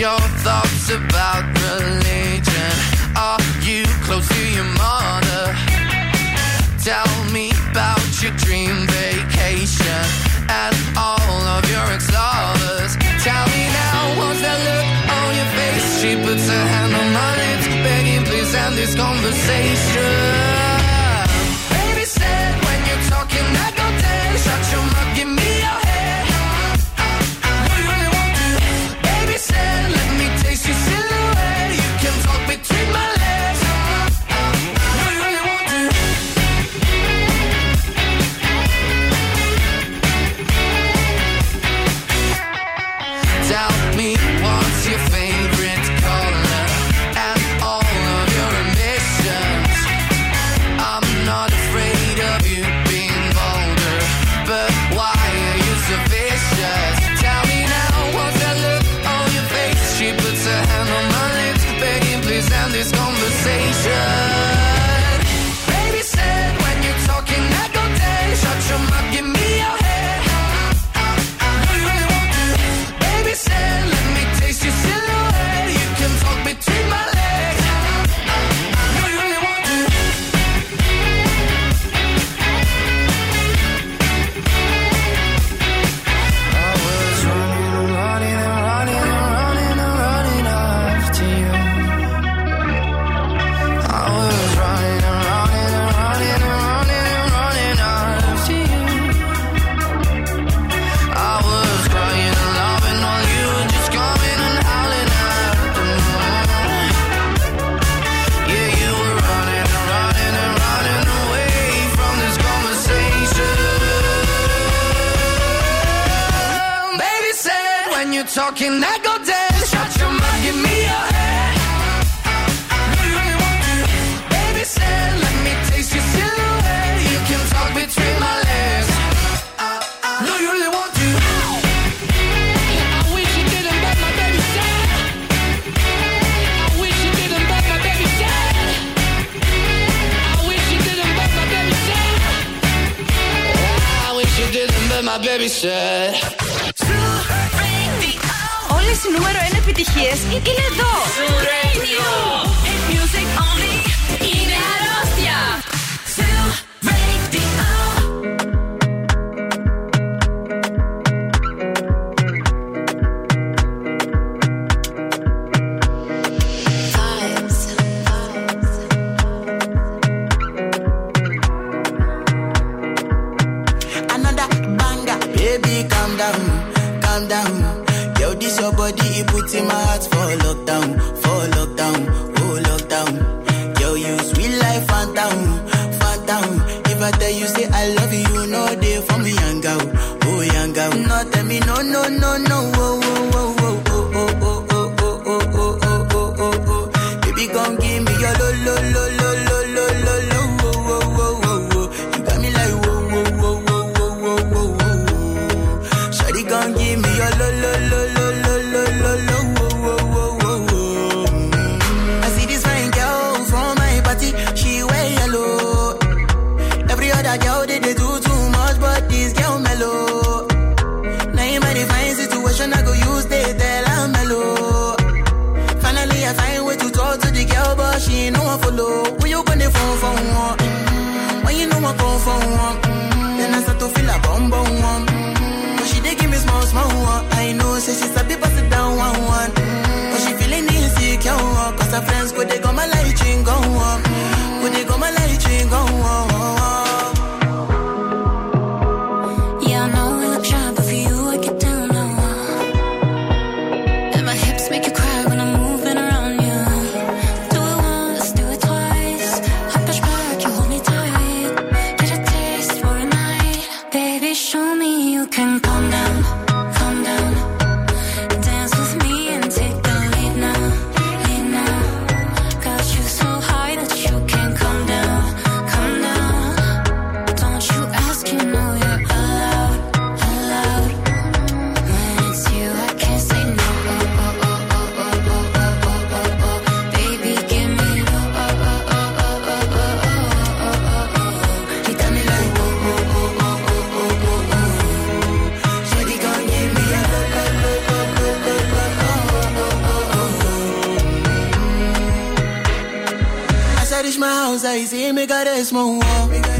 House I see me got a more. Make her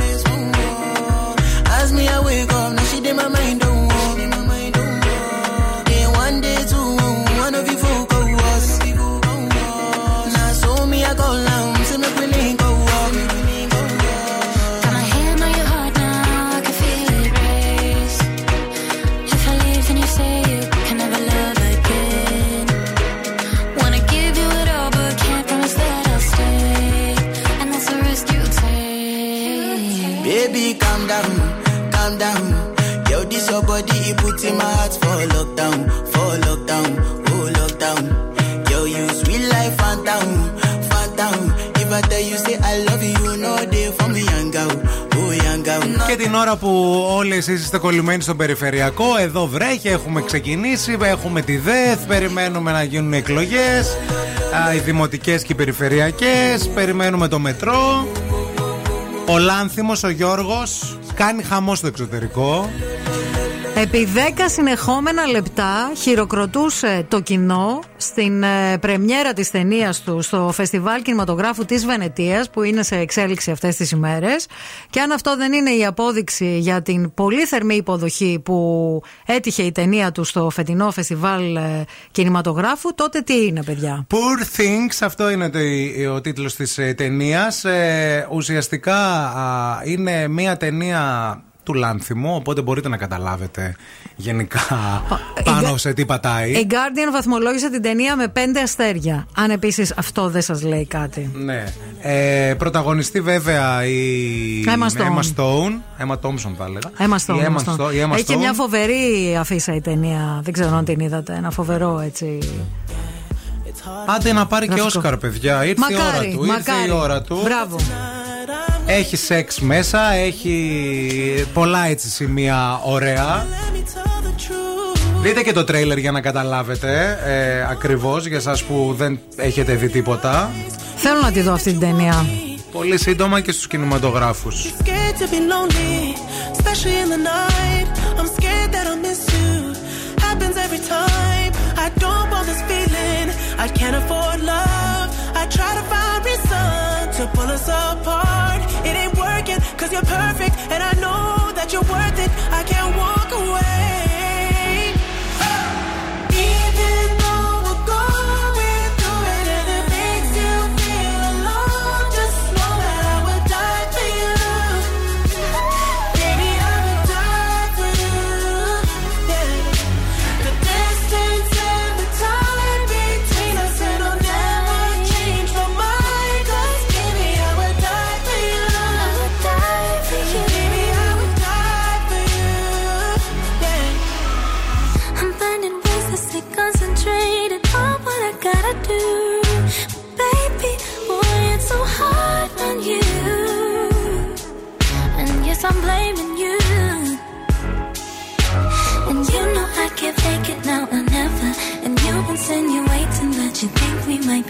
me, I wake up, now she did my mind, don't your body, it puts in my heart for lockdown, for lockdown, oh lockdown. Yo, you sweet life, phantom, phantom. If I tell you say I love you, you know they for me, young girl, oh young girl. Και την ώρα που όλοι εσείς είστε κολλημένοι στον περιφερειακό, εδώ βρέχει, έχουμε ξεκινήσει, έχουμε τη ΔΕΘ, περιμένουμε να γίνουν εκλογές. Οι δημοτικές και οι περιφερειακές, περιμένουμε το μετρό. Ο Λάνθιμος, ο Γιώργος, κάνει χαμό στο εξωτερικό. Επί 10 συνεχόμενα λεπτά χειροκροτούσε το κοινό στην ε, πρεμιέρα της ταινίας του στο Φεστιβάλ Κινηματογράφου της Βενετίας που είναι σε εξέλιξη αυτές τις ημέρες και αν αυτό δεν είναι η απόδειξη για την πολύ θερμή υποδοχή που έτυχε η ταινία του στο φετινό Φεστιβάλ ε, Κινηματογράφου τότε τι είναι παιδιά; Poor Things, αυτό είναι το, ο τίτλος της ε, ταινίας. Ε, ουσιαστικά α, είναι μια ταινία του Λάνθιμου, οπότε μπορείτε να καταλάβετε γενικά πάνω σε τι πατάει. Η Guardian βαθμολόγησε την ταινία με 5 αστέρια αν επίσης αυτό δεν σας λέει κάτι Ναι. Ε, πρωταγωνιστή βέβαια η Emma Stone. Emma Stone. Emma Thompson θα έλεγα. Emma Stone, Η Emma Emma Stone. Stone- η Emma Έχει και Stone. μια φοβερή αφίσα η ταινία. Δεν ξέρω αν την είδατε. Ένα φοβερό έτσι. Άντε να πάρει και Γραφικό. Όσκαρ, παιδιά. Ήρθε η ώρα Μακάρι, του. Ήρθε μακάρι. η ώρα του. Μπράβο. Έχει σεξ μέσα, έχει πολλά έτσι σημεία ωραία. Δείτε και το τρέιλερ για να καταλάβετε ε, ακριβώς για εσάς που δεν έχετε δει τίποτα. Θέλω να τη δω αυτή την ταινία. Πολύ σύντομα και στους κινηματογράφους. scared to be lonely, especially in the night. I'm scared that I'll miss you. Happens every time. I don't want this feeling. I can't afford love. I try to find reason to pull us apart. It ain't working, cause you're perfect.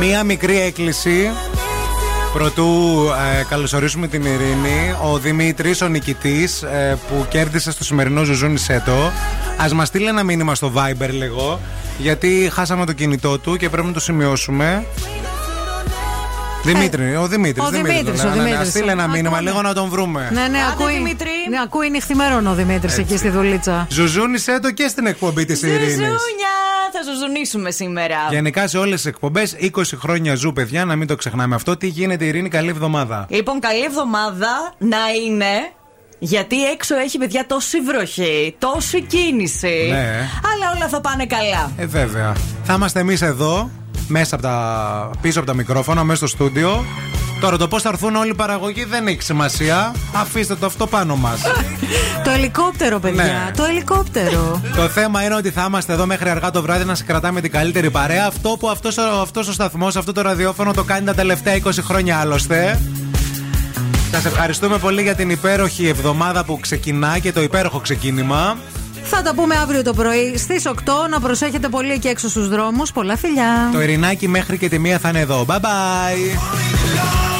Μία μικρή έκκληση. Πρωτού ε, καλωσορίσουμε την Ειρήνη, ο Δημήτρης, ο νικητής ε, που κέρδισε στο σημερινό Ζουζούνι Σέτο Α μας στείλει ένα μήνυμα στο Viber λίγο. Γιατί χάσαμε το κινητό του και πρέπει να το σημειώσουμε. Δημήτρη, ο Δημήτρης. Ε, ο Δημήτρης, ο Δημήτρης. Στείλε ένα μήνυμα λίγο να τον βρούμε. Ναι, ναι, ακούει. Ναι, ακούει νυχθημερών ο Δημήτρης εκεί στη δουλίτσα. Ζουζούνισε το και στην εκπομπή της Ειρήνης. Ζουζούνια! Θα ζουζουνίσουμε σήμερα. Γενικά σε όλες τις εκπομπές, 20 χρόνια ζου, παιδιά, να μην το ξεχνάμε αυτό. Τι γίνεται, Ειρήνη, καλή εβδομάδα. Λοιπόν, καλή εβδομάδα να είναι. Γιατί έξω έχει παιδιά τόση βροχή, τόση κίνηση. Ναι. Αλλά όλα θα πάνε καλά. Ε, βέβαια. Θα είμαστε εμείς εδώ, μέσα από τα, πίσω από τα μικρόφωνα, μέσα στο στούντιο. Τώρα το πώς θα έρθουν όλοι οι παραγωγοί δεν έχει σημασία. Αφήστε το αυτό πάνω μας. Το ελικόπτερο, παιδιά. Ναι. Το ελικόπτερο. το θέμα είναι ότι θα είμαστε εδώ μέχρι αργά το βράδυ να σε κρατάμε την καλύτερη παρέα. Αυτό που αυτός, ο- αυτός ο σταθμός, αυτό το ραδιόφωνο το κάνει τα τελευταία 20 χρόνια άλλωστε. Σας ευχαριστούμε πολύ για την υπέροχη εβδομάδα που ξεκινά και το υπέροχο ξεκίνημα. Θα τα πούμε αύριο το πρωί στις 8. Να προσέχετε πολύ εκεί έξω στους δρόμους. Πολλά φιλιά. Το Ειρηνάκι μέχρι και τη μία θα είναι εδώ. Bye bye.